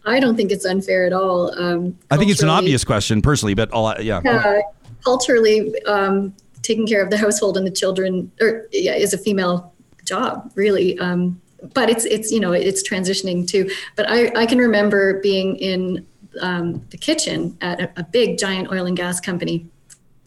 Speaker 8: I don't think it's unfair at all. Um,
Speaker 1: I think it's an obvious question, personally, but I'll, yeah.
Speaker 8: Uh, culturally, um, taking care of the household and the children, or yeah, is a female job, really. Um, but it's it's you know it's transitioning too. But I I can remember being in um, the kitchen at a, a big giant oil and gas company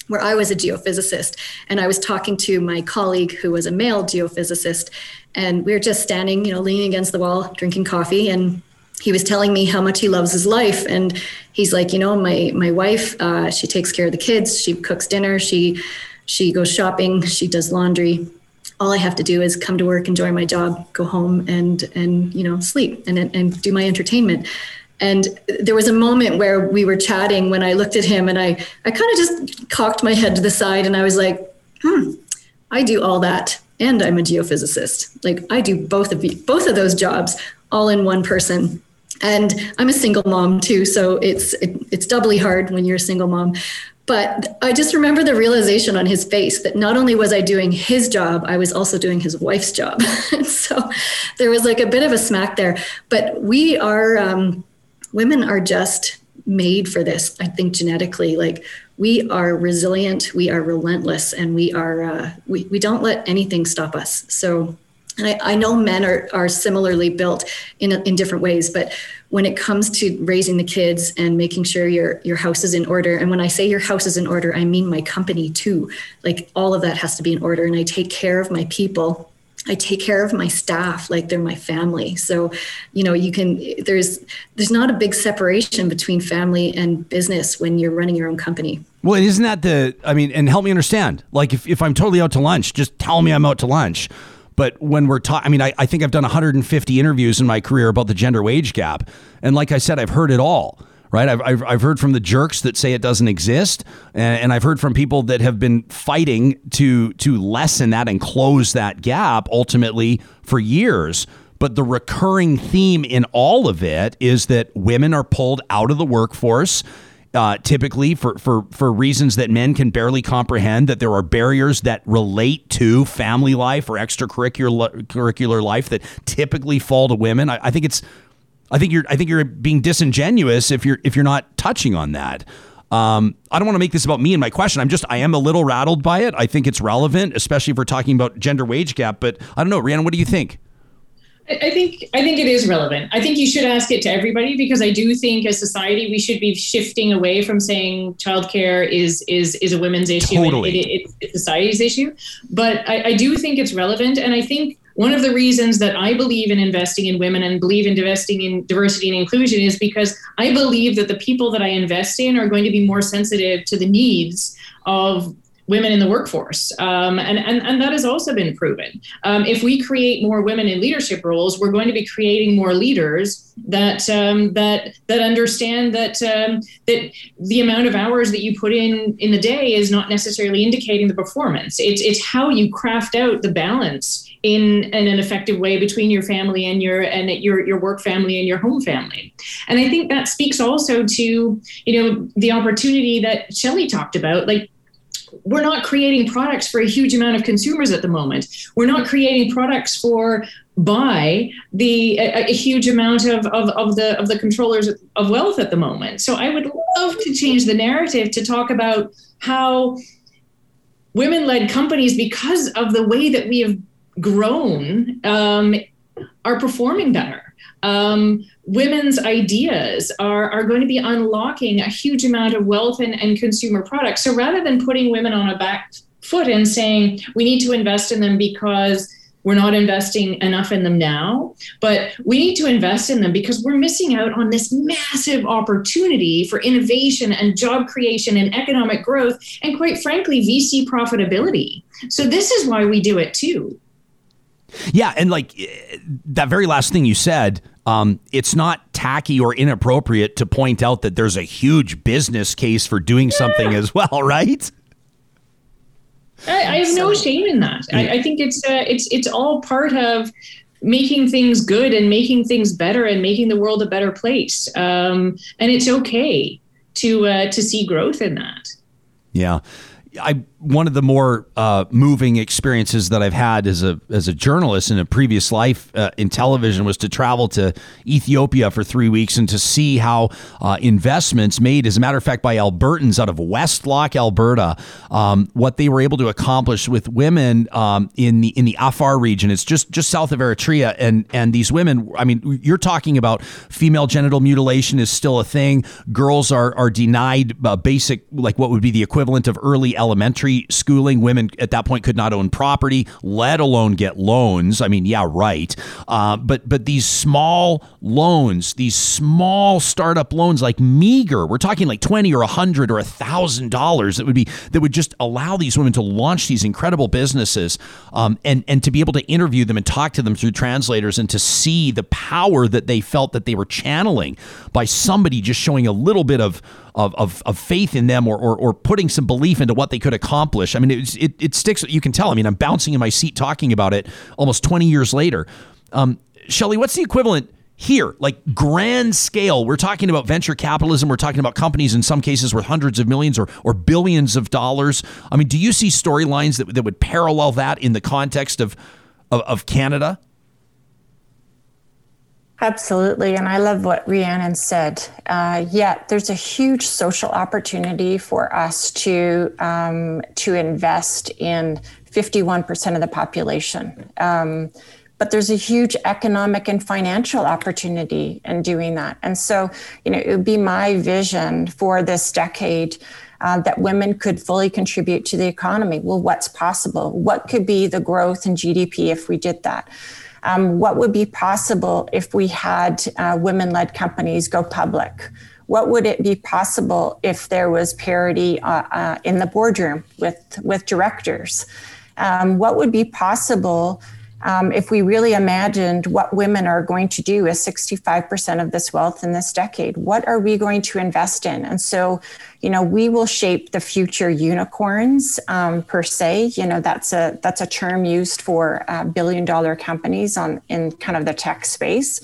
Speaker 8: where I was a geophysicist and I was talking to my colleague who was a male geophysicist and we were just standing, you know, leaning against the wall, drinking coffee and he was telling me how much he loves his life. And he's like you know my my wife uh, she takes care of the kids. She cooks dinner. She she goes shopping. She does laundry. All i have to do is come to work enjoy my job go home and and you know sleep and and do my entertainment. And there was a moment where we were chatting when i looked at him and i i kind of just cocked my head to the side and i was like hmm i do all that and i'm a geophysicist. Like i do both of both of those jobs all in one person and I'm a single mom too, so it's it, it's doubly hard when you're a single mom. But I just remember the realization on his face that not only was I doing his job, I was also doing his wife's job. so there was like a bit of a smack there. But we are um, women are just made for this. I think genetically, like we are resilient, we are relentless, and we are uh, we we don't let anything stop us. So and I, I know men are, are similarly built in, in different ways, but when it comes to raising the kids and making sure your your house is in order, and when I say your house is in order, I mean my company too. Like all of that has to be in order, and I take care of my people. I take care of my staff like they're my family. So, you know, you can there's there's not a big separation between family and business when you're running your own company.
Speaker 1: Well, isn't that the I mean, and help me understand. Like if, if I'm totally out to lunch, just tell me I'm out to lunch but when we're talking, I mean, I, I think I've done 150 interviews in my career about the gender wage gap. And like I said, I've heard it all right? I've, I've, I've, heard from the jerks that say it doesn't exist, and, and, I've heard from people that have been fighting to to lessen that and close that gap ultimately for years. But the recurring theme in all of it is that women are pulled out of the workforce uh, typically for, for, for reasons that men can barely comprehend, that there are barriers that relate to family life or extracurricular curricular life that typically fall to women. I, I think it's, I think you're, I think you're being disingenuous if you're, if you're not touching on that. Um, I don't want to make this about me and my question. I'm just, I am a little rattled by it. I think it's relevant, especially if we're talking about gender wage gap. But I don't know, Rhiannon, what do you think?
Speaker 7: I think I think it is relevant. I think you should ask it to everybody because I do think as society we should be shifting away from saying childcare is is is a women's issue
Speaker 1: totally.
Speaker 7: and it, it, it's society's issue. But I, I do think it's relevant, and I think one of the reasons that I believe in investing in women and believe in investing in diversity and inclusion is because I believe that the people that I invest in are going to be more sensitive to the needs of women in the workforce. Um, and, and, and that has also been proven. Um, if we create more women in leadership roles, we're going to be creating more leaders that um, that that understand that um, that the amount of hours that you put in in the day is not necessarily indicating the performance. It's it's how you craft out the balance in, in an effective way between your family and your and your your work family and your home family. And I think that speaks also to you know the opportunity that Shelley talked about, like we're not creating products for a huge amount of consumers at the moment. We're not creating products for by the a, a, huge amount of, of, of the of the controllers of wealth at the moment. So I would love to change the narrative to talk about how women-led companies, because of the way that we have grown, um, are performing better um, women's ideas are, are going to be unlocking a huge amount of wealth and, and consumer products. So rather than putting women on a back foot and saying we need to invest in them because we're not investing enough in them now, but we need to invest in them because we're missing out on this massive opportunity for innovation and job creation and economic growth, and quite frankly, VC profitability. So, this is why we do it too.
Speaker 1: Yeah, and like that very last thing you said, um, it's not tacky or inappropriate to point out that there's a huge business case for doing something as well, right?
Speaker 7: I, I have no shame in that. I, I think it's uh, it's it's all part of making things good and making things better and making the world a better place. Um, and it's okay to uh, to see growth in that.
Speaker 1: Yeah. I one of the more uh, moving experiences that I've had as a as a journalist in a previous life uh, in television was to travel to Ethiopia for three weeks and to see how uh, investments made, as a matter of fact, by Albertans out of Westlock, Alberta, um, what they were able to accomplish with women um, in the in the Afar region. It's just just south of Eritrea, and and these women. I mean, you're talking about female genital mutilation is still a thing. Girls are are denied uh, basic like what would be the equivalent of early elementary elementary schooling. Women at that point could not own property, let alone get loans. I mean, yeah, right. Uh, but but these small loans, these small startup loans, like meager, we're talking like twenty or a hundred or a thousand dollars that would be that would just allow these women to launch these incredible businesses, um, and and to be able to interview them and talk to them through translators and to see the power that they felt that they were channeling by somebody just showing a little bit of of, of, of faith in them or, or, or, putting some belief into what they could accomplish. I mean, it, it, it, sticks. You can tell. I mean, I'm bouncing in my seat talking about it almost 20 years later. Um, Shelley, what's the equivalent here? Like grand scale, we're talking about venture capitalism. We're talking about companies in some cases worth hundreds of millions or, or billions of dollars. I mean, do you see storylines that, that would parallel that in the context of, of, of Canada?
Speaker 6: Absolutely. And I love what Rhiannon said. Uh, yeah, there's a huge social opportunity for us to, um, to invest in 51% of the population. Um, but there's a huge economic and financial opportunity in doing that. And so, you know, it would be my vision for this decade uh, that women could fully contribute to the economy. Well, what's possible? What could be the growth in GDP if we did that? Um, what would be possible if we had uh, women led companies go public? What would it be possible if there was parity uh, uh, in the boardroom with, with directors? Um, what would be possible um, if we really imagined what women are going to do as 65% of this wealth in this decade, what are we going to invest in? And so, you know, we will shape the future unicorns um, per se. You know, that's a that's a term used for uh, billion dollar companies on in kind of the tech space.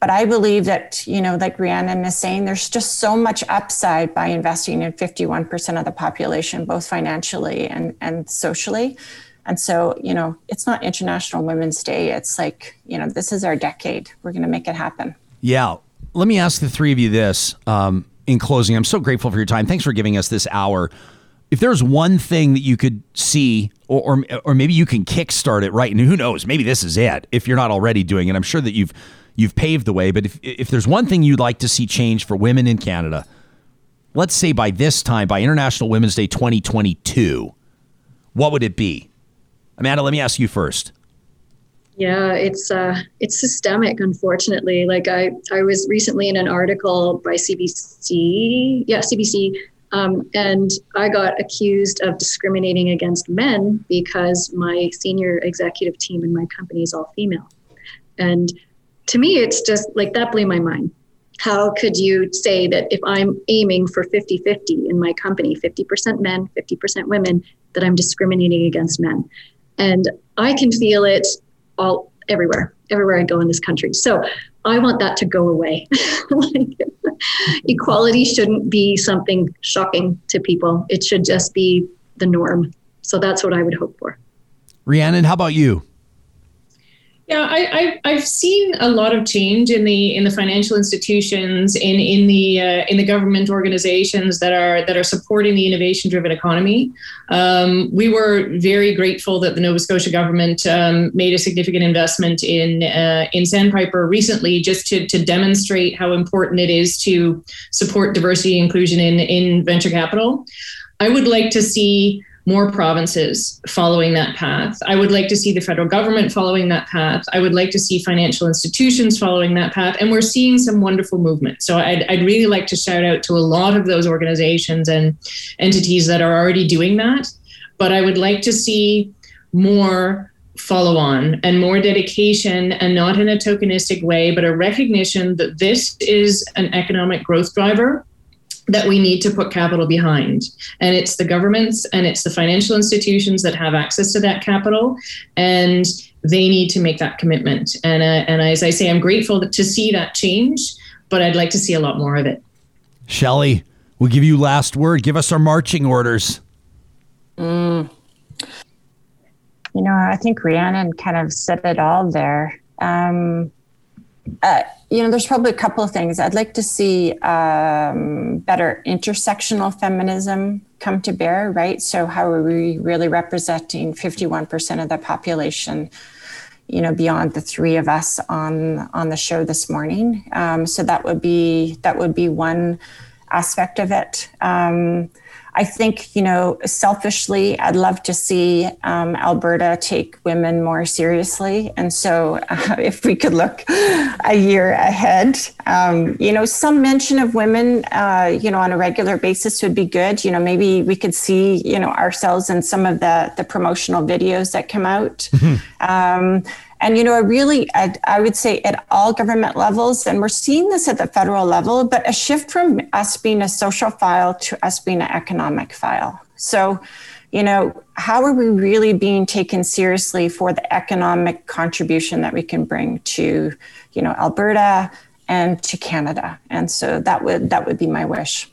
Speaker 6: But I believe that, you know, like Rhiannon is saying, there's just so much upside by investing in 51% of the population, both financially and, and socially. And so, you know, it's not International Women's Day. It's like, you know, this is our decade. We're going to make it happen.
Speaker 1: Yeah. Let me ask the three of you this um, in closing. I'm so grateful for your time. Thanks for giving us this hour. If there's one thing that you could see, or, or, or maybe you can kickstart it right, and who knows, maybe this is it. If you're not already doing it, I'm sure that you've you've paved the way. But if if there's one thing you'd like to see change for women in Canada, let's say by this time, by International Women's Day 2022, what would it be? Amanda, let me ask you first.
Speaker 8: Yeah, it's uh, it's systemic, unfortunately. Like I, I was recently in an article by CBC, yeah, CBC, um, and I got accused of discriminating against men because my senior executive team in my company is all female, and to me, it's just like that blew my mind. How could you say that if I'm aiming for 50 50 in my company, 50% men, 50% women, that I'm discriminating against men? And I can feel it all everywhere, everywhere I go in this country. So I want that to go away. like, equality shouldn't be something shocking to people. It should just be the norm. So that's what I would hope for.
Speaker 1: Rhiannon, how about you?
Speaker 7: Yeah, I, I have seen a lot of change in the in the financial institutions, in in the uh, in the government organizations that are that are supporting the innovation driven economy. Um, we were very grateful that the Nova Scotia government um, made a significant investment in uh, in Sandpiper recently, just to to demonstrate how important it is to support diversity inclusion in in venture capital. I would like to see more provinces following that path. I would like to see the federal government following that path. I would like to see financial institutions following that path. And we're seeing some wonderful movement. So I'd, I'd really like to shout out to a lot of those organizations and entities that are already doing that. But I would like to see more follow on and more dedication and not in a tokenistic way, but a recognition that this is an economic growth driver that we need to put capital behind. And it's the governments and it's the financial institutions that have access to that capital. And they need to make that commitment. And, uh, and as I say, I'm grateful to see that change, but I'd like to see a lot more of it.
Speaker 1: Shelley, we'll give you last word. Give us our marching orders.
Speaker 6: Mm. You know, I think Rhiannon kind of said it all there. Um, uh, you know, there's probably a couple of things. I'd like to see um, better intersectional feminism come to bear, right? So, how are we really representing 51% of the population? You know, beyond the three of us on on the show this morning. Um, so that would be that would be one aspect of it. Um, I think, you know, selfishly, I'd love to see um, Alberta take women more seriously. And so, uh, if we could look a year ahead, um, you know, some mention of women, uh, you know, on a regular basis would be good. You know, maybe we could see, you know, ourselves in some of the the promotional videos that come out. Mm-hmm. Um, and, you know, I really, I, I, would say at all government levels, and we're seeing this at the federal level, but a shift from us being a social file to us being an economic file. So, you know, how are we really being taken seriously for the economic contribution that we can bring to, you know, Alberta and to Canada? And so that would that would be my wish.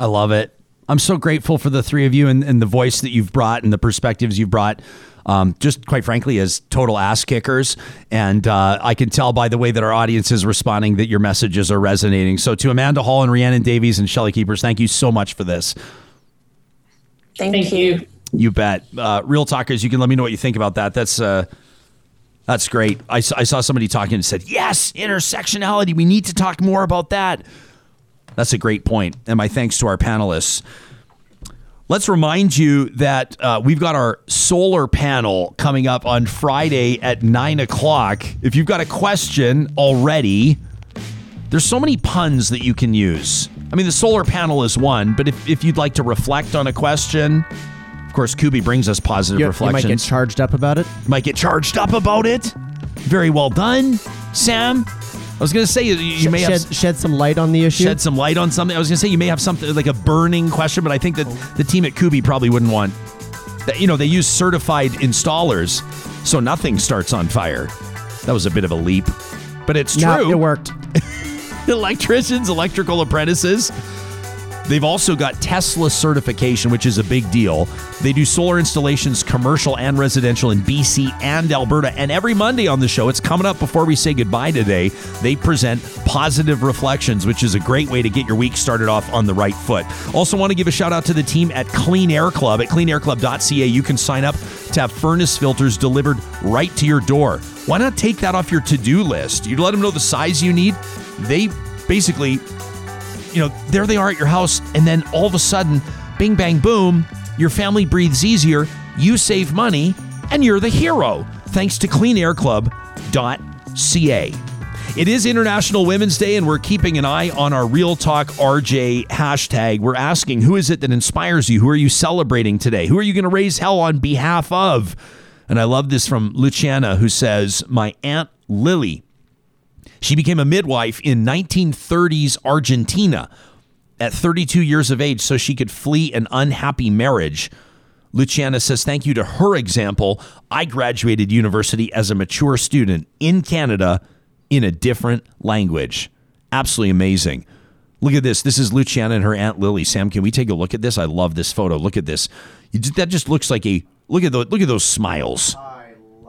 Speaker 1: I love it. I'm so grateful for the three of you and, and the voice that you've brought and the perspectives you've brought um, just quite frankly, as total ass kickers. And uh, I can tell by the way that our audience is responding that your messages are resonating. So to Amanda Hall and Rhiannon Davies and Shelley Kuipers, thank you so much for this.
Speaker 6: Thank, thank you.
Speaker 1: You bet. Uh, Real talkers, you can let me know what you think about that. That's uh, That's great. I, I saw somebody talking and said, yes, intersectionality. We need to talk more about that. That's a great point. And my thanks to our panelists. Let's remind you that uh, we've got our solar panel coming up on Friday at nine o'clock. If you've got a question already, there's so many puns that you can use. I mean, the solar panel is one, but if, if you'd like to reflect on a question, of course, Kuby brings us positive
Speaker 2: You, you might get charged up about it.
Speaker 1: might get charged up about it. Very well done, Sam. I was going to say you, you may
Speaker 2: shed,
Speaker 1: have
Speaker 2: shed some light on the issue.
Speaker 1: shed some light on something. I was going to say you may have something like a burning question, but I think that the team at Kuby probably wouldn't want that. You know, they use certified installers, so nothing starts on fire. That was a bit of a leap, but it's
Speaker 2: No,
Speaker 1: true.
Speaker 2: it worked.
Speaker 1: Electricians, electrical apprentices. They've also got Tesla certification, which is a big deal. They do solar installations, commercial and residential in BC and Alberta. And every Monday on the show, it's coming up before we say goodbye today, they present positive reflections, which is a great way to get your week started off on the right foot. Also, want to give a shout out to the team at Clean Air Club. At cleanairclub.ca, you can sign up to have furnace filters delivered right to your door. Why not take that off your to do list? You let them know the size you need. They basically you know, there they are at your house, and then all of a sudden, bing, bang, boom, your family breathes easier, you save money, and you're the hero thanks to cleanairclub.ca. It is International Women's Day, and we're keeping an eye on our Real Talk RJ hashtag. We're asking, who is it that inspires you? Who are you celebrating today? Who are you going to raise hell on behalf of? And I love this from Luciana, who says, My Aunt Lily she became a midwife in 1930s Argentina at 32 years of age so she could flee an unhappy marriage. Luciana says, Thank you to her example. I graduated university as a mature student in Canada in a different language. Absolutely amazing. Look at this. This is Luciana and her Aunt Lily. Sam, can we take a look at this? I love this photo. Look at this. That just looks like a look at the look at those smiles.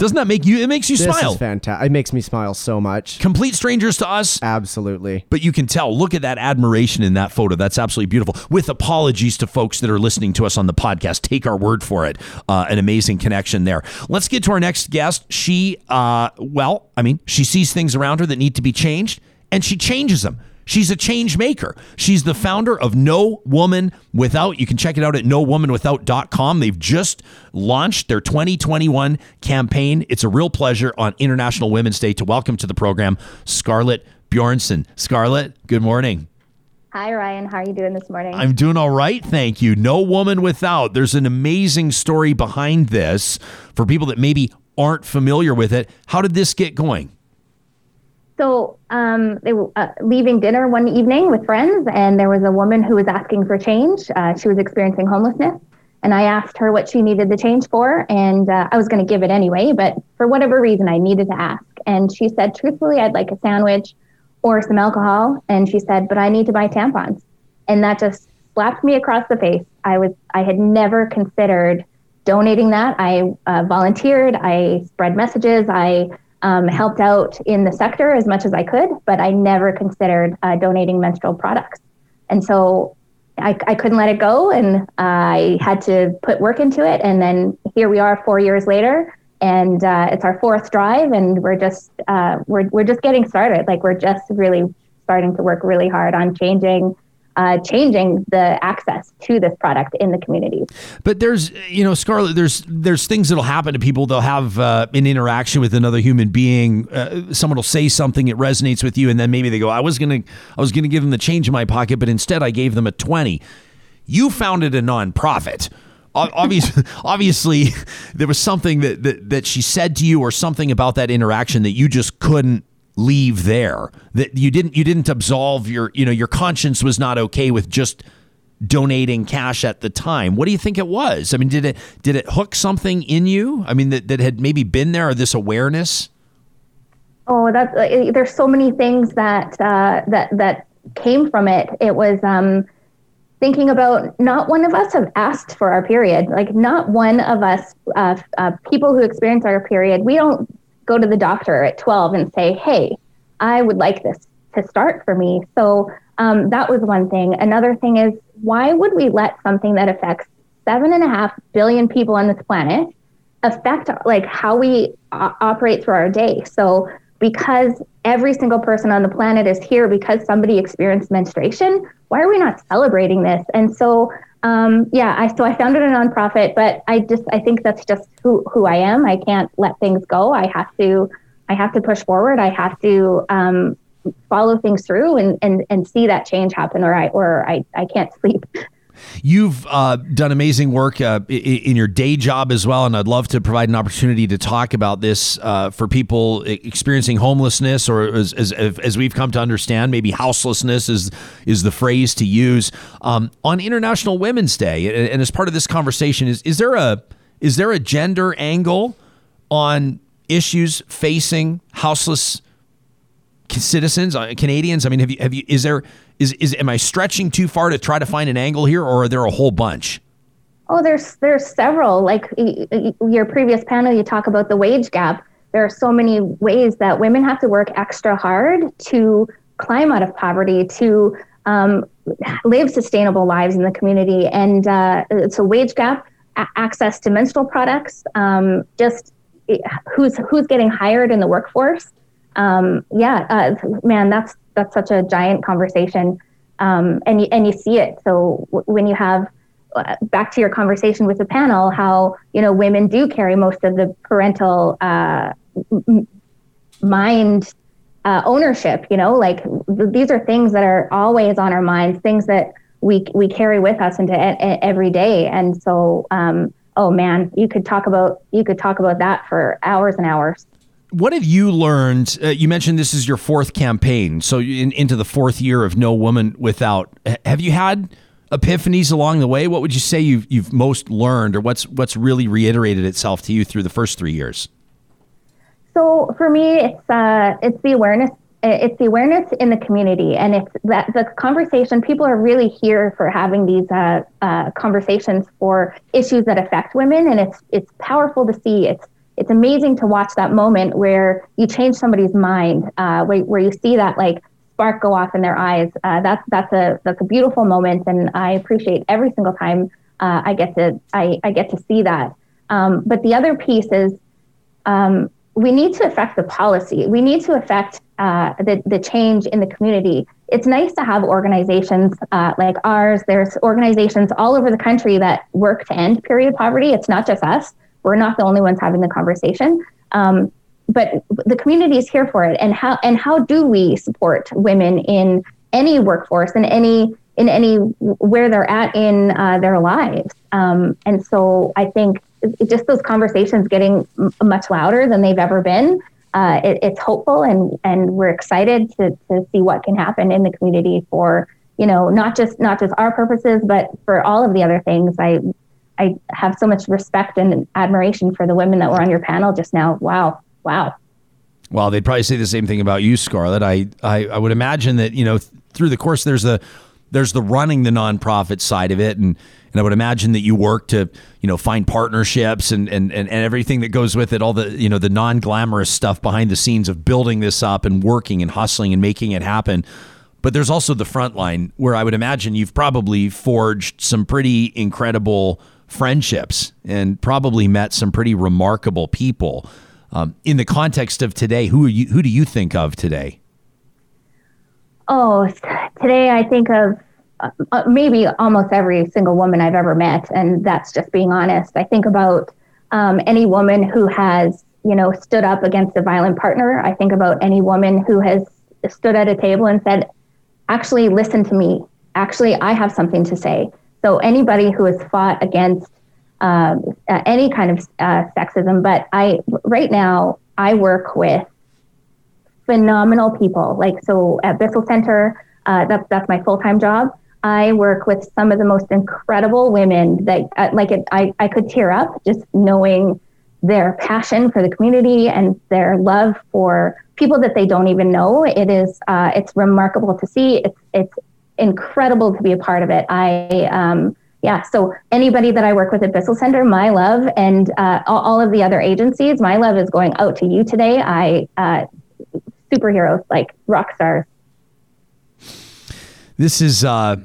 Speaker 1: Doesn't that make you? It makes you
Speaker 2: This
Speaker 1: smile.
Speaker 2: is fantastic. It makes me smile so much.
Speaker 1: Complete strangers to us,
Speaker 2: Absolutely.
Speaker 1: but you can tell. Look at that admiration in that photo. That's absolutely beautiful. With apologies to folks that are listening to us on the podcast, take our word for it. Uh, an amazing connection there. Let's get to our next guest. She, uh, well, I mean, she sees things around her that need to be changed, and she changes them. She's a change maker. She's the founder of No Woman Without. You can check it out at nowomanwithout.com. They've just launched their 2021 campaign. It's a real pleasure on International Women's Day to welcome to the program Scarlet Bjornson. Scarlet, good morning.
Speaker 9: Hi, Ryan. How are you doing this morning?
Speaker 1: I'm doing all right, thank you. No Woman Without. There's an amazing story behind this for people that maybe aren't familiar with it. How did this get going?
Speaker 9: so, um, they were uh, leaving dinner one evening with friends, and there was a woman who was asking for change. Uh, she was experiencing homelessness, and I asked her what she needed the change for, and uh, I was going to give it anyway, but for whatever reason, I needed to ask. And she said, truthfully, I'd like a sandwich or some alcohol. And she said, but I need to buy tampons. And that just slapped me across the face. I was, I had never considered donating that. I uh, volunteered, I spread messages, I um, helped out in the sector as much as I could, but I never considered uh, donating menstrual products. And so I, I couldn't let it go, and I had to put work into it. And then here we are, four years later, and uh, it's our fourth drive, and we're just uh, we're we're just getting started. Like we're just really starting to work really hard on changing uh, changing the access to this product in the communities.
Speaker 1: But there's, you know, Scarlet, there's there's things that'll happen to people. They'll have uh, an interaction with another human being. Uh, someone will say something that resonates with you, and then maybe they go, "I was gonna, I was gonna give them the change in my pocket, but instead I gave them a 20. You founded a nonprofit. Obviously, obviously, there was something that, that that she said to you, or something about that interaction that you just couldn't leave there. That you didn't you didn't absolve your you know your conscience was not okay with just donating cash at the time. What do you think it was? I mean, did it did it hook something in you? I mean, that, that had maybe been there or this awareness?
Speaker 9: Oh, that's uh, there's so many things that uh, that that came from it. It was um, thinking about not one of us have asked for our period. Like not one of us, uh, uh, people who experience our period, we don't go to the doctor at 12 and say, "Hey, I would like this to start for me." So um, that was one thing. Another thing is why would we let something that affects seven and a half billion people on this planet affect like how we o- operate through our day. So because every single person on the planet is here because somebody experienced menstruation, why are we not celebrating this? And so um, yeah, I so I founded a nonprofit, but I just I think that's just who who I am. I can't let things go. I have to I have to push forward. I have to um, follow things through and, and and see that change happen, or I or I I can't sleep.
Speaker 1: You've uh, done amazing work uh, in your day job as well, and I'd love to provide an opportunity to talk about this uh, for people experiencing homelessness, or as, as, as, we've come to understand, maybe houselessness is is the phrase to use um, on International Women's Day. And as part of this conversation, is is there a is there a gender angle on issues facing houseless citizens, uh, Canadians? I mean, have you have you is there is is am I stretching too far to try to find an angle here, or are there a whole bunch?
Speaker 9: Oh, there's there's several. Like your previous panel, you talk about the wage gap. There are so many ways that women have to work extra hard to climb out of poverty, to um, live sustainable lives in the community, and uh, it's a wage gap, a- access to menstrual products, um, just who's who's getting hired in the workforce um, yeah, uh, man, that's that's such a giant conversation, um, and you, and you see it. So w- when you have uh, back to your conversation with the panel, how you know women do carry most of the parental uh, m- mind uh, ownership. You know, like th- these are things that are always on our minds, things that we we carry with us into every day, and so. Um, oh man, you could talk about you could talk about that for hours and hours
Speaker 1: what have you learned? Uh, you mentioned this is your fourth campaign, so in, into the fourth year of No Woman Without. Have you had epiphanies along the way? What would you say you've you've most learned, or what's what's really reiterated itself to you through the first three years?
Speaker 9: So for me, it's uh, it's the awareness. It's the awareness in the community, and it's that the conversation. People are really here for having these uh, uh, conversations for issues that affect women, and it's it's powerful to see. It's it's amazing to watch that moment where you change somebody's mind, uh, where, where you see that like spark go off in their eyes. Uh, that's that's a that's a beautiful moment, and I appreciate every single time uh, I get to I, I get to see that. Um, but the other piece is um, we need to affect the policy. We need to affect uh, the the change in the community. It's nice to have organizations uh, like ours. There's organizations all over the country that work to end period poverty. It's not just us. We're not the only ones having the conversation. Um, but the community is here for it. And how and how do we support women in any workforce and any in any where they're at in uh, their lives? Um, and so I think just those conversations getting m- much louder than they've ever been. Uh, it, it's hopeful, and and we're excited to to see what can happen in the community for you know not just not just our purposes, but for all of the other things. I I have so much respect and admiration for the women that were on your panel just now. Wow. Wow.
Speaker 1: Well, they'd probably say the same thing about you, Scarlet. I, I, I would imagine that, you know, th- through the course, there's the, there's the running the nonprofit side of it. And, and I would imagine that you work to, you know, find partnerships and, and, and, and everything that goes with it, all the, you know, the non glamorous stuff behind the scenes of building this up and working and hustling and making it happen. But there's also the front line where I would imagine you've probably forged some pretty incredible friendships and probably met some pretty remarkable people. Um, in the context of today, who are you? Who do you think of today?
Speaker 9: Oh, today I think of uh, uh, maybe almost every single woman I've ever met, and that's just being honest. I think about um, any woman who has, you know, stood up against a violent partner. I think about any woman who has stood at a table and said, "Actually, listen to me. Actually, I have something to say." So anybody who has fought against uh, any kind of uh, sexism, but I right now I work with phenomenal people. Like so at Bissell Center, uh, that's that's my full time job. I work with some of the most incredible women that uh, like it, I I could tear up just knowing their passion for the community and their love for people that they don't even know. It is uh, it's remarkable to see. It's it's incredible to be a part of it. I, um, yeah, so anybody that I work with at Bissell Center, my love, and uh, all, of the other agencies, my love is going out to you today. I, uh, superheroes, like rock stars.
Speaker 1: This is, uh,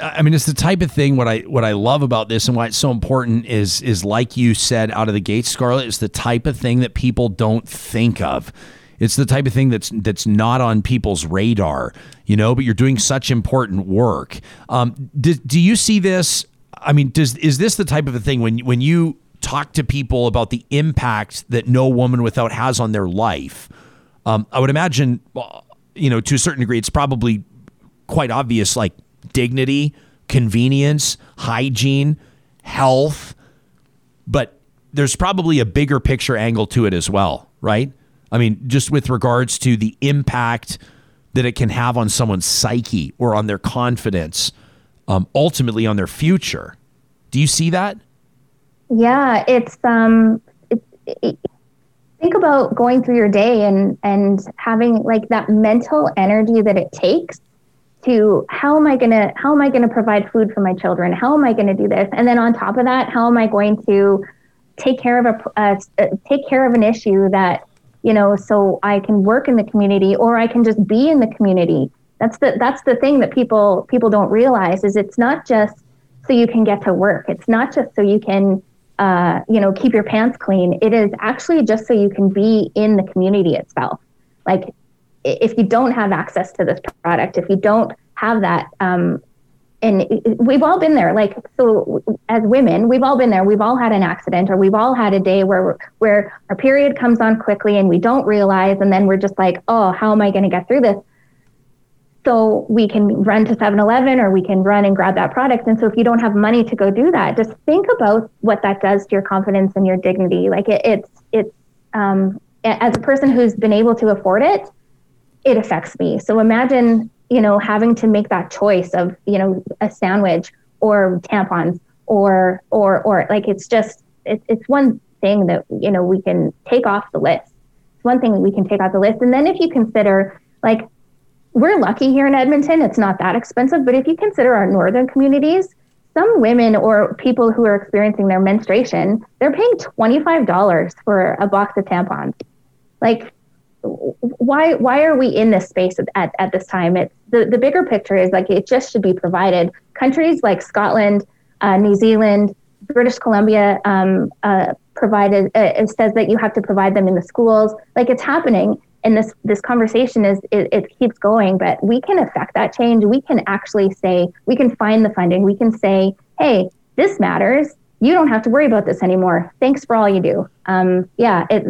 Speaker 1: I mean, it's the type of thing. What I what I love about this and why it's so important is is like you said out of the gate, Scarlet. It's the type of thing that people don't think of. It's the type of thing that's that's not on people's radar, you know. But you're doing such important work. Um, do, do you see this? I mean, does is this the type of a thing when when you talk to people about the impact that no woman without has on their life? Um, I would imagine, you know, to a certain degree, it's probably quite obvious, like dignity, convenience, hygiene, health, but there's probably a bigger picture angle to it as well, right? I mean, just with regards to the impact that it can have on someone's psyche or on their confidence, um, ultimately on their future. Do you see that?
Speaker 9: Yeah, it's um, it, it, think about going through your day and and having like that mental energy that it takes to how am I gonna how am I gonna provide food for my children? How am I gonna do this? And then on top of that, how am I going to take care of a take care of an issue that you know so I can work in the community or I can just be in the community. That's the that's the thing that people people don't realize is it's not just so you can get to work. It's not just so you can uh, you know keep your pants clean. It is actually just so you can be in the community itself. Like if you don't have access to this product, if you don't have that, um, and we've all been there. Like so, as women, we've all been there. We've all had an accident, or we've all had a day where where our period comes on quickly and we don't realize, and then we're just like, oh, how am I going to get through this? So we can run to 7-Eleven or we can run and grab that product. And so if you don't have money to go do that, just think about what that does to your confidence and your dignity. Like it, it's it's um, as a person who's been able to afford it, it affects me. So imagine, you know, having to make that choice of, you know, a sandwich or tampons or or or like it's just it's it's one thing that, you know, we can take off the list. It's one thing we can take off the list. And then if you consider like we're lucky here in Edmonton, it's not that expensive, but if you consider our northern communities, some women or people who are experiencing their menstruation, they're paying $25 for a box of tampons. Like why why are we in this space at, at this time? It's the, the bigger picture is like it just should be provided. Countries like Scotland, uh, New Zealand, British Columbia um, uh, provided uh, it says that you have to provide them in the schools. Like it's happening, and this this conversation is it, it keeps going. But we can affect that change. We can actually say we can find the funding. We can say, hey, this matters. You don't have to worry about this anymore. Thanks for all you do. Um, yeah, it,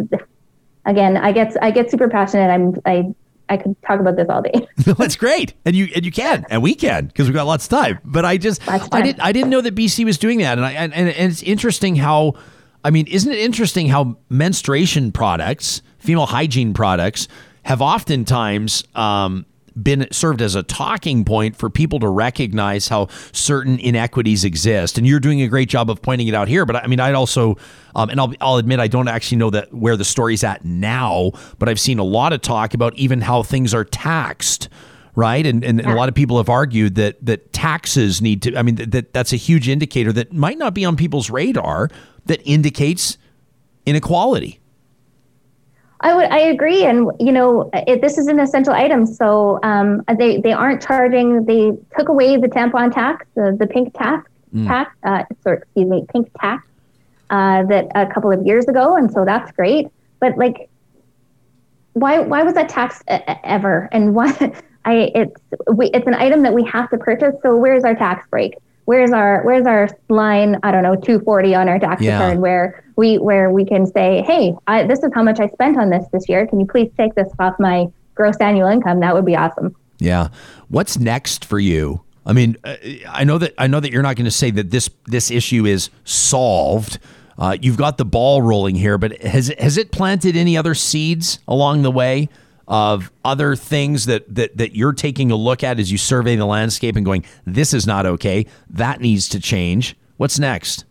Speaker 9: again, I get I get super passionate. I'm I I could talk about this all day.
Speaker 1: That's great, and you and you can, and we can because we've got lots of time. But I just I didn't I didn't know that BC was doing that, and I and, and it's interesting how. I mean, isn't it interesting how menstruation products, female hygiene products, have oftentimes um, been served as a talking point for people to recognize how certain inequities exist. And you're doing a great job of pointing it out here. But I mean, I'd also, um, and I'll, I'll admit, I don't actually know that where the story's at now, but I've seen a lot of talk about even how things are taxed right? And, and, and, a lot of people have argued that that taxes need to. I mean, that that's a huge indicator that might not be on people's radar that indicates inequality.
Speaker 9: I would I agree, and you know it, this is an essential item, so um, they they aren't charging. They took away the tampon tax, the, the pink tax, mm. tax, uh, sorry, excuse me, pink tax uh, that a couple of years ago, and so that's great. But like, why why was that tax ever? And why I it's we it's an item that we have to purchase. So where's our tax break? Where's our where's our line i don't know 240 on our tax yeah. return where we where we can say hey I, this is how much i spent on this this year. Can you please take this off my gross annual income? That would be awesome.
Speaker 1: Yeah. What's next for you? I mean uh, i know that i know that you're not going to say that this this issue is solved. Uh, you've got the ball rolling here but has has it planted any other seeds along the way of other things that, that that you're taking a look at as you survey the landscape and going, this is not okay. That needs to change. What's next?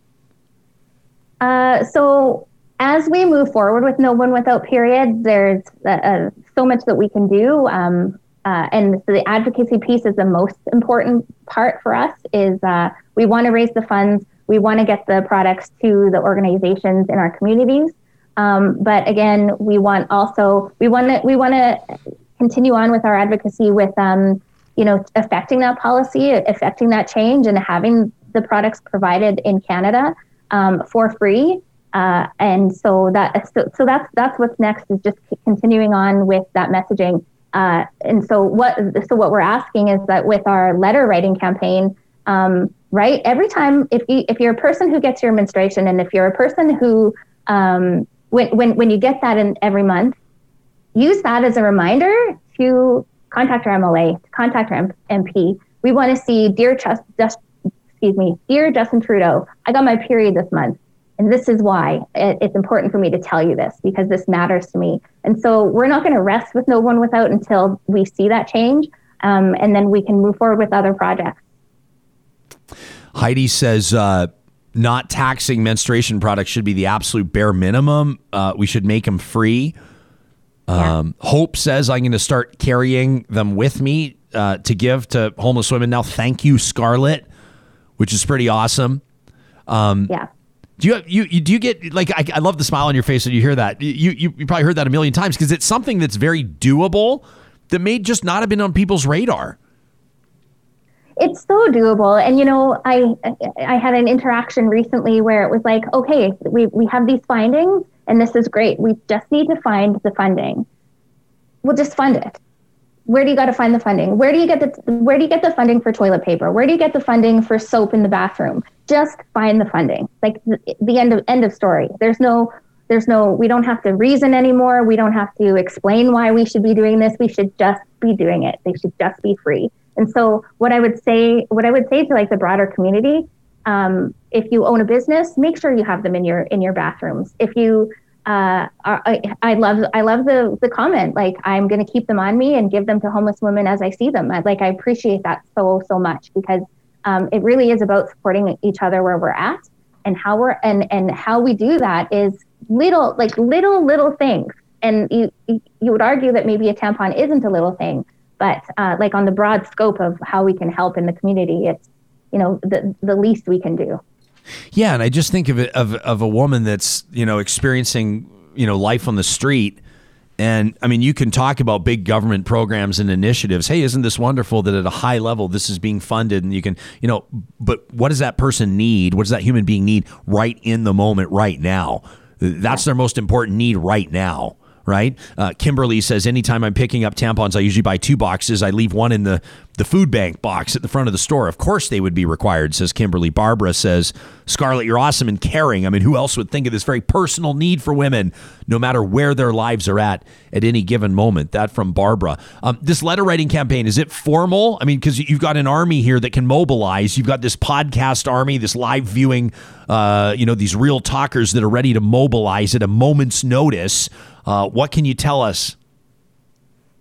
Speaker 9: Uh, so as we move forward with No One Without Period, there's uh, uh, so much that we can do. Um, uh, and the advocacy piece is the most important part for us is uh, we want to raise the funds. We want to get the products to the organizations in our communities. Um, but again, we want also we want to we want to continue on with our advocacy with um, you know, affecting that policy, affecting that change, and having the products provided in Canada um, for free. Uh, and so that so, so that's that's what's next is just continuing on with that messaging. Uh, and so what so what we're asking is that with our letter writing campaign, um, right? Every time if you if you're a person who gets your menstruation, and if you're a person who um, when when when you get that in every month, use that as a reminder to contact our MLA, to contact our MP. We want to see, dear Just, Just, excuse me, dear Justin Trudeau, I got my period this month, and this is why it, it's important for me to tell you this because this matters to me. And so we're not going to rest with no one without until we see that change, um, and then we can move forward with other projects.
Speaker 1: Heidi says. Uh, not taxing menstruation products should be the absolute bare minimum. Uh, we should make them free. Um, Hope says I'm going to start carrying them with me uh, to give to homeless women now. Thank you, Scarlet, which is pretty awesome. Um,
Speaker 9: yeah.
Speaker 1: Do you, you, you do you get like I, I love the smile on your face when you hear that you, you you probably heard that a million times because it's something that's very doable that may just not have been on people's radar.
Speaker 9: It's so doable, and you know, I I had an interaction recently where it was like, okay, we we have these findings, and this is great. We just need to find the funding. We'll just fund it. Where do you got to find the funding? Where do you get the where do you get the funding for toilet paper? Where do you get the funding for soap in the bathroom? Just find the funding. Like the, the end of end of story. There's no there's no we don't have to reason anymore. We don't have to explain why we should be doing this. We should just be doing it. They should just be free. And so what I would say what I would say to like the broader community um, if you own a business, make sure you have them in your in your bathrooms. If you uh, I, I love I love the the comment like I'm going to keep them on me and give them to homeless women as I see them. I, like I appreciate that so so much because um, it really is about supporting each other where we're at and how we're and and how we do that is little like little little things. And you you would argue that maybe a tampon isn't a little thing, but uh, like on the broad scope of how we can help in the community, it's you know the the least we can do.
Speaker 1: Yeah, and I just think of it of of a woman that's you know experiencing you know life on the street. And I mean, you can talk about big government programs and initiatives. Hey, isn't this wonderful that at a high level this is being funded? And you can, you know, but what does that person need? What does that human being need right in the moment, right now? That's their most important need right now right? Uh, Kimberly says, anytime I'm picking up tampons, I usually buy two boxes. I leave one in the, the food bank box at the front of the store. Of course, they would be required, says Kimberly. Barbara says, Scarlet, you're awesome and caring. I mean, who else would think of this very personal need for women, no matter where their lives are at at any given moment? That from Barbara. Um, this letter writing campaign, is it formal? I mean, because you've got an army here that can mobilize. You've got this podcast army, this live viewing, uh, you know, these real talkers that are ready to mobilize at a moment's notice. Uh, what can you tell us?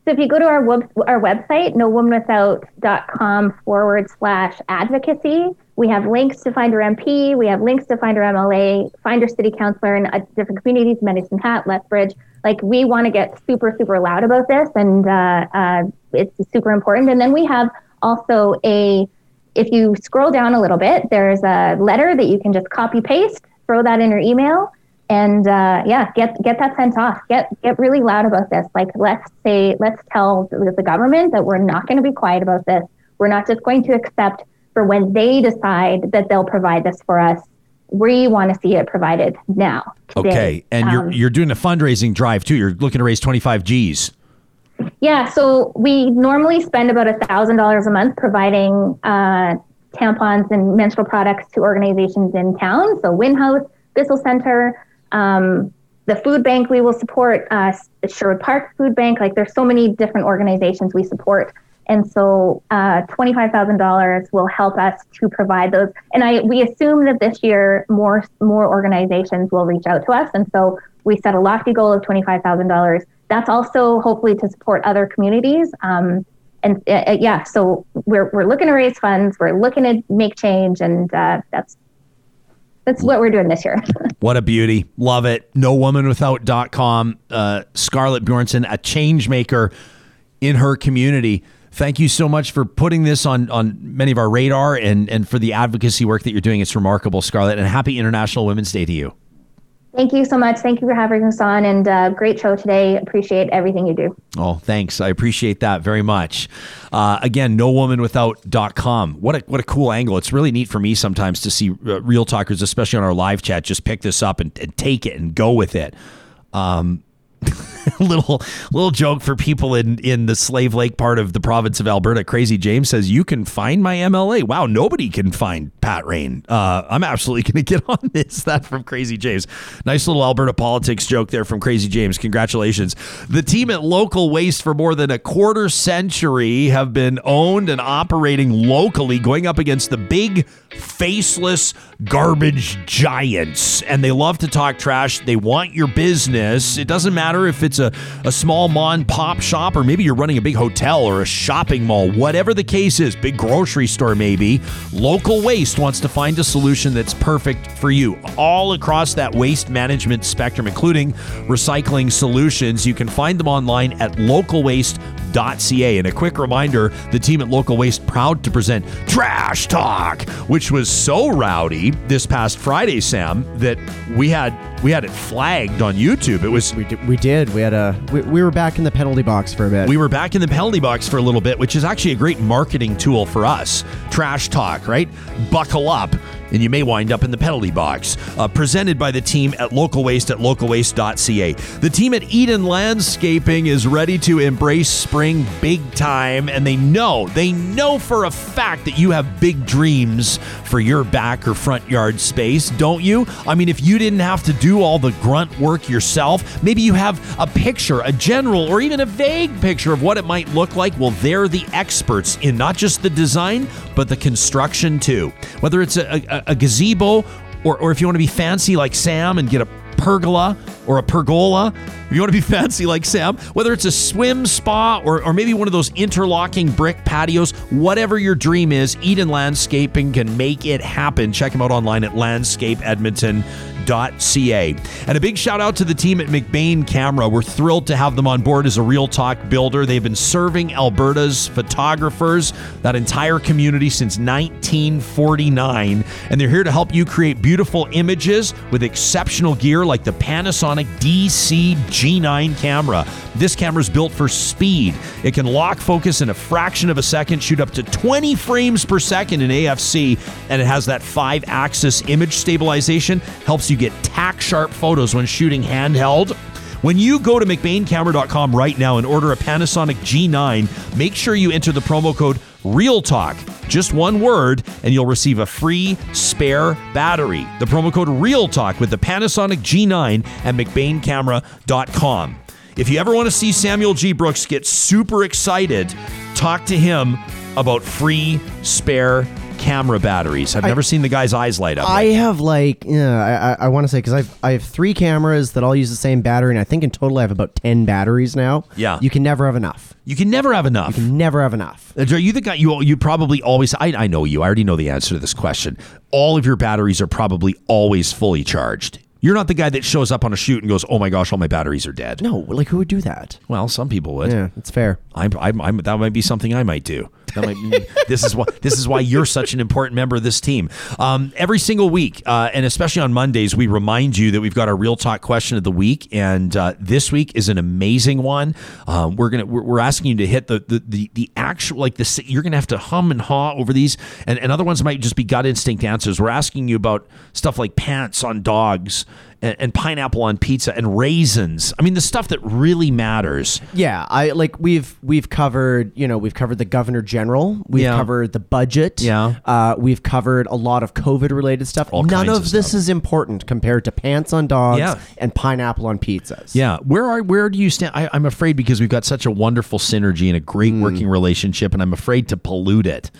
Speaker 9: So if you go to our web, our website, nowomanwithout.com forward slash advocacy, we have links to find our MP, we have links to find our MLA, find our city councilor in uh, different communities, Medicine Hat, Lethbridge. Like we want to get super, super loud about this and uh, uh, it's super important. And then we have also a, if you scroll down a little bit, there's a letter that you can just copy paste, throw that in your email and uh, yeah, get get that sent off. Get get really loud about this. Like let's say let's tell the, government that we're not going to be quiet about this. We're not just going to accept for when they decide that they'll provide this for us. We want to see it provided now.
Speaker 1: Today. Okay, and um, you're you're doing a fundraising drive too. You're looking to raise 25 G's.
Speaker 9: Yeah, so we normally spend about a thousand dollars a month providing uh, tampons and menstrual products to organizations in town. So Winhouse, Bissell Center, um, the food bank we will support, uh, Sherwood Park Food Bank. Like there's so many different organizations we support. And so uh, $25,000 will help us to provide those. And I, we assume that this year more, more organizations will reach out to us. And so we set a lofty goal of $25,000. That's also hopefully to support other communities. Um, and uh, yeah, so we're, we're looking to raise funds, we're looking to make change, and uh, that's that's what we're doing this year.
Speaker 1: what a beauty. Love it. No woman Nowomanwithout.com. Uh, Scarlet Bjornson, a change maker in her community. Thank you so much for putting this on, on many of our radar and, and for the advocacy work that you're doing. It's remarkable, Scarlet. And happy International Women's Day to you.
Speaker 9: Thank you so much. Thank you for having us on, and uh, great show today. Appreciate everything you do.
Speaker 1: Oh, thanks. I appreciate that very much. Uh, again, nowomanwithout.com. What a what a cool angle. It's really neat for me sometimes to see uh, real talkers, especially on our live chat, just pick this up and, and take it and go with it. Um, little little joke for people in in the Slave Lake part of the province of Alberta. Crazy James says you can find my MLA. Wow, nobody can find Pat Rehn. Uh, I'm absolutely going to get on this. That from Crazy James. Nice little Alberta politics joke there from Crazy James. Congratulations. The team at Local Waste for more than a quarter century have been owned and operating locally, going up against the big faceless garbage giants. And they love to talk trash. They want your business. It doesn't matter if it's a, a small mom pop shop or maybe you're running a big hotel or a shopping mall, whatever the case is, big grocery store maybe. Local Waste wants to find a solution that's perfect for you all across that waste management spectrum, including recycling solutions. You can find them online at localwaste.ca. And a quick reminder the team at Local Waste proud to present Trash Talk, which was so rowdy this past Friday, Sam, that we had we had it flagged on YouTube. It was
Speaker 2: We did. We, did. we had a. We, we were back in the penalty box for a bit.
Speaker 1: we were back in the penalty box for a little bit, which is actually a great marketing tool for us. Trash talk, right? Buckle up, and you may wind up in the penalty box. Uh, presented by the team at Local Waste at localwaste.ca. The team at Eden Landscaping is ready to embrace spring big time, and they know, they know for a fact that you have big dreams for your back or front yard space, don't you? I mean, if you didn't have to do all the grunt work yourself, maybe you have a picture, a general, or even a vague picture of what it might look like. Well, they're the experts in not just the design, but the construction too. Whether it's a, a, a gazebo or, or if you want to be fancy like Sam and get a pergola or a pergola, if you want to be fancy like Sam, whether it's a swim spa or, or maybe one of those interlocking brick patios, whatever your dream is, Eden Landscaping can make it happen. Check them out online at landscapeedmonton.ca. And a big shout out to the team at McBain Camera. We're thrilled to have them on board as a Real Talk builder. They've been serving Alberta's photographers, that entire community, since 1949. And they're here to help you create beautiful images with exceptional gear like the Panasonic DC G9 camera. This camera is built for speed. It can lock focus in a fraction of a second, shoot up to 20 frames per second in AFC, and it has that five axis image stabilization, helps you get tack sharp photos when shooting handheld. When you go to McBainCamera.com right now and order a Panasonic G9, make sure you enter the promo code REALTALK, just one word, and you'll receive a free spare battery. The promo code REALTALK with the Panasonic G9 at McBainCamera.com. If you ever want to see Samuel G. Brooks get super excited, talk to him about free spare camera batteries. I've never seen the guy's eyes light up.
Speaker 2: I have like, yeah, I, I, I want to say because I've I have three cameras that all use the same battery, and I think in total I have about ten batteries now.
Speaker 1: Yeah.
Speaker 2: you can never have enough.
Speaker 1: you can never have enough.
Speaker 2: You can never have enough.
Speaker 1: Uh, Are you the guy? You you probably always. I, I know you. I already know the answer to this question. All of your batteries are probably always fully charged. You're not the guy that shows up on a shoot and goes, "Oh my gosh, all my batteries are dead."
Speaker 2: No, like who would do that?
Speaker 1: Well, some people would.
Speaker 2: Yeah, it's fair.
Speaker 1: I'm, I'm, I'm, that might be something I might do. This is why this is why you're such an important member of this team. Um, every single week, uh, and especially on Mondays, we remind you that we've got our real talk question of the week, and uh, this week is an amazing one. Um, we're gonna we're, we're asking you to hit the the the, the actual like this. You're gonna have to hum and haw over these, and, and other ones might just be gut instinct answers. We're asking you about stuff like pants on dogs. And, and pineapple on pizza and raisins. I mean, the stuff that really matters.
Speaker 2: Yeah, I like we've we've covered you know we've covered the governor general, we've
Speaker 1: Yeah.
Speaker 2: covered the budget,
Speaker 1: Yeah.
Speaker 2: uh, we've covered a lot of COVID related stuff.
Speaker 1: All
Speaker 2: None of
Speaker 1: of
Speaker 2: this is important compared to pants on dogs
Speaker 1: Yeah.
Speaker 2: and pineapple on pizzas.
Speaker 1: Yeah, where are where do you stand? I, I'm afraid because we've got such a wonderful synergy and a great
Speaker 2: Hmm.
Speaker 1: working relationship, and I'm afraid to pollute it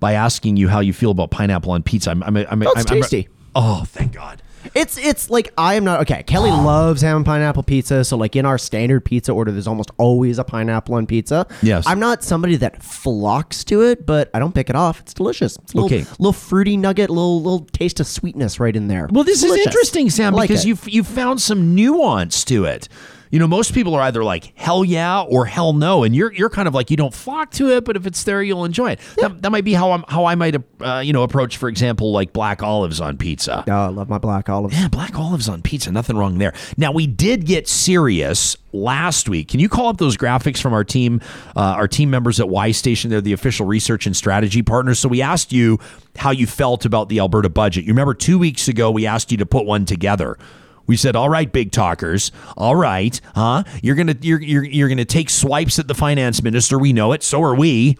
Speaker 1: by asking you how you feel about pineapple on pizza. I'm, I'm, I'm,
Speaker 2: Oh, it's
Speaker 1: I'm, I'm-
Speaker 2: tasty.
Speaker 1: oh, thank God.
Speaker 2: It's it's like I am not okay. Kelly loves ham and pineapple pizza, so like in our standard pizza order, there's almost always a pineapple on pizza.
Speaker 1: Yes.
Speaker 2: I'm not somebody that flocks to it, but I don't pick it off. It's delicious. It's a little,
Speaker 1: Okay.
Speaker 2: little fruity nugget, little little taste of sweetness right in there.
Speaker 1: Well, this is interesting, Sam,
Speaker 2: I like
Speaker 1: because
Speaker 2: it.
Speaker 1: you've you found some nuance to it. You know, most people are either like hell yeah or hell no, and you're you're kind of like you don't flock to it, but if it's there, you'll enjoy it. That, that might be how I'm how I might uh, you know approach, for example, like black olives on pizza.
Speaker 2: Oh, I love my black olives.
Speaker 1: Yeah, black olives on pizza. Nothing wrong there. Now we did get serious last week. Can you call up those graphics from our team, uh, our team members at Y Station? They're the official research and strategy partners. So we asked you how you felt about the Alberta budget. You remember two weeks ago we asked you to put one together. We said, "All right, big talkers. All right, huh? You're gonna you're you're, you're gonna take swipes at the finance minister. We know it. So are we."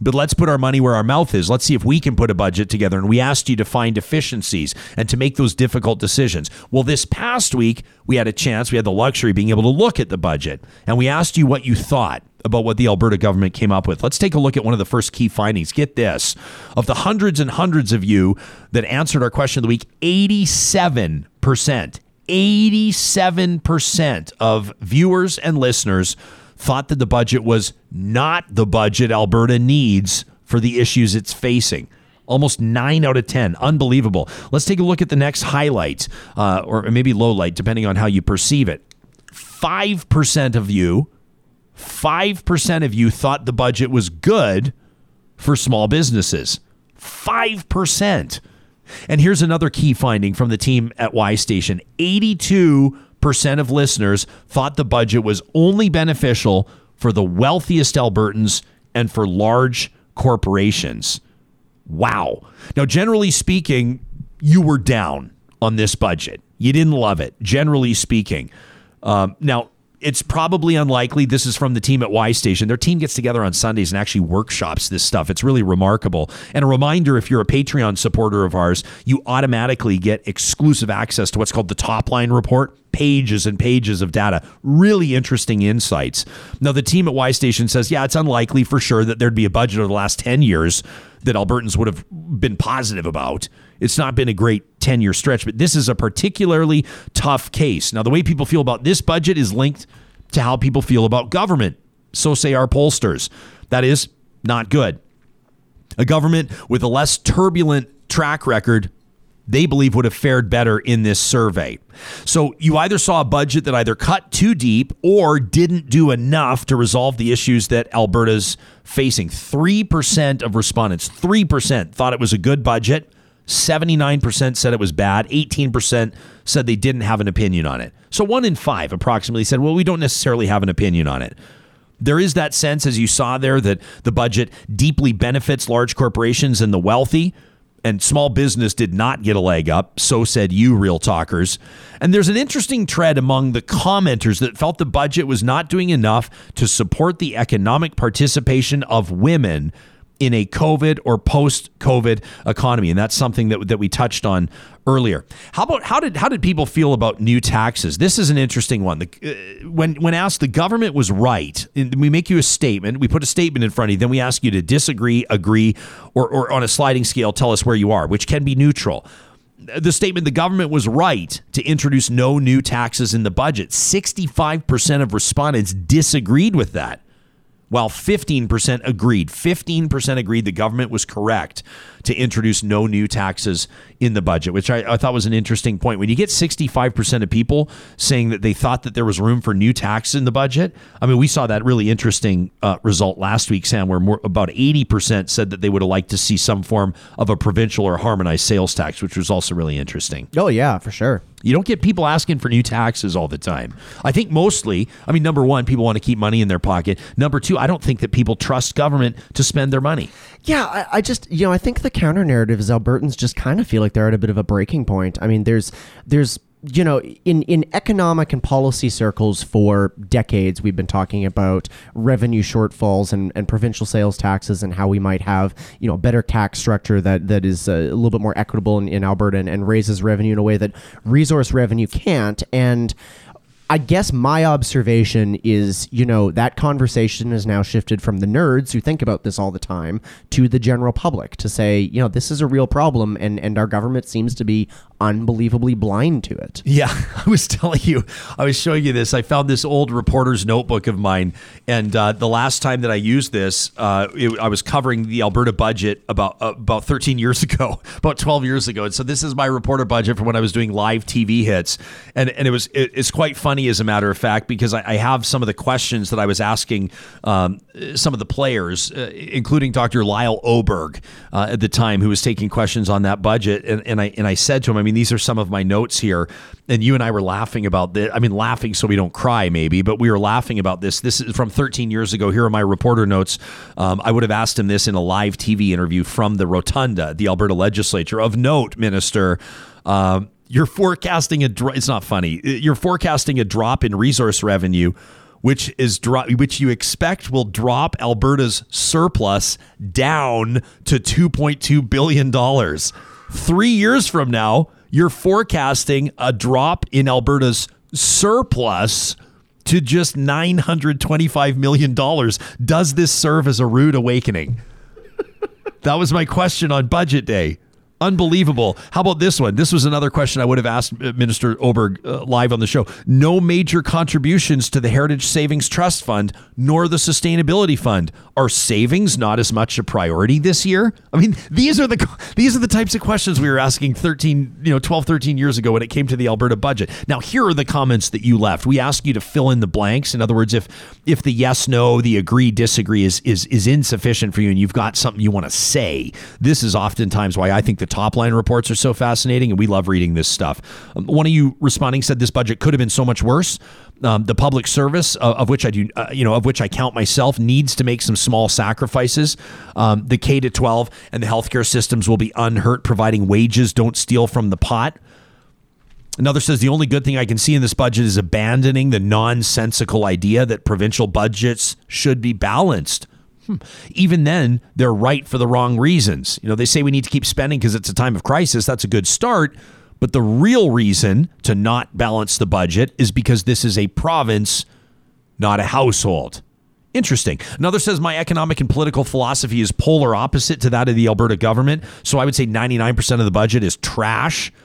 Speaker 1: But let's put our money where our mouth is. Let's see if we can put a budget together. And we asked you to find efficiencies and to make those difficult decisions. Well, this past week, we had a chance, we had the luxury of being able to look at the budget. And we asked you what you thought about what the Alberta government came up with. Let's take a look at one of the first key findings. Get this of the hundreds and hundreds of you that answered our question of the week, 87%, 87% of viewers and listeners thought that the budget was not the budget Alberta needs for the issues it's facing. Almost nine out of 10. Unbelievable. Let's take a look at the next highlight, uh, or maybe low light, depending on how you perceive it. 5% of you, 5% of you thought the budget was good for small businesses. 5%. And here's another key finding from the team at Y Station 82 percent of listeners thought the budget was only beneficial for the wealthiest Albertans and for large corporations. Wow. Now, generally speaking, you were down on this budget. You didn't love it, generally speaking. Um, now, it's probably unlikely. This is from the team at Y Station. Their team gets together on Sundays and actually workshops this stuff. It's really remarkable. And a reminder if you're a Patreon supporter of ours, you automatically get exclusive access to what's called the top line report pages and pages of data. Really interesting insights. Now, the team at Y Station says, yeah, it's unlikely for sure that there'd be a budget over the last 10 years that Albertans would have been positive about. It's not been a great 10 year stretch, but this is a particularly tough case. Now, the way people feel about this budget is linked to how people feel about government. So say our pollsters. That is not good. A government with a less turbulent track record they believe would have fared better in this survey. So you either saw a budget that either cut too deep or didn't do enough to resolve the issues that Alberta's facing. 3% of respondents, 3% thought it was a good budget. 79% said it was bad. 18% said they didn't have an opinion on it. So one in five approximately said, well, we don't necessarily have an opinion on it. There is that sense, as you saw there, that the budget deeply benefits large corporations and the wealthy and small business did not get a leg up. So said you, real talkers. And there's an interesting trend among the commenters that felt the budget was not doing enough to support the economic participation of women in a COVID or post COVID economy. And that's something that, that we touched on earlier. How about how did how did people feel about new taxes? This is an interesting one. The, uh, when when asked, the government was right. We make you a statement. We put a statement in front of you. Then we ask you to disagree, agree, or, or on a sliding scale, tell us where you are, which can be neutral. The statement the government was right to introduce no new taxes in the budget. 65% of respondents disagreed with that while 15% agreed. 15% agreed the government was correct to introduce no new taxes in the budget, which I, I, thought was an interesting point. When you get 65% of people saying that they thought that there was room for new taxes in the budget, I mean, we saw that really interesting uh, result last week, Sam, where more, about 80% said that they would have liked to see some form of a provincial or harmonized sales tax, which was also really interesting.
Speaker 2: Oh, yeah, for sure.
Speaker 1: You don't get people asking for new taxes all the time. I think mostly, I mean, number one, people want to keep money in their pocket. Number two, I don't think that people trust government to spend their money.
Speaker 2: Yeah, I, I just, you know, I think the counter narrative is Albertans just kind of feel like they're at a bit of a breaking point. I mean, there's, there's, you know, in, in economic and policy circles for decades, we've been talking about revenue shortfalls and, and provincial sales taxes and how we might have, you know, a better tax structure that, that is uh, a little bit more equitable in, in Alberta and, and raises revenue in a way that resource revenue can't. And I guess my observation is, you know, that conversation has now shifted from the nerds who think about this all the time to the general public to say, you know, this is a real problem and, and our government seems to be unbelievably blind to it.
Speaker 1: Yeah, I was telling you, I was showing you this. I found this old reporter's notebook of mine, and uh, the last time that I used this, uh, it, I was covering the Alberta budget about uh, about 13 years ago, about 12 years ago. And so this is my reporter budget from when I was doing live TV hits, and and it was it, it's quite funny funny, as a matter of fact, because I, I have some of the questions that I was asking um, some of the players, uh, including Dr. Lyle Oberg uh, at the time, who was taking questions on that budget. And, and I and I said to him, I mean, these are some of my notes here, and you and I were laughing about this. I mean, laughing so we don't cry, maybe, but we were laughing about this. This is from 13 years ago. Here are my reporter notes. Um, I would have asked him this in a live TV interview from the Rotunda, the Alberta Legislature. Of note, Minister. Um, you're forecasting a dro- it's not funny. Uh, you're forecasting a drop in resource revenue which is dro- which you expect will drop Alberta's surplus down to 2.2 billion dollars. 3 years from now, you're forecasting a drop in Alberta's surplus to just 925 million dollars. Does this serve as a rude awakening? that was my question on budget day. Unbelievable. How about this one? This was another question I would have asked uh, Minister Oberg uh, live on the show. No major contributions to the Heritage Savings Trust Fund nor the Sustainability Fund. Are savings not as much a priority this year? I mean, these are the these are the types of questions we were asking 13, you know, 12, 13 years ago when it came to the Alberta budget. Now, here are the comments that you left. We ask you to fill in the blanks. In other words, if if the yes, no, the agree, disagree is is is insufficient for you and you've got something you want to say, this is oftentimes why I think top line reports are so fascinating, and we love reading this stuff. Um, one of you responding said this budget could have been so much worse. Um, the public service, uh, of which I do, uh, you know, of which I count myself, needs to make some small sacrifices. Um, the K to 12 and the healthcare systems will be unhurt, providing wages don't steal from the pot. Another says the only good thing I can see in this budget is abandoning the nonsensical idea that provincial budgets should be balanced. Hmm. Even then, they're right for the wrong reasons. You know, they say we need to keep spending because it's a time of crisis. That's a good start. But the real reason to not balance the budget is because this is a province, not a household. Interesting. Another says my economic and political philosophy is polar opposite to that of the Alberta government. So I would say 99% of the budget is trash.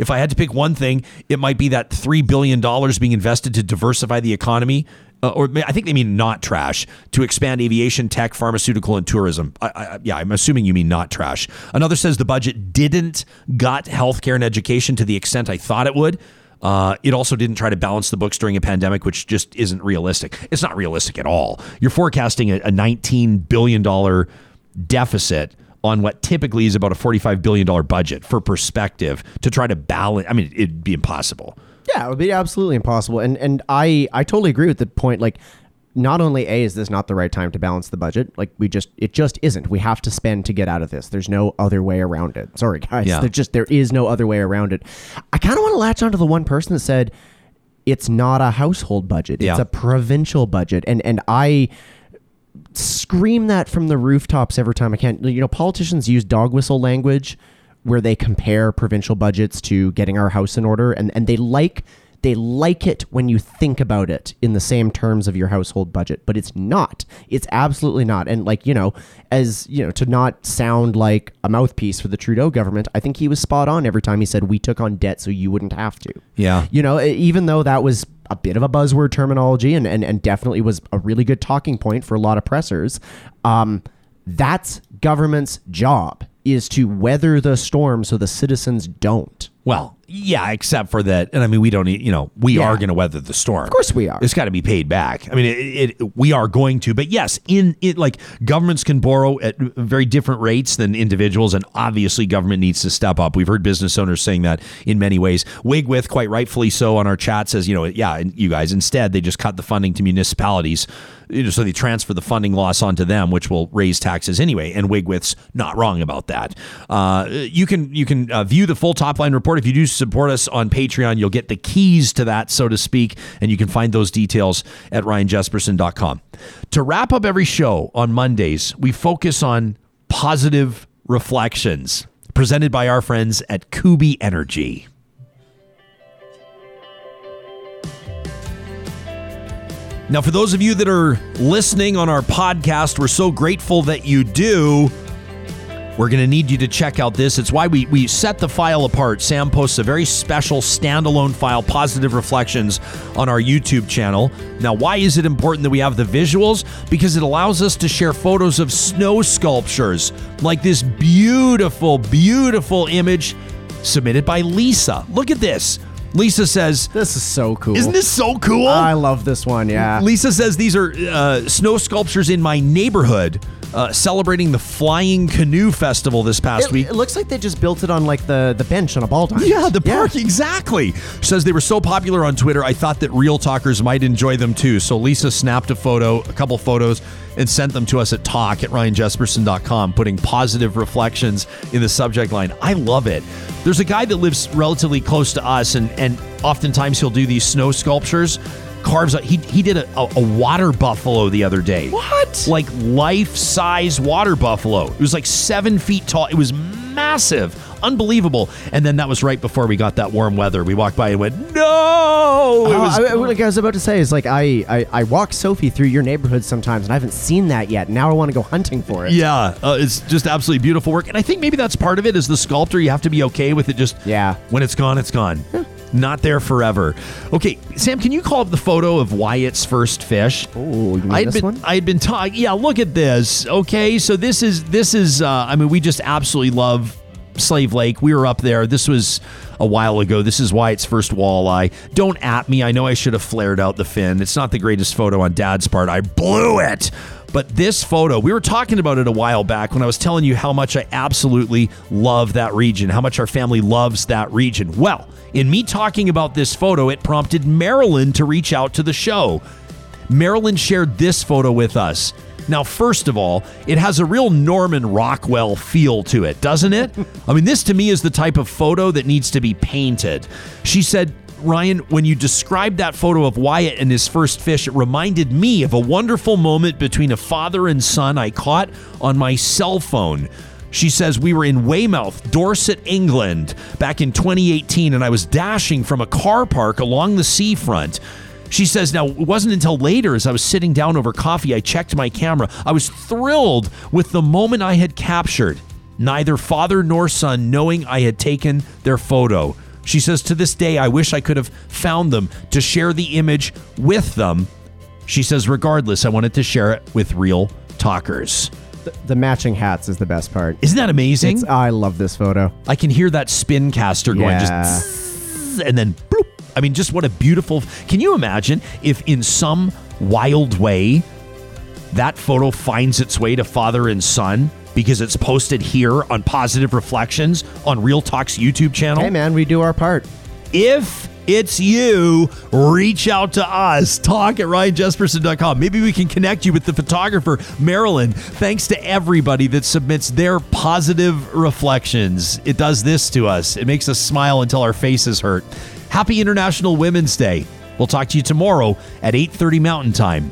Speaker 1: If I had to pick one thing, it might be that $3 billion being invested to diversify the economy uh, or I think they mean not trash, to expand aviation, tech, pharmaceutical, and tourism. I, I, yeah, I'm assuming you mean not trash. Another says the budget didn't gut healthcare and education to the extent I thought it would. Uh, it also didn't try to balance the books during a pandemic, which just isn't realistic. It's not realistic at all. You're forecasting a, a $19 billion deficit on what typically is about a $45 billion budget for perspective to try to balance. I mean, it'd be impossible.
Speaker 2: Yeah, it would be absolutely impossible. And and I I totally agree with the point. Like, not only a is this not the right time to balance the budget. Like we just it just isn't. We have to spend to get out of this. There's no other way around it. Sorry guys.
Speaker 1: Yeah.
Speaker 2: There just there is no other way around it. I kind of want to latch onto the one person that said it's not a household budget. It's a provincial budget. And and I scream that from the rooftops every time I can. You know, politicians use dog whistle language where they compare provincial budgets to getting our house in order and, and they like they like it when you think about it in the same terms of your household budget, but it's not. It's absolutely not. And like, you know, as, you know, to not sound like a mouthpiece for the Trudeau government, I think he was spot on every time he said we took on debt so you wouldn't have to.
Speaker 1: Yeah.
Speaker 2: You know, even though that was a bit of a buzzword terminology and, and, and definitely was a really good talking point for a lot of pressers, um, that's government's job is to weather the storm so the citizens don't.
Speaker 1: Well, yeah, except for that, and I mean, we don't, need- you know, we
Speaker 2: Yeah.
Speaker 1: are going to weather the storm. Of
Speaker 2: course we are.
Speaker 1: It's got to be paid back. I mean, it, it, we are going to, but yes, in it, like governments can borrow at very different rates than individuals, and obviously, government needs to step up. We've heard business owners saying that in many ways. Wigwith, quite rightfully so, on our chat says, you know, yeah, you guys instead they just cut the funding to municipalities, you know, so they transfer the funding loss onto them, which will raise taxes anyway. And Wigwith's not wrong about that. Uh, you can you can uh, view the full top line report if you do support us on Patreon. You'll get the keys to that, so to speak, and you can find those details at ryanjespersen.com. To wrap up every show on Mondays, we focus on positive reflections presented by our friends at Kuby Energy. Now, for those of you that are listening on our podcast, we're so grateful that you do. We're going to need you to check out this. It's why we, we set the file apart. Sam posts a very special standalone file, Positive Reflections, on our YouTube channel. Now, why is it important that we have the visuals? Because it allows us to share photos of snow sculptures, like this beautiful, beautiful image submitted by Lisa. Look at this. Lisa says,
Speaker 2: This is so cool.
Speaker 1: Isn't this so cool?
Speaker 2: I love this one. Yeah.
Speaker 1: Lisa says these are uh, snow sculptures in my neighborhood uh, celebrating the Flying Canoe Festival this past
Speaker 2: It,
Speaker 1: week.
Speaker 2: it looks like they just built it on like the the bench on a ball diamond.
Speaker 1: Yeah, the park, exactly. Says they were so popular on Twitter, I thought that real talkers might enjoy them too. So Lisa snapped a photo, a couple photos, and sent them to us at talk at ryanjespersen.com, putting positive reflections in the subject line. I love it. There's a guy that lives relatively close to us, and, and oftentimes he'll do these snow sculptures. Carves. He he did a, a, a water buffalo the other day.
Speaker 2: What?
Speaker 1: Like life size water buffalo. It was like seven feet tall. It was massive, unbelievable. And then that was right before we got that warm weather. We walked by and went, no. It
Speaker 2: Oh,
Speaker 1: was,
Speaker 2: I, I- like I was about to say is like I, I I walk Sophie through your neighborhood sometimes and I haven't seen that yet. Now I want to go hunting for it.
Speaker 1: yeah, uh, it's just absolutely beautiful work. And I think maybe that's part of it. Is the sculptor, you have to be okay with it. Just
Speaker 2: Yeah.
Speaker 1: when it's gone, it's gone. Not there forever. Okay, Sam, can you call up the photo of Wyatt's first fish?
Speaker 2: Oh, you mean
Speaker 1: I had
Speaker 2: this
Speaker 1: been
Speaker 2: one?
Speaker 1: I had been talking. Yeah, look at this. Okay, so this is this is. Uh, I mean, we just absolutely love Slave Lake. We were up there. This was a while ago. This is Wyatt's first walleye. Don't at me. I know I should have flared out the fin. It's not the greatest photo on Dad's part. I blew it. But this photo, we were talking about it a while back when I was telling you how much I absolutely love that region, how much our family loves that region. Well, in me talking about this photo, it prompted Marilyn to reach out to the show. Marilyn shared this photo with us. Now, first of all, it has a real Norman Rockwell feel to it, doesn't it? I mean, this to me is the type of photo that needs to be painted. She said, Ryan, when you described that photo of Wyatt and his first fish, it reminded me of a wonderful moment between a father and son I caught on my cell phone. She says we were in Weymouth, Dorset, England, back in 2018, and I was dashing from a car park along the seafront. She says, now, it wasn't until later, as I was sitting down over coffee, I checked my camera. I was thrilled with the moment I had captured. Neither father nor son knowing I had taken their photo. She says, to this day, I wish I could have found them to share the image with them. She says, regardless, I wanted to share it with real talkers.
Speaker 2: The, the matching hats is the best part.
Speaker 1: Isn't that amazing?
Speaker 2: It's, I love this photo.
Speaker 1: I can hear that spin caster going
Speaker 2: Yeah.
Speaker 1: just and then bloop. I mean, just what a beautiful. Can you imagine if in some wild way that photo finds its way to father and son because it's posted here on Positive Reflections on Real Talk's YouTube channel?
Speaker 2: Hey man, we do our part.
Speaker 1: If it's you, reach out to us. Talk at ryanjespersen.com. Maybe we can connect you with the photographer, Marilyn. Thanks to everybody that submits their positive reflections. It does this to us. It makes us smile until our faces hurt. Happy International Women's Day. We'll talk to you tomorrow at 8:30 Mountain Time.